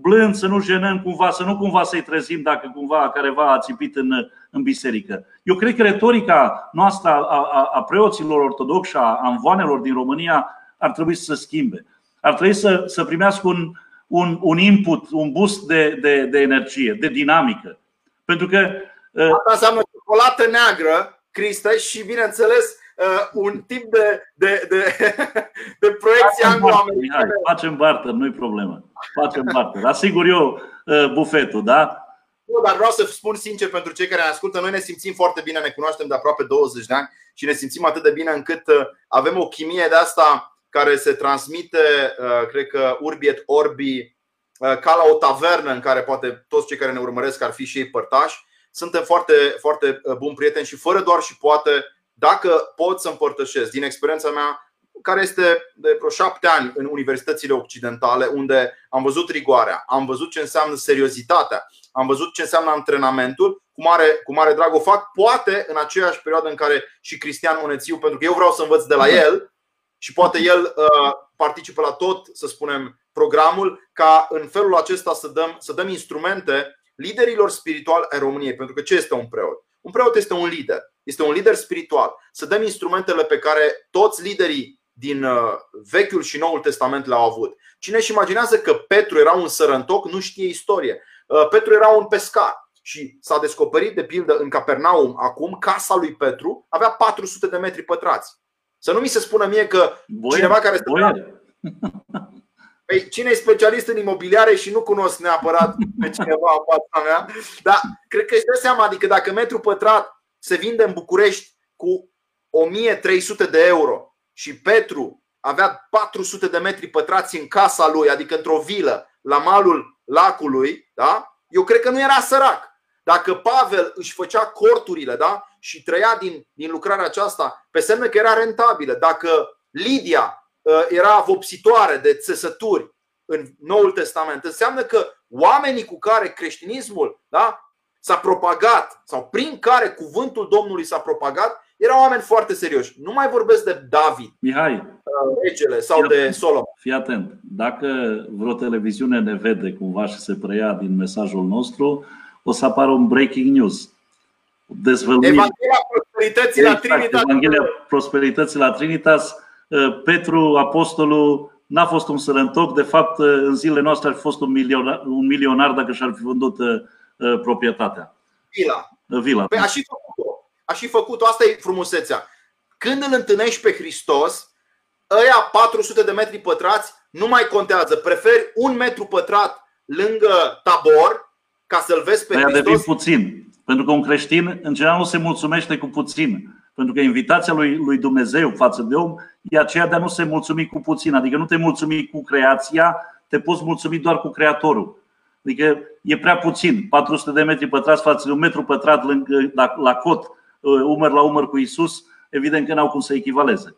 blând, să nu jenăm cumva, să nu cumva să-i trezim dacă cumva careva a țipit în, în biserică. Eu cred că retorica noastră a, a, a preoților ortodoxi, a anvoanelor din România, ar trebui să se schimbe. Ar trebui să, să primească un, un, un input, un boost de, de, de energie, de dinamică. Pentru că. Uh, Asta înseamnă ciocolată neagră, Cristă, și bineînțeles uh, un tip de, de, de, [laughs] de proiecție anglo-americană. Facem barter, nu-i problemă. Facem barter. Asigur eu uh, bufetul, da? Nu, dar vreau să spun sincer pentru cei care ne ascultă, noi ne simțim foarte bine, ne cunoaștem de aproape 20 de ani și ne simțim atât de bine încât uh, avem o chimie de asta care se transmite, uh, cred că urbi et orbi, uh, ca la o tavernă în care poate toți cei care ne urmăresc ar fi și ei părtași. Suntem foarte, foarte buni prieteni și fără doar și poate, dacă pot să împărtășesc din experiența mea, care este de vreo șapte ani în universitățile occidentale, unde am văzut rigoarea, am văzut ce înseamnă seriozitatea, am văzut ce înseamnă antrenamentul, cu mare, cu mare drag o fac, poate în aceeași perioadă în care și Cristian Onețiu, pentru că eu vreau să învăț de la el și poate el uh, participă la tot, să spunem, programul, ca în felul acesta să dăm, să dăm instrumente liderilor spirituali ai României. Pentru că ce este un preot? Un preot este un lider, este un lider spiritual. Să dăm instrumentele pe care toți liderii din uh, Vechiul și Noul Testament le-au avut. Cine își imaginează că Petru era un sărăntoc nu știe istorie. Uh, Petru era un pescar și s-a descoperit, de pildă, în Capernaum acum, casa lui Petru avea 400 de metri pătrați. Să nu mi se spună mie că boier, cineva care este. Păi, cine e specialist în imobiliare și nu cunosc neapărat pe cineva în fața mea, dar cred că își dă seama, adică dacă metru pătrat se vinde în București cu 1300 de euro și Petru avea 400 de metri pătrați în casa lui, adică într-o vilă, la malul lacului, da? eu cred că nu era sărac. Dacă Pavel își făcea corturile da? și trăia din, din lucrarea aceasta, pe semne că era rentabilă. Dacă Lidia uh, era vopsitoare de țesături în Noul Testament, înseamnă că oamenii cu care creștinismul da, s-a propagat sau prin care cuvântul Domnului s-a propagat erau oameni foarte serioși. Nu mai vorbesc de David, Mihai, uh, regele sau de Solomon. Fii atent. Dacă vreo televiziune ne vede cumva și se preia din mesajul nostru, o să apară un breaking news. Dezvăluire. Evanghelia prosperității exact, la Trinitas. Evanghelia prosperității la Trinitas. Uh, Petru, apostolul, n-a fost un sărăntoc. De fapt, uh, în zilele noastre ar fi fost un milionar, un milionar dacă și-ar fi vândut proprietatea. Vila. Vila. Păi a și făcut a și făcut-o, asta e frumusețea. Când îl întâlnești pe Hristos, ăia 400 de metri pătrați nu mai contează. Preferi un metru pătrat lângă tabor ca să-l vezi pe Hristos. devii puțin. Pentru că un creștin, în general, nu se mulțumește cu puțin. Pentru că invitația lui, lui Dumnezeu față de om e aceea de a nu se mulțumi cu puțin. Adică nu te mulțumi cu creația, te poți mulțumi doar cu Creatorul. Adică e prea puțin. 400 de metri pătrați față de un metru pătrat lângă, la, la cot Uh, umăr la umăr cu Isus, evident că n-au cum să echivaleze.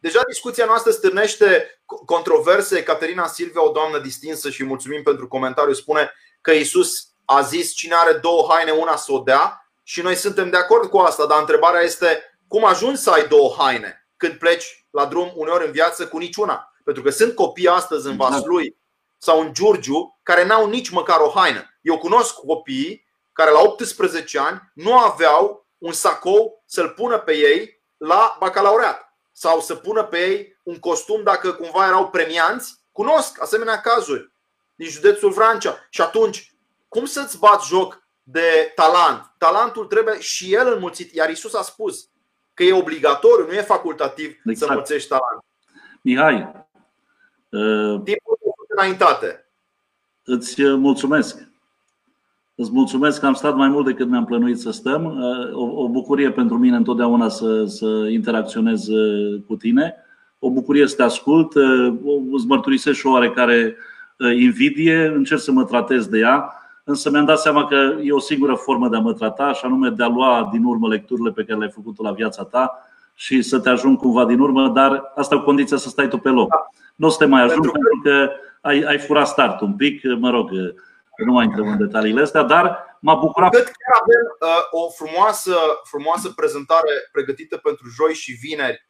Deja discuția noastră stârnește controverse. Caterina Silvia, o doamnă distinsă și mulțumim pentru comentariu, spune că Isus a zis cine are două haine, una să o dea și noi suntem de acord cu asta, dar întrebarea este cum ajungi să ai două haine când pleci la drum uneori în viață cu niciuna? Pentru că sunt copii astăzi în exact. Vaslui sau în Giurgiu care n-au nici măcar o haină. Eu cunosc copii care la 18 ani nu aveau un sacou să-l pună pe ei la bacalaureat sau să pună pe ei un costum dacă cumva erau premianți. Cunosc asemenea cazuri din județul Vrancea. Și atunci, cum să-ți bați joc de talent? Talentul trebuie și el înmulțit. Iar Isus a spus că e obligatoriu, nu e facultativ exact. să înmulțești talent. Mihai, uh, timpul înaintate. Îți uh, mulțumesc. Îți mulțumesc că am stat mai mult decât mi-am plănuit să stăm. Uh, o, o bucurie pentru mine întotdeauna să, să interacționez uh, cu tine. O bucurie să te ascult. Îți mărturisesc și o oarecare invidie. Încerc să mă tratez de ea. Însă mi-am dat seama că e o singură formă de a mă trata, și anume de a lua din urmă lecturile pe care le-ai făcut la viața ta și să te ajung cumva din urmă, dar asta cu condiția să stai tu pe loc. Nu o să te mai ajung pentru că ai, ai furat start un pic, mă rog, nu mai intrăm în detaliile astea, dar m-a bucurat. Cred că avem uh, o frumoasă, frumoasă prezentare pregătită pentru joi și vineri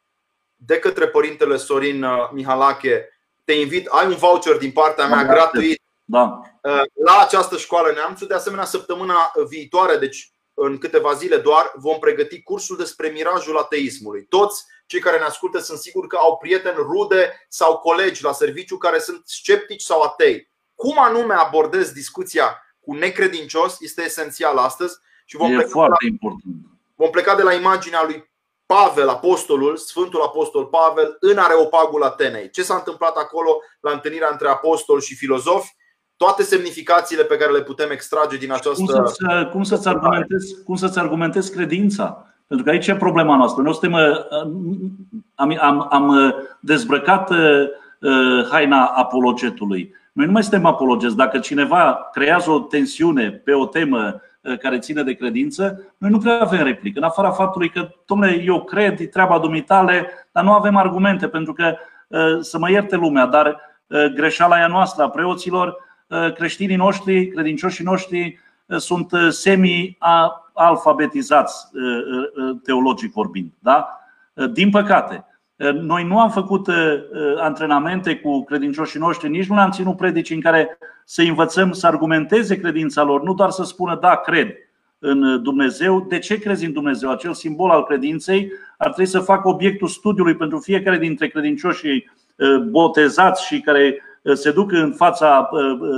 de către părintele Sorin uh, Mihalache. Te invit, ai un voucher din partea mea da, gratuit da. uh, la această școală Neamțu. De asemenea, săptămâna viitoare, deci în câteva zile doar, vom pregăti cursul despre mirajul ateismului. Toți cei care ne ascultă sunt sigur că au prieteni, rude sau colegi la serviciu care sunt sceptici sau atei. Cum anume abordez discuția cu necredincios este esențial astăzi și vom e pleca, foarte la, important. vom pleca de la imaginea lui Pavel, apostolul, Sfântul Apostol Pavel, în Areopagul Atenei. Ce s-a întâmplat acolo la întâlnirea între apostoli și filozofi? Toate semnificațiile pe care le putem extrage din această. Cum, să, cum, să-ți, argumentezi, cum să-ți argumentezi credința? Pentru că aici e problema noastră. Noi suntem, uh, am, am, am uh, dezbrăcat uh, haina apologetului. Noi nu mai suntem apologeți. Dacă cineva creează o tensiune pe o temă care ține de credință, noi nu prea avem replică. În afara faptului că, domnule, eu cred, e treaba dumitale, dar nu avem argumente, pentru că, să mă ierte lumea, dar greșeala e noastră a preoților, creștinii noștri, credincioșii noștri, sunt semi-alfabetizați teologic vorbind. Da? Din păcate, noi nu am făcut antrenamente cu credincioșii noștri, nici nu le-am ținut predici în care să învățăm să argumenteze credința lor, nu doar să spună da, cred în Dumnezeu. De ce crezi în Dumnezeu? Acel simbol al credinței ar trebui să facă obiectul studiului pentru fiecare dintre credincioșii botezați și care se duc în fața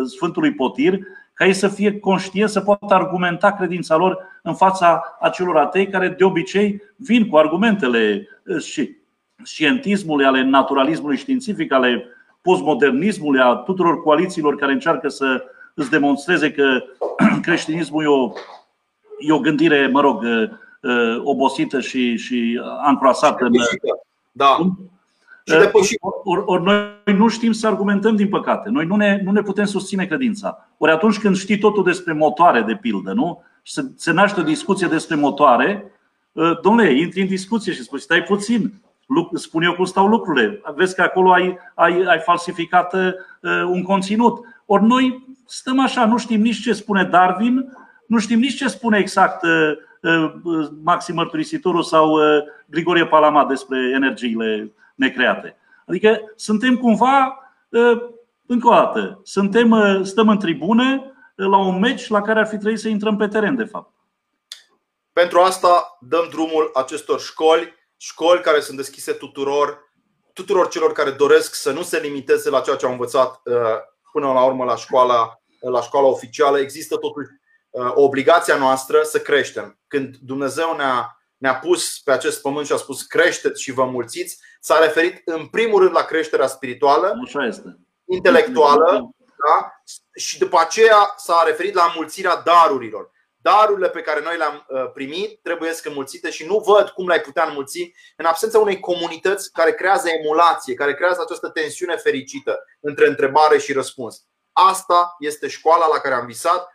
Sfântului Potir ca ei să fie conștienți, să poată argumenta credința lor în fața acelor atei care de obicei vin cu argumentele și știintismului, ale naturalismului științific, ale postmodernismului, a tuturor coalițiilor care încearcă să îți demonstreze că [clears throat] creștinismul e o, e o gândire, mă rog, obosită și, și ancroasată în. Da. Ori or, or noi nu știm să argumentăm, din păcate. Noi nu ne, nu ne putem susține credința. Ori atunci când știi totul despre motoare, de pildă, nu? Și se, se naște o discuție despre motoare, ă, domnule, intri în discuție și spui, stai puțin, spun eu cum stau lucrurile. Vezi că acolo ai, ai, ai falsificat uh, un conținut. Ori noi stăm așa, nu știm nici ce spune Darwin, nu știm nici ce spune exact uh, uh, Maxim Mărturisitorul sau uh, Grigorie Palama despre energiile necreate. Adică suntem cumva, încă o dată, suntem, stăm în tribune la un meci la care ar fi trebuit să intrăm pe teren, de fapt. Pentru asta dăm drumul acestor școli, școli care sunt deschise tuturor, tuturor celor care doresc să nu se limiteze la ceea ce au învățat până la urmă la școala, la școala oficială. Există totuși obligația noastră să creștem. Când Dumnezeu ne-a ne-a pus pe acest pământ și a spus creșteți și vă mulțiți, s-a referit în primul rând la creșterea spirituală, Așa este. intelectuală da? și după aceea s-a referit la mulțirea darurilor. Darurile pe care noi le-am uh, primit trebuie să înmulțite și nu văd cum le-ai putea înmulți în absența unei comunități care creează emulație, care creează această tensiune fericită între întrebare și răspuns. Asta este școala la care am visat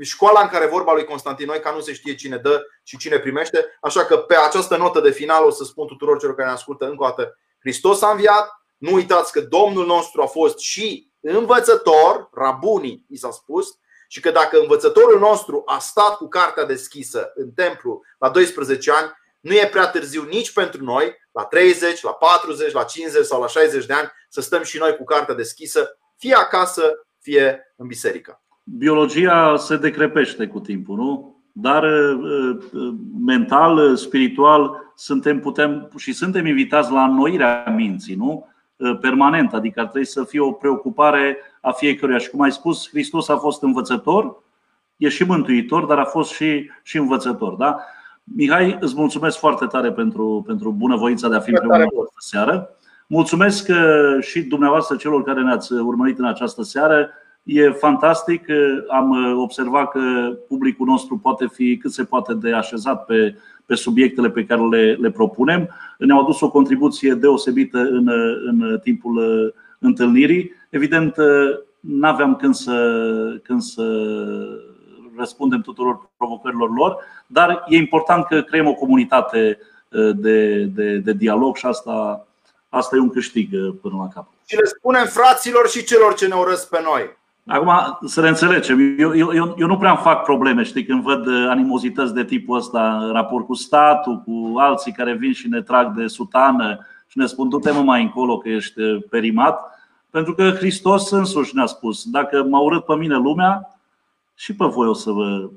școala în care vorba lui Constantinoica nu se știe cine dă și cine primește. Așa că pe această notă de final o să spun tuturor celor care ne ascultă încă o dată Hristos a înviat. Nu uitați că Domnul nostru a fost și învățător, rabunii i s-a spus, și că dacă învățătorul nostru a stat cu cartea deschisă în templu la 12 ani, nu e prea târziu nici pentru noi, la 30, la 40, la 50 sau la 60 de ani, să stăm și noi cu cartea deschisă, fie acasă, fie în biserică. Biologia se decrepește cu timpul, nu? Dar uh, uh, mental, spiritual, suntem, putem și suntem invitați la înnoirea minții, nu? Uh, permanent, adică ar trebui să fie o preocupare a fiecăruia. Și cum ai spus, Hristos a fost învățător, e și mântuitor, dar a fost și, și învățător. Da? Mihai, îți mulțumesc foarte tare pentru, pentru bunăvoința de a fi împreună această seară. Mulțumesc uh, și dumneavoastră celor care ne-ați urmărit în această seară. E fantastic. Uh, am uh, observat că publicul nostru poate fi cât se poate de așezat pe, pe subiectele pe care le, le propunem. Ne-au adus o contribuție deosebită în, în timpul întâlnirii. Evident, nu aveam când să, când să răspundem tuturor provocărilor lor, dar e important că creăm o comunitate uh, de, de, de dialog și asta, asta e un câștig uh, până la capăt. Și le spunem fraților și celor ce ne urăsc pe noi. Acum, să ne înțelegem, eu, eu, eu, eu nu prea îmi fac probleme, știi, când văd uh, animozități de tipul ăsta în raport cu statul, cu alții care vin și ne trag de sutană și ne spun du-te mă mai încolo că ești perimat. Pentru că Hristos însuși ne-a spus, dacă m-a urât pe mine lumea, și pe voi o să vă,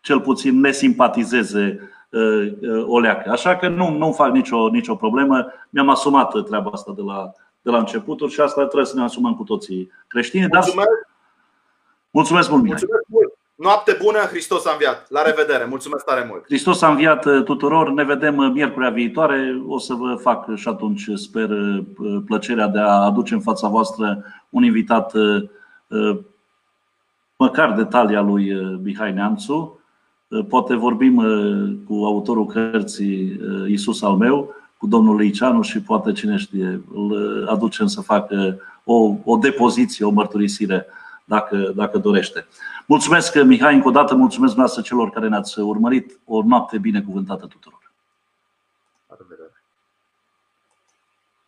cel puțin, ne simpatizeze uh, uh, o leacă. Așa că nu, nu fac nicio, nicio problemă. Mi-am asumat treaba asta de la, de la începuturi și asta trebuie să ne asumăm cu toții creștini. Mulțumesc, Mulțumesc mult, Mulțumesc mult! Noapte bună, Hristos a înviat. La revedere. Mulțumesc tare mult. Hristos a înviat uh, tuturor. Ne vedem miercurea viitoare. O să vă fac și atunci, sper, plăcerea de a aduce în fața voastră un invitat măcar de talia lui uh, Mihai Neamțu. Uh, poate vorbim uh, cu autorul cărții Isus al meu, cu domnul Liceanu și poate cine știe, îl aducem să facă o, o depoziție, o mărturisire dacă, dacă dorește. Mulțumesc, Mihai, încă o dată, mulțumesc dumneavoastră celor care ne-ați urmărit. O noapte binecuvântată tuturor.